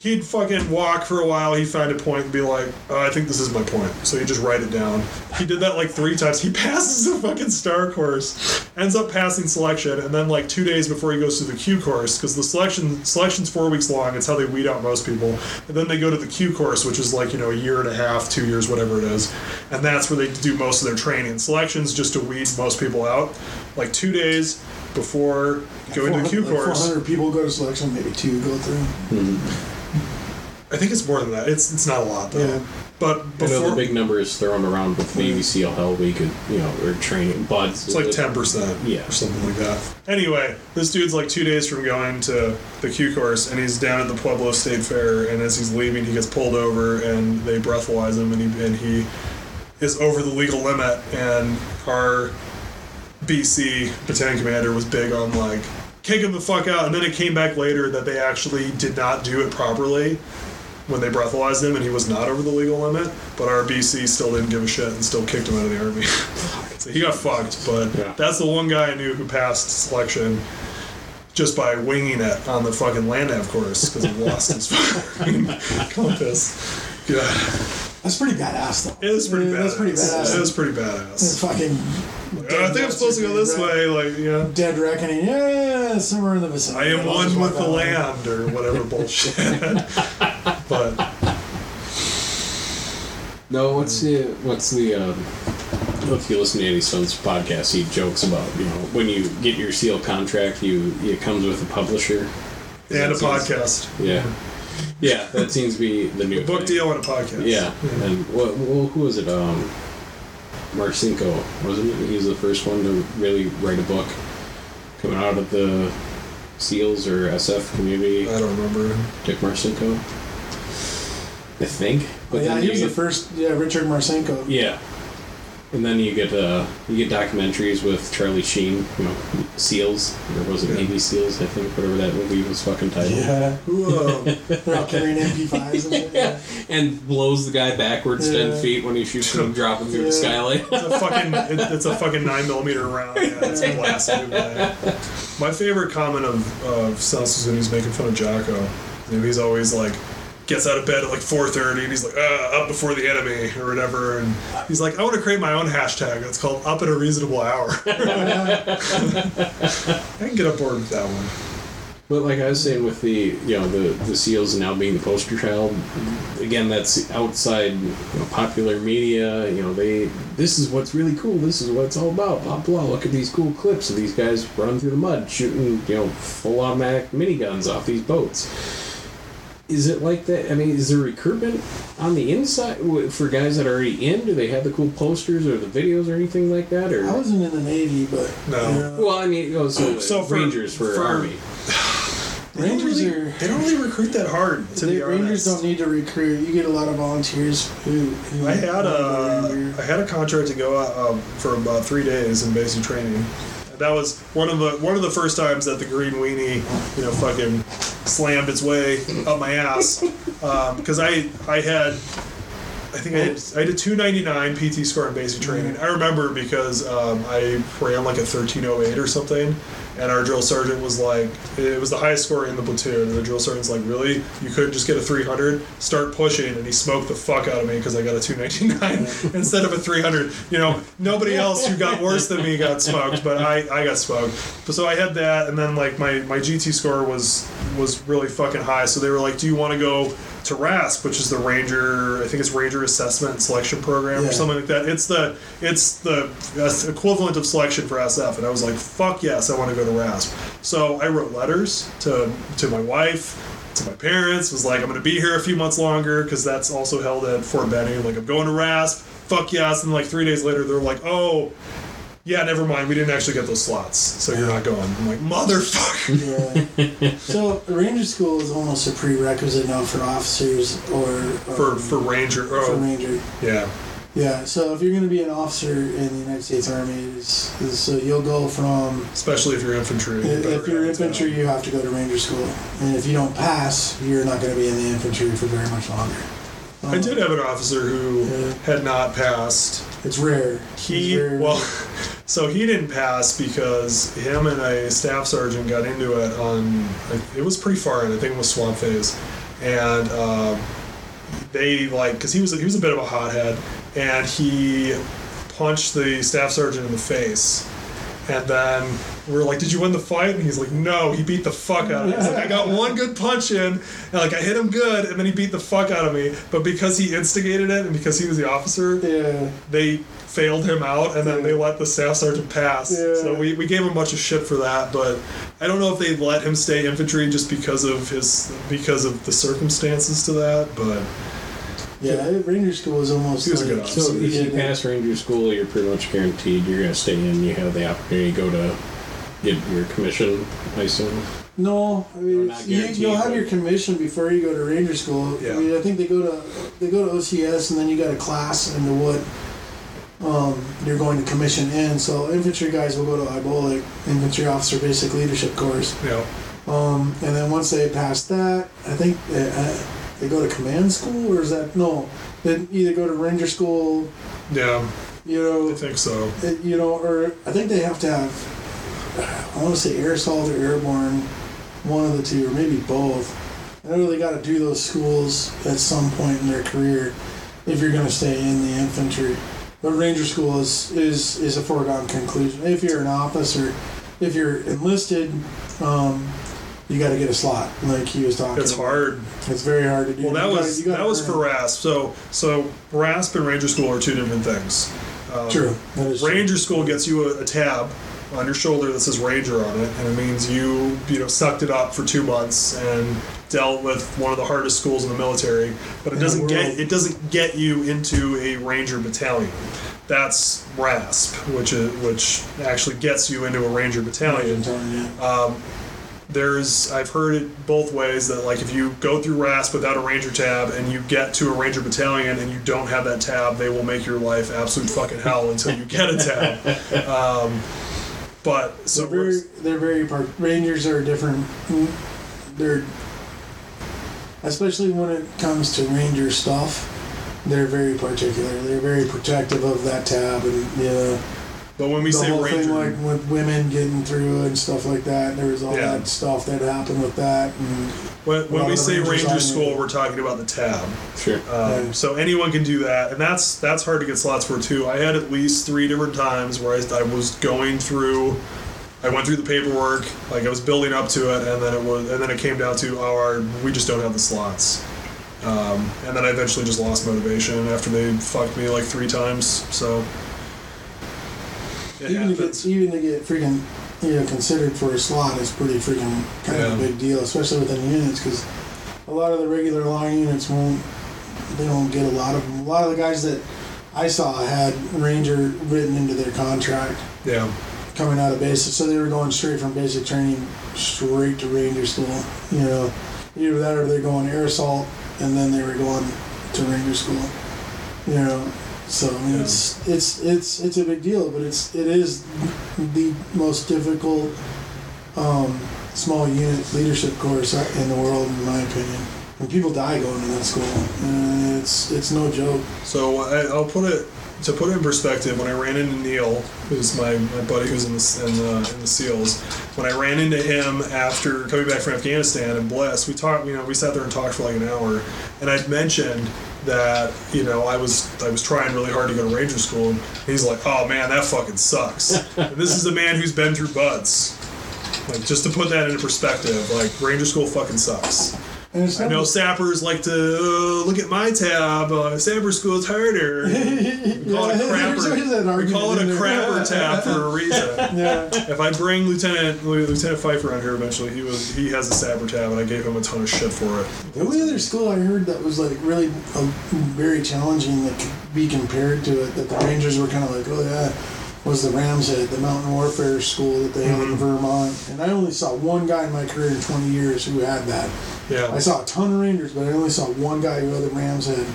He'd fucking walk for a while. He'd find a point and be like, oh, I think this is my point. So he'd just write it down. He did that like three times. He passes the fucking star course, ends up passing selection, and then like two days before he goes to the Q course, because the selection selection's four weeks long. It's how they weed out most people. And then they go to the Q course, which is like you know a year and a half, two years, whatever it is, and that's where they do most of their training. Selection's just to weed most people out. Like two days before going to the Q Like course. 400 people go to selection, maybe two go through. Mm-hmm. I think it's more than that. It's it's not a lot though. Yeah. But I know the big number is thrown around with Navy SEAL Hell Week, and, you know, or training, but it's like ten percent, Yeah. or something like that. Anyway, this dude's like two days from going to the Q course, and he's down at the Pueblo State Fair. And as he's leaving, he gets pulled over, and they breathalyze him, and he and he is over the legal limit. And our BC battalion commander was big on like kick him the fuck out. And then it came back later that they actually did not do it properly when they breathalyzed him, and he was not over the legal limit. But our BC still didn't give a shit and still kicked him out of the army. so he got fucked. But Yeah. that's the one guy I knew who passed selection just by winging it on the fucking land nav course because he lost his fucking compass. God, That's pretty badass, though. it was pretty Yeah, badass. That's pretty badass. It was pretty It's badass. fucking. I think I'm supposed to go this way, like yeah. Dead reckoning, yeah, somewhere in the vicinity. I am one with the land or whatever bullshit. but No, what's the what's the um, if you listen to Andy Stumpf's podcast, he jokes about you know when you get your SEAL contract, you it comes with a publisher. and a seems- podcast, Yeah, yeah, that seems to be the new book thing. deal and a podcast. Yeah, and what, well, who was it? Um, Marcinko wasn't it? He was the first one to really write a book coming out of the SEALs or SF community. I don't remember. Dick Marcinko, I think. But yeah, then he you was the get- first. Yeah, Richard Marcinko. Yeah. And then you get uh, you get documentaries with Charlie Sheen, you know, SEALs, or was it Yeah. Navy SEAls? I think whatever that movie was fucking titled. Yeah, Who? They're all carrying MP5s and shit. Yeah, and blows the guy backwards Yeah. ten feet when he shoots him, dropping through the skylight. it's a fucking. It, it's a fucking nine millimeter round. Yeah, it's blasted. Man. My favorite comment of of Sus is when he's making fun of Jocko. And he's always like. Gets out of bed at like 4:30 and he's like, uh, up before the enemy or whatever, and he's like, I want to create my own hashtag. It's called up at a reasonable hour. I can get on board with that one. But like I was saying with the you know the the SEALs now being the poster child, again that's outside you know, popular media. You know they this is what's really cool. This is what it's all about. Blah blah. Look at these cool clips of these guys running through the mud, shooting you know full automatic miniguns off these boats. Is it like that? I mean, is there recruitment on the inside for guys that are already in? Do they have the cool posters or the videos or anything like that? Or I wasn't in the Navy, but No. yeah. well, I mean, oh, so, So for- Rangers for, for- Army. They don't Rangers really- are. They don't really recruit that hard. To the be Rangers don't need to recruit. You get a lot of volunteers who. who I had wanna a had a contract to go out um, for about three days in basic training. That was one of the one of the first times that the green weenie, you know, fucking slammed its way up my ass. Because I I had I think I had I a 299 PT score in basic training. I remember because um, I ran like a 1308 or something, and our drill sergeant was like, it was the highest score in the platoon. And the drill sergeant's like, really, you couldn't just get a 300? Start pushing, and he smoked the fuck out of me because I got a 299 instead of a 300. You know, nobody else who got worse than me got smoked, but I, I got smoked. But so I had that, and then like my my GT score was was really fucking high. So they were like, do you want to go? To RASP, which is the Ranger, I think it's Ranger Assessment and Selection Program Yeah. or something like that. It's the it's the equivalent of selection for SF, and I was like, fuck yes, I want to go to RASP. So I wrote letters to to my wife, to my parents. Was like, I'm going to be here a few months longer because that's also held at Fort Benning. Like, I'm going to RASP. Fuck yes, and like three days later, they're like, oh. Yeah, never mind. We didn't actually get those slots, so you're not going. I'm like, motherfucker. Yeah. so Ranger school is almost a prerequisite now for officers or, or For for Ranger. for Oh, Ranger. yeah. Yeah. So if you're going to be an officer in the United States Army, is, so you'll go from Especially if you're infantry. if you're infantry, you have to go to Ranger school, and if you don't pass, you're not going to be in the infantry for very much longer. Um, I did have an officer who Yeah. had not passed. It's rare. He It's very well, rare. so he didn't pass because him and a staff sergeant got into it on. It was pretty far in. I think it was swamp phase, and um, they like because he was he was a bit of a hothead, and he punched the staff sergeant in the face, and then we are like, "Did you win the fight?" And he's like, "No, he beat the fuck out of me." He's like, "I got one good punch in, and like I hit him good, and then he beat the fuck out of me." But because he instigated it and because he was the officer, Yeah. they failed him out and then they let the staff sergeant pass. Yeah. So we, we gave him a bunch of shit for that, but I don't know if they let him stay infantry just because of his because of the circumstances to that, but Yeah, Ranger School is almost He was a good officer. So if you Yeah. pass Ranger School, you're pretty much guaranteed you're going to stay in. You have the opportunity to go to get your commission, I assume. No, I mean Or it's- not you, guaranteed, you'll have your commission before you go to Ranger School. Yeah. I mean, I think they go to they go to OCS and then you got a class into what um, you're going to commission in. So infantry guys will go to IBOLC, infantry officer basic leadership course, know, um, and then once they pass that, I think they, uh, they go to command school or is that no? They either go to Ranger School, yeah, you know, I think so. it- you know, or I think they have to have, I want to say air assault or airborne, one of the two, or maybe both. I know they got to do those schools at some point in their career if you're going to stay in the infantry. But Ranger School is, is, is a foregone conclusion. If you're an officer, if you're enlisted, um, you got to get a slot, like he was talking. It's about. hard. It's very hard to do. Well, that You was gotta that was for. RASP. So so RASP and Ranger School are two different things. Um, True. That is true. Ranger School gets you a, a tab on your shoulder that says Ranger on it, and it means you you know sucked it up for two months and dealt with one of the hardest schools in the military. But it doesn't get it doesn't get you into a Ranger battalion. That's RASP, which is, which actually gets you into a Ranger battalion. Um, there's I've heard it both ways that like if you go through RASP without a Ranger tab and you get to a Ranger battalion and you don't have that tab, they will make your life absolute fucking hell until you get a tab. Um, but so they're very, they're very part. Rangers are different. They're especially when it comes to ranger stuff. They're very particular. They're very protective of that tab, and yeah, but when we the say whole Ranger, thing like with women getting through and stuff like that. There was all Yeah. that stuff that happened with that, and when, when we say Rangers Ranger School, we're talking about the tab. Sure. Um, Yeah. So anyone can do that, and that's that's hard to get slots for too. I had at least three different times where I, I was going through, I went through the paperwork, like I was building up to it, and then it was, and then it came down to, oh, our, we just don't have the slots, um, and then I eventually just lost motivation after they fucked me like three times. So it even to happens. get even to get freaking you know considered for a slot is pretty freaking kind of a big deal, especially within units because a lot of the regular line units won't they don't get a lot of them. A lot of the guys that I saw had Ranger written into their contract Yeah, coming out of basic, so they were going straight from basic training straight to Ranger school. You know, either that or they're going air assault and then they were going to Ranger school. You know, so I mean, Yeah. it's it's it's it's a big deal, but it's it is the most difficult um, small unit leadership course in the world, in my opinion. And people die going to that school. Uh, it's it's no joke. So I, I'll put it to put it in perspective. When I ran into Neil, who's my, my buddy who's in the, in the in the SEALs, when I ran into him after coming back from Afghanistan and Bliss, we talked. You know, we sat there and talked for like an hour, and I'd mentioned that you know I was I was trying really hard to go to Ranger School, and he's like, "Oh man, that fucking sucks." and this is a man who's been through BUD/S. Like just to put that into perspective, like Ranger School fucking sucks. And I know sappers like to uh, look at my tab. Uh, sapper school's harder. We call it a Yeah, there's always that crapper. We call it a argument in there. crapper tab for a reason. yeah. If I bring Lieutenant Lieutenant Pfeiffer on here eventually, he was he has a sapper tab, and I gave him a ton of shit for it. The only other school I heard that was like really uh, very challenging that could be compared to it, that the Rangers were kind of like, oh yeah, was the Rams the Mountain Warfare School that they had in Mhm. Vermont. And I only saw one guy in my career in 20 years who had that. I saw a ton of Rangers, but I only saw one guy who had the Rams Head.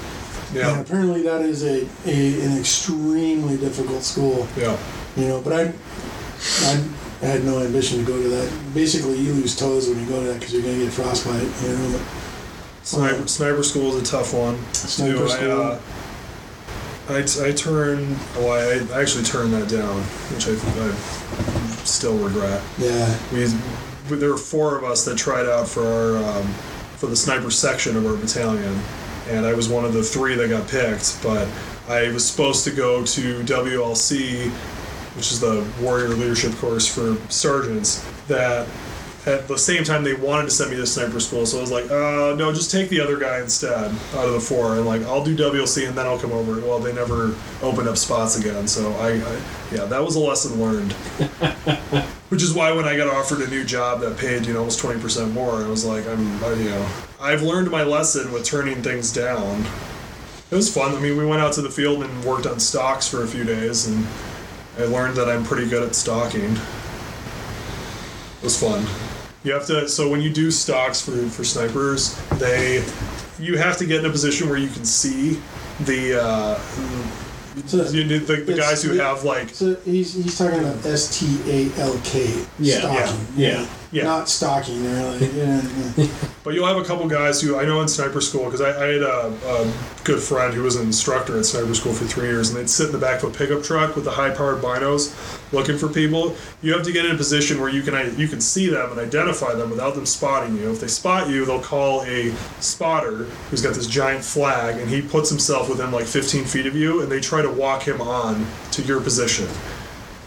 And apparently that is a, a an extremely difficult school, yeah. you know. But I, I, had no ambition to go to that. Basically, you lose toes when you go to that because you're going to get frostbite, you know. But, Sniper, sniper school is a tough one. Sniper too. school. I, uh, I, I turned. Well, I, I actually turned that down, which I, I still regret. yeah. we there were four of us that tried out for our um, for the sniper section of our battalion, and I was one of the three that got picked. But I was supposed to go to WLC, which is the Warrior Leadership Course for sergeants. That at the same time they wanted to send me to sniper school, so I was like, uh, no, just take the other guy instead out of the four, and like I'll do WLC and then I'll come over. Well, they never opened up spots again, so I, I yeah, that was a lesson learned. Which is why when I got offered a new job that paid you know almost twenty percent more, I was like, I'm I, you know I've learned my lesson with turning things down. It was fun. I mean, we went out to the field and worked on stalks for a few days, and I learned that I'm pretty good at stalking. It was fun. You have to. So when you do stalks for for snipers, they you have to get in a position where you can see the uh, So- you, the, the guys who have like So he's, he's talking about S T A L K. Yeah, Stalking. yeah, yeah, yeah. Not stalking. They're yeah, yeah. But you'll have a couple guys who I know in sniper school because I, I had a, a good friend who was an instructor at sniper school for three years, and they'd sit in the back of a pickup truck with the high-powered binos, looking for people. You have to get in a position where you can you can see them and identify them without them spotting you. If they spot you, they'll call a spotter who's got this giant flag, and he puts himself within like 15 feet of you, and they try to walk him on to your position.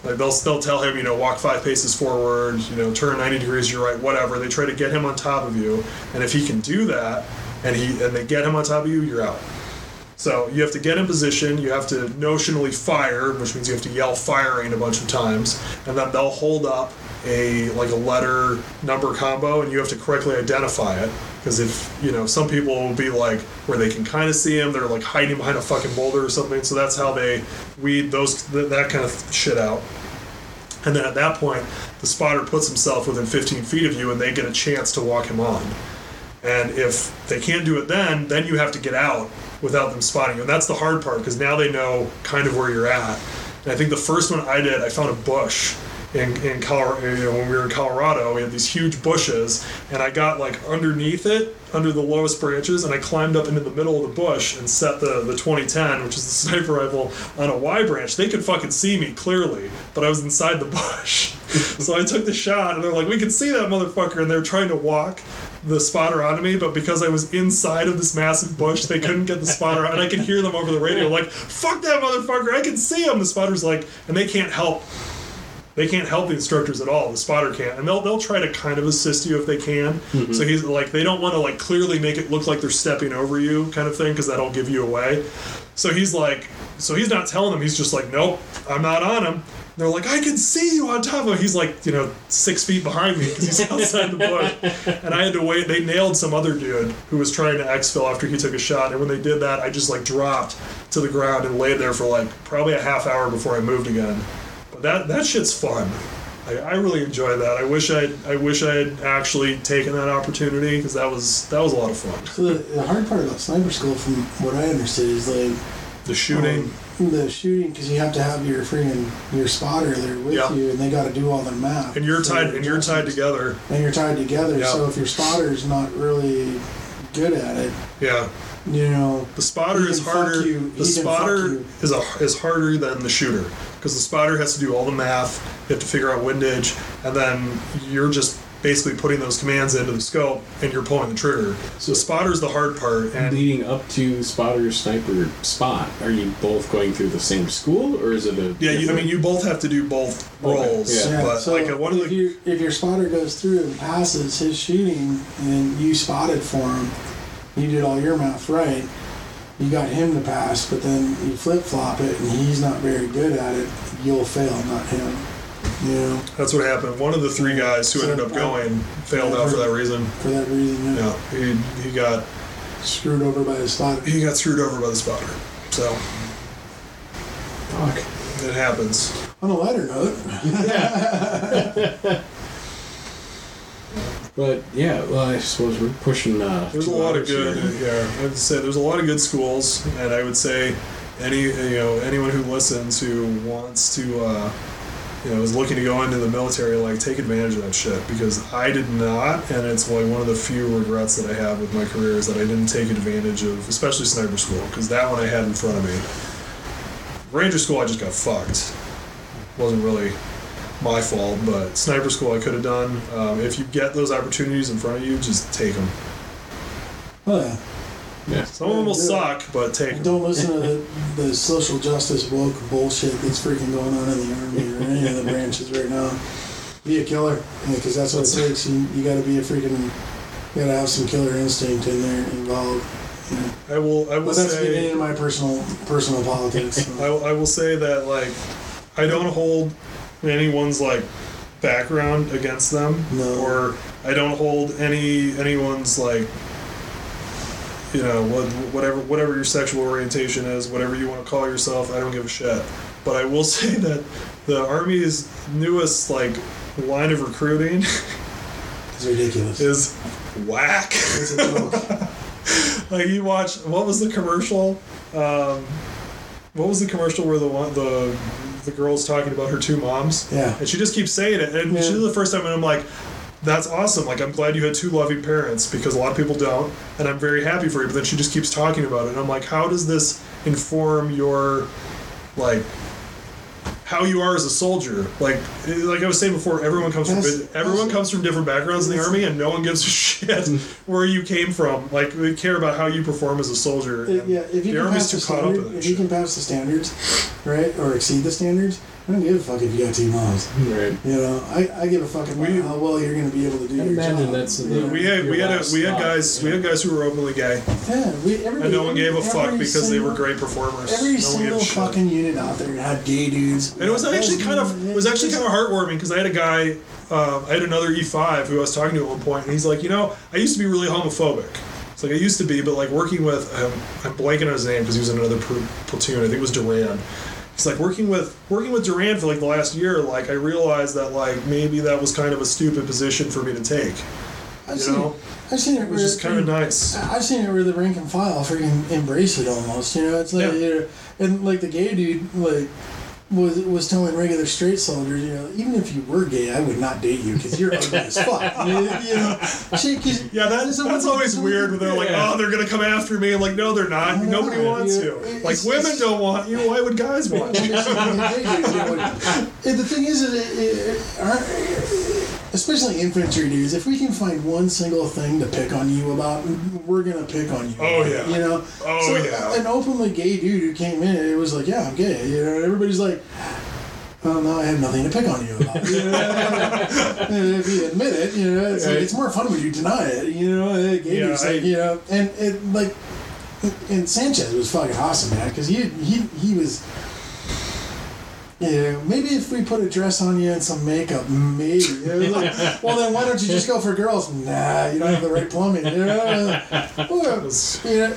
Like they'll they'll tell him, you know, walk five paces forward, you know, turn ninety degrees to your right, whatever. They try to get him on top of you, and if he can do that, and he and they get him on top of you, you're out. So you have to get in position. You have to notionally fire, which means you have to yell firing a bunch of times, and then they'll hold up a like a letter number combo, and you have to correctly identify it. Because if you know, some people will be like where they can kind of see him, they're like hiding behind a fucking boulder or something. So that's how they weed those th- that kind of shit out. And then at that point, the spotter puts himself within 15 feet of you, and they get a chance to walk him on. And if they can't do it then, then you have to get out without them spotting you. And that's the hard part because now they know kind of where you're at. And I think the first one I did, I found a bush in, in Colorado. You know, when we were in Colorado, we had these huge bushes, and I got like underneath it, under the lowest branches, and I climbed up into the middle of the bush and set the, the 2010, which is the sniper rifle, on a Y branch. They could fucking see me clearly, but I was inside the bush. so I took the shot, and they're like, we can see that motherfucker, and they're trying to walk the spotter onto me, but because I was inside of this massive bush, they couldn't get the spotter on. And I could hear them over the radio, like, "Fuck that motherfucker! I can see him." The spotter's like, and they can't help. They can't help the instructors at all. The spotter can't, and they'll they'll try to kind of assist you if they can. Mm-hmm. So he's like, they don't want to like clearly make it look like they're stepping over you, kind of thing, because that'll give you away. So he's like, so he's not telling them. He's just like, nope, I'm not on him. They're like, I can see you on top of. him." He's like, you know, six feet behind me because he's outside the bush, and I had to wait. They nailed some other dude who was trying to exfil after he took a shot, and when they did that, I just like dropped to the ground and laid there for like probably a half hour before I moved again. But that that shit's fun. I, I really enjoy that. I wish I I wish I had actually taken that opportunity because that was that was a lot of fun. So the, the hard part about sniper school, from what I understood, is like The shooting. um, the shooting because you have to have your freaking your spotter there with Yeah. you, and they got to do all their math. and you're tied and you're tied together. And you're tied together. Yeah. So if your spotter's not really good at it, Yeah. you know, The spotter is harder. you- The spotter is a is harder than the shooter because the spotter has to do all the math. You have to figure out windage, and then you're just basically putting those commands into the scope, and you're pulling the trigger. So the spotter's the hard part, and Leading up to spotter sniper spot, are you both going through the same school, or is it a? yeah, you, I mean you both have to do both Okay, roles. yeah. yeah. But so like one of if you if your spotter goes through and passes his shooting, and you spotted for him, you did all your math right. You got him to pass, but then you flip flop it, and he's not very good at it. You'll fail, not him. You know, that's what happened. One of the three guys who So, ended up uh, going failed out for that reason. for that reason, yeah. Yeah, he, he got screwed over by the spotter. he got screwed over by the spotter. So Fuck. it happens. On a lighter note, But yeah, well, I suppose we're pushing. Uh, There's a lot of good. here. Yeah, I would say there's a lot of good schools, and I would say any you know anyone who listens who wants to uh, you know is looking to go into the military, like take advantage of that shit because I did not, and it's like one of the few regrets that I have with my career is that I didn't take advantage of, especially sniper school, because that one I had in front of me. Ranger school, I just got fucked. Wasn't really my fault, but sniper school I could have done. Um, if you get those opportunities in front of you, just take them. Oh yeah. Yeah. Some of them will suck, but take And 'em. don't listen to the, the social justice woke bullshit that's freaking going on in the army or any of the branches right now. Be a killer, because that's what it takes. You, you got to be a freaking, you got to have some killer instinct in there involved. You know. I will. I will But that's getting say. into my personal personal politics. so. I, will- I will say that like I don't hold anyone's like background against them, No. or I don't hold any anyone's like you know what whatever whatever your sexual orientation is, whatever you want to call yourself. I don't give a shit. But I will say that the army's newest like line of recruiting is ridiculous. is whack. It's a like you watch what was the commercial um, what was the commercial where the one the the girl's talking about her two moms. Yeah. and she just keeps saying it. And Yeah. she's the first time and i'm like that's awesome. Like i'm glad you had two loving parents because a lot of people don't. And i'm very happy for you. But then she just keeps talking about it. And i'm like how does this inform your like how you are as a soldier. Like like i was saying before everyone comes from That's- everyone comes from different backgrounds in the army and no one gives a shit mm-hmm. where you came from. Like we care about how you perform as a soldier yeah, if you the can pass the too caught up standard, if you can pass the standards, right, or exceed the standards, I don't give a fuck if you got two moms. Right. You know, I, I give a fuck about We- how well you're going to be able to do I your imagine job. that's the- you know? we had we had a, we had stop, guys we had guys who were openly gay yeah, we, every, and no one gave a fuck every because they were great performers Every no one gave single shit. fucking unit out there had gay dudes. And it was actually kind of it was actually kind of heartwarming because I had a guy, um, I had another E5 who I was talking to at one point, and he's like, you know, I used to be really homophobic. It's like I used to be, but like working with, um, I'm blanking on his name because he was in another pl- platoon. I think it was Duran. He's like working with working with Duran for like the last year. Like I realized that like maybe that was kind of a stupid position for me to take. I've you seen, know? I've seen it. Was just kind of nice. I've seen it where the rank and file freaking embrace it almost. You know, it's like, Yeah. and like the gay dude, like. Was, was telling regular straight soldiers, you know, even if you were gay, I would not date you because you're ugly as fuck. You, you know, 'cause- Yeah, that's, that's always weird when they're like, oh, they're gonna come after me. I'm like, no, they're not. No, Nobody no, wants yeah. you. Like women don't want you. Why would guys want you? And the thing is, that it, it, our, especially infantry dudes, if we can find one single thing to pick on you about, we're gonna pick on you. Oh, yeah. you know. Oh, so yeah. An openly gay dude who came in, it was like, yeah, I'm gay. You know, everybody's like. Well, now I have nothing to pick on you about. You know? if you admit it, you know, it's, like, it's more fun when you deny it. You know, gay Yeah, dudes, like, I- you know, and it like, and Sanchez was fucking awesome, man, because he he he was. Yeah, maybe if we put a dress on you and some makeup, maybe. Like, well, then why don't you just go for girls? Nah, you don't have the right plumbing. You know, you know,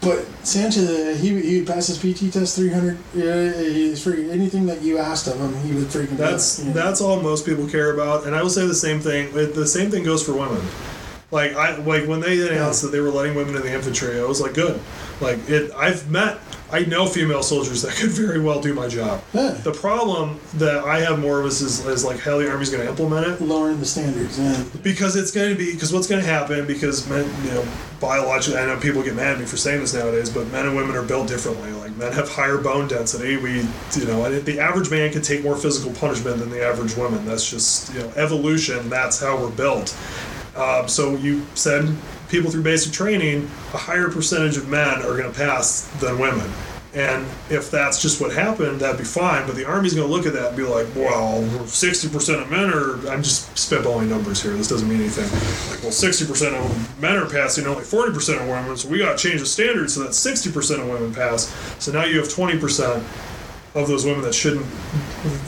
but Sanchez, uh, he he would pass his PT test 300. Yeah, he's freaking anything that you asked of him, he would freaking. That's do it, you know? that's all most people care about, and I will say the same thing. The same thing goes for women. Like I like when they announced that they were letting women in the infantry, I was like, good. Like it, I've met, I know female soldiers that could very well do my job. Yeah. The problem that I have more of is, is, is like how the army's going to implement it lowering the standards. Yeah. because it's going to be because what's going to happen because men you know biologically I know people get mad at me for saying this nowadays but men and women are built differently like men have higher bone density we you know and the average man can take more physical punishment than the average woman that's just you know evolution that's how we're built um, so you send people through basic training a higher percentage of men are going to pass than women and if that's just what happened, that'd be fine. But the Army's going to look at that and be like, well, 60% of men are. I'm just spitballing numbers here. This doesn't mean anything. Like, well, 60% of men are passing, only 40% of women. So we got to change the standard so that 60% of women pass. So now you have 20% of those women that shouldn't,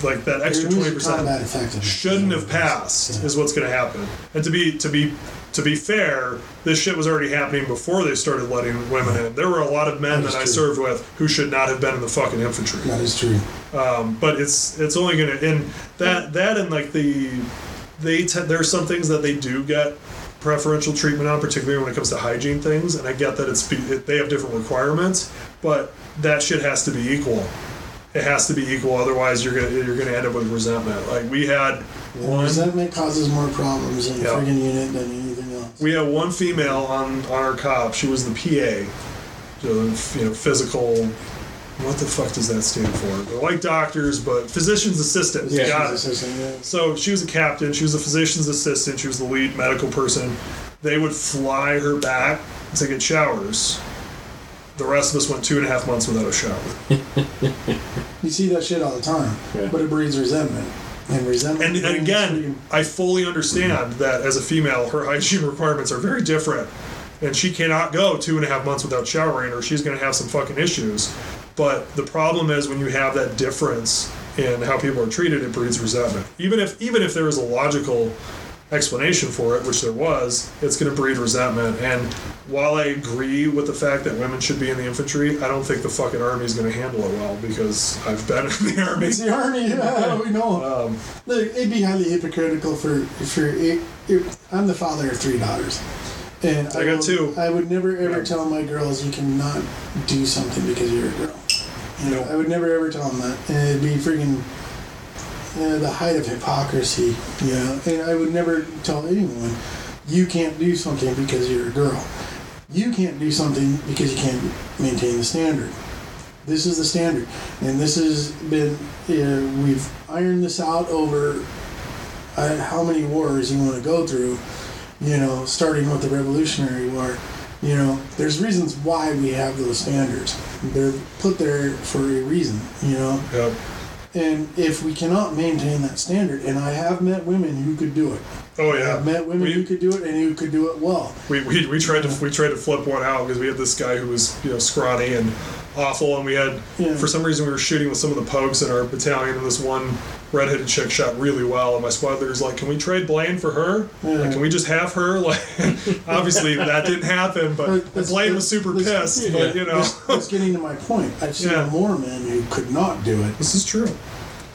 like that extra 20% losing combat effectiveness. shouldn't have passed is what's going to happen. And to be to be to be fair, this shit was already happening before they started letting women in. There were a lot of men That that I served with who should not have been in the fucking infantry. That is true. Um, but it's it's only going to and that that and like the they te- there's some things that they do get preferential treatment on, particularly when it comes to hygiene things. And I get that it's it, they have different requirements, but that shit has to be equal. It has to be equal, otherwise you're gonna you're gonna end up with resentment. Like we had one resentment causes more problems in a Yeah. friggin' unit than anything else. we had one female on on our cop. She was the PA, so, you know, physical. What the fuck does that stand for? They're like doctors, but physician's assistants. Yeah. Got it. Assistant, yeah. So she was a captain. She was a physician's assistant. She was the lead medical person. They would fly her back to get showers. The rest of us went two and a half months without a shower. You see that shit all the time, Yeah. but it breeds resentment. And resentment. And, and again, I fully understand that as a female, her hygiene requirements are very different. And she cannot go two and a half months without showering, or she's going to have some fucking issues. But the problem is when you have that difference in how people are treated, it breeds resentment. Even if even if there is a logical explanation for it, which there was, it's going to breed resentment. And while I agree with the fact that women should be in the infantry, I don't think the fucking army is going to handle it well because I've been in the army. It's the army. Yeah, we know. Um, Look, it'd be highly hypocritical for for it, it, I'm the father of three daughters, and I got will- two. I would never ever tell my girls you cannot do something because you're a girl. You know, Nope. I would never ever tell them that, and it'd be freaking uh, the height of hypocrisy. You know, and I would never tell anyone you can't do something because you're a girl. You can't do something because you can't maintain the standard. This is the standard, and this has been. Uh, we've ironed this out over uh, how many wars you want to go through. You know, starting with the Revolutionary War. You know, there's reasons why we have those standards. They're put there for a reason. You know, yeah. And if we cannot maintain that standard, and I have met women who could do it. Oh yeah. I've met women We- who could do it and who could do it well. We, we, we tried to we tried to flip one out because we had this guy who was you know scrawny and awful, and we had Yeah. for some reason we were shooting with some of the pokes in our battalion, and this one redheaded chick shot really well, and my squad leader's like, "Can we trade Blaine for her? Yeah. Like, mm. can we just have her?" Like, obviously that didn't happen, but that's- Blaine was super that's- pissed. yeah. But you know, That's, that's getting to my point. I've seen Yeah. more men who could not do it. this is true,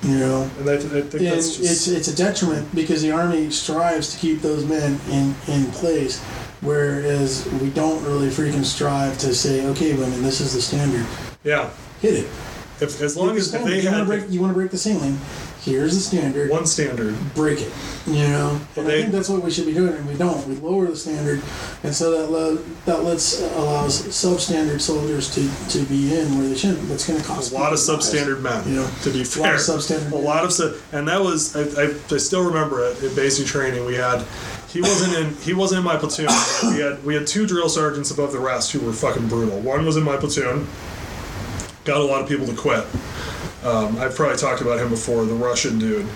You know, and I, I think and that's just it's it's a detriment because the army strives to keep those men in in place, whereas we don't really freaking strive to say, okay, women, this is the standard. yeah. Hit it. If as long the as they had to break, you want to break the ceiling. Here's the standard. one standard, break it. You know, and They- I think that's what we should be doing, and we don't. We lower the standard, and so that lo- that lets allows substandard soldiers to, to be in where they shouldn't. That's going to cost a lot of people lives. substandard men. You know, to be fair, a lot of substandard. a men. lot of sub, and that was I, I, I still remember it in basic training. We had he wasn't in he wasn't in my platoon. we had we had two drill sergeants above the rest who were fucking brutal. One was in my platoon. Got a lot of people to quit. Um, I've probably talked about him before. The Russian dude.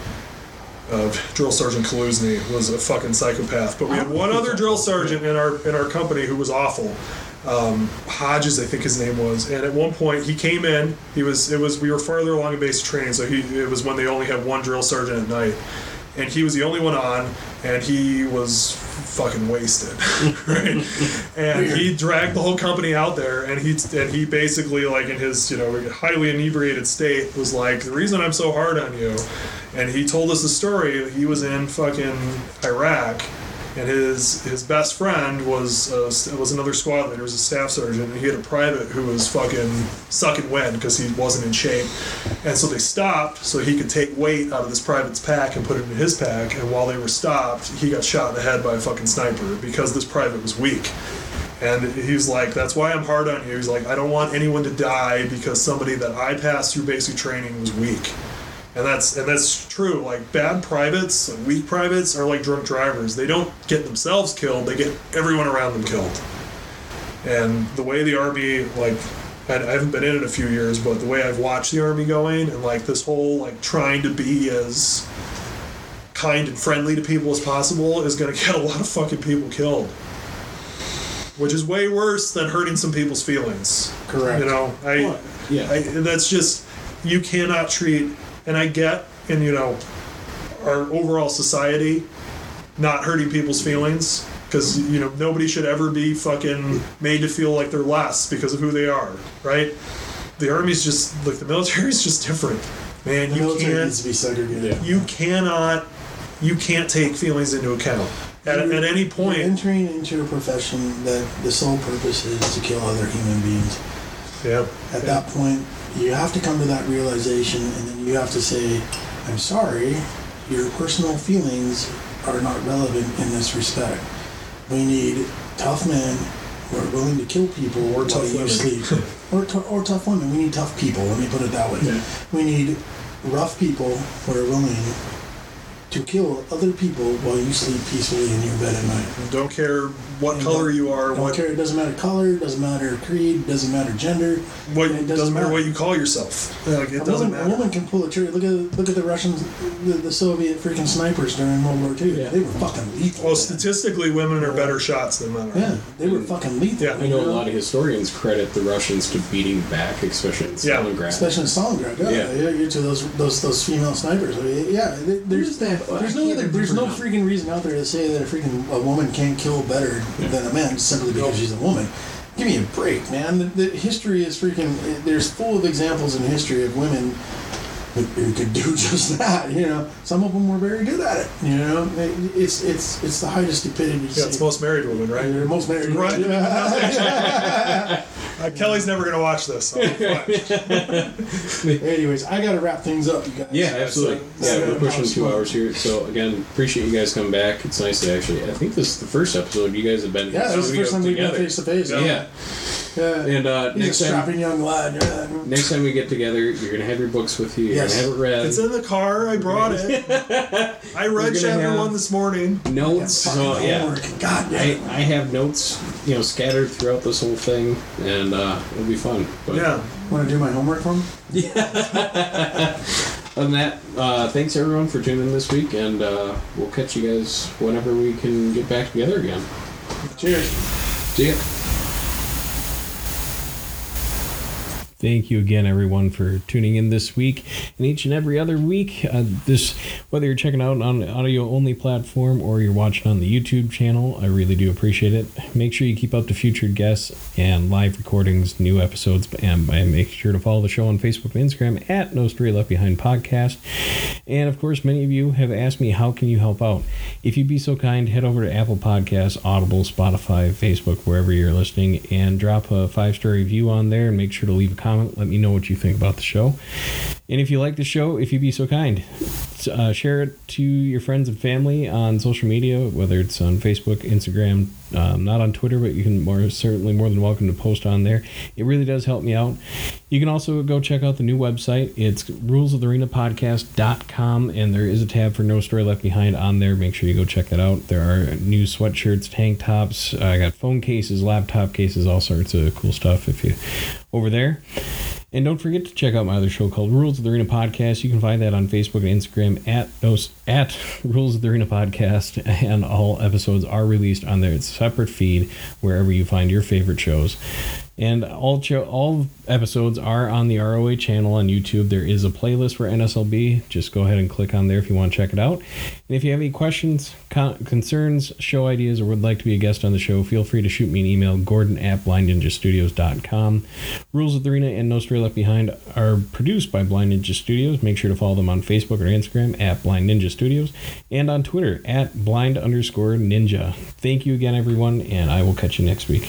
Drill Sergeant Kaluzny was a fucking psychopath, but we had one other drill sergeant in our in our company who was awful. Um, Hodges, I think his name was, and at one point he came in. He was it was we were farther along in basic training, so he it was when they only had one drill sergeant at night, and he was the only one on, and he was fucking wasted, right? And he dragged the whole company out there, and he and he basically like in his you know highly inebriated state was like the reason I'm so hard on you, and he told us the story he was in fucking Iraq and his his best friend was uh, was another squad leader, was a staff sergeant, and he had a private who was fucking sucking wind because he wasn't in shape, and so they stopped so he could take weight out of this private's pack and put it in his pack, and while they were stopped, he got shot in the head by a fucking sniper because this private was weak. And he's like, "That's why I'm hard on you." He's like, "I don't want anyone to die because somebody that I passed through basic training was weak." And that's and that's true. Like bad privates, like weak privates, are like drunk drivers. They don't get themselves killed; they get everyone around them killed. And the way the army, like, I, I haven't been in it a few years, but the way I've watched the army going, and like this whole like trying to be as kind and friendly to people as possible, is going to get a lot of fucking people killed. Which is way worse than hurting some people's feelings. Correct. You know, I. Well, yeah. I, that's just you cannot treat and i get in you know our overall society not hurting people's feelings because you know nobody should ever be fucking made to feel like they're less because of who they are right? The army's just like the military's just different. Man The you military can't needs to be segregated. You cannot you can't take feelings into account. At, at any You're point entering into a profession that the sole purpose is to kill other human beings. yeah At that point, you have to come to that realization, and then you have to say, "I'm sorry, your personal feelings are not relevant in this respect. We need tough men who are willing to kill people Or while tough you sleep, or, tou- or tough women. We need tough people. Let me put it that way. Yeah. We need rough people who are willing to kill other people while you sleep peacefully in your bed at night. Don't care what And color you are, Don't what care. It doesn't matter color. It doesn't matter creed. Doesn't matter gender. what It doesn't, matter what you call yourself. Like, it A doesn't woman, a woman can pull a trigger. Look at look at the Russians, the, the Soviet freaking snipers during World War II. Yeah. They were fucking lethal. Well, statistically, women are better shots than men are. yeah, they were fucking lethal. Yeah. I you know a lot of historians credit the Russians to beating back, especially in Yeah. Stalingrad. Especially in Stalingrad, yeah, Yeah. yeah. you're to those those those female snipers. I mean, yeah, there- there's Who's there's no other, there's no freaking reason out there to say that a freaking a woman can't kill better than a man simply because she's a woman. Give me a break, man. The, the history is freaking. There's full of examples in history of women who, who could do just that. You know, some of them were very good at it. You know, It- it's it's it's the height of stupidity. to Yeah, it's say- most married women, right? They're most married. Right. Uh, Kelly's never going to watch this. so fine. Anyways, I gotta wrap things up, you guys. Yeah, absolutely. So- Yeah, we're pushing two hours here. So again, appreciate you guys coming back. It's nice to actually. I think this is the first episode you guys have been. Yeah, that was the first time we've been face to face. Yeah, Yeah. and uh, He's next a time, young lad. Yeah. next time we get together, you're gonna have your books with you. You're Yes. gonna have it read. it's in the car. I brought it. I read gonna chapter have- one this morning. notes. Fucking So yeah, homework. God I, damn. I have notes, you know, scattered throughout this whole thing, and uh, it'll be fun. But Yeah. Want to do my homework for him? Other than that, uh, thanks everyone for tuning in this week, and uh, we'll catch you guys whenever we can get back together again. Cheers. See ya. Thank you again, everyone, for tuning in this week and each and every other week. Uh, this, whether you're checking out on an audio-only platform or you're watching on the YouTube channel, I really do appreciate it. Make sure you keep up to featured guests and live recordings, new episodes, and, and make sure to follow the show on Facebook and Instagram at No Story Left Behind Podcast. And of course, many of you have asked me how can you help out. If you'd be so kind, head over to Apple Podcasts, Audible, Spotify, Facebook, wherever you're listening, and drop a five-star review on there, and make sure to leave a comment. Let me know what you think about the show. And if you like the show, if you'd be so kind, uh, share it to your friends and family on social media, whether it's on Facebook, Instagram, um, not on Twitter, but you can more certainly more than welcome to post on there. It really does help me out. You can also go check out the new website. It's rulesofthearenapodcast.com, and there is a tab for No Story Left Behind on there. Make sure you go check that out. There are new sweatshirts, tank tops. I got phone cases, laptop cases, all sorts of cool stuff. If you over there. And don't forget to check out my other show called Rules of the Arena Podcast. You can find that on Facebook and Instagram at those at Rules of the Arena Podcast, and all episodes are released on their separate feed wherever you find your favorite shows. And all cho- all episodes are on the ROA channel on YouTube. There is a playlist for NSLB. Just go ahead and click on there if you want to check it out. And if you have any questions, con- concerns, show ideas, or would like to be a guest on the show, feel free to shoot me an email, gordon at blindninjastudios.com. Rules of the Arena and No Story Left Behind are produced by Blind Ninja Studios. Make sure to follow them on Facebook or Instagram at Blind Ninja Studios and on Twitter at blind underscore ninja. Thank you again, everyone, and I will catch you next week.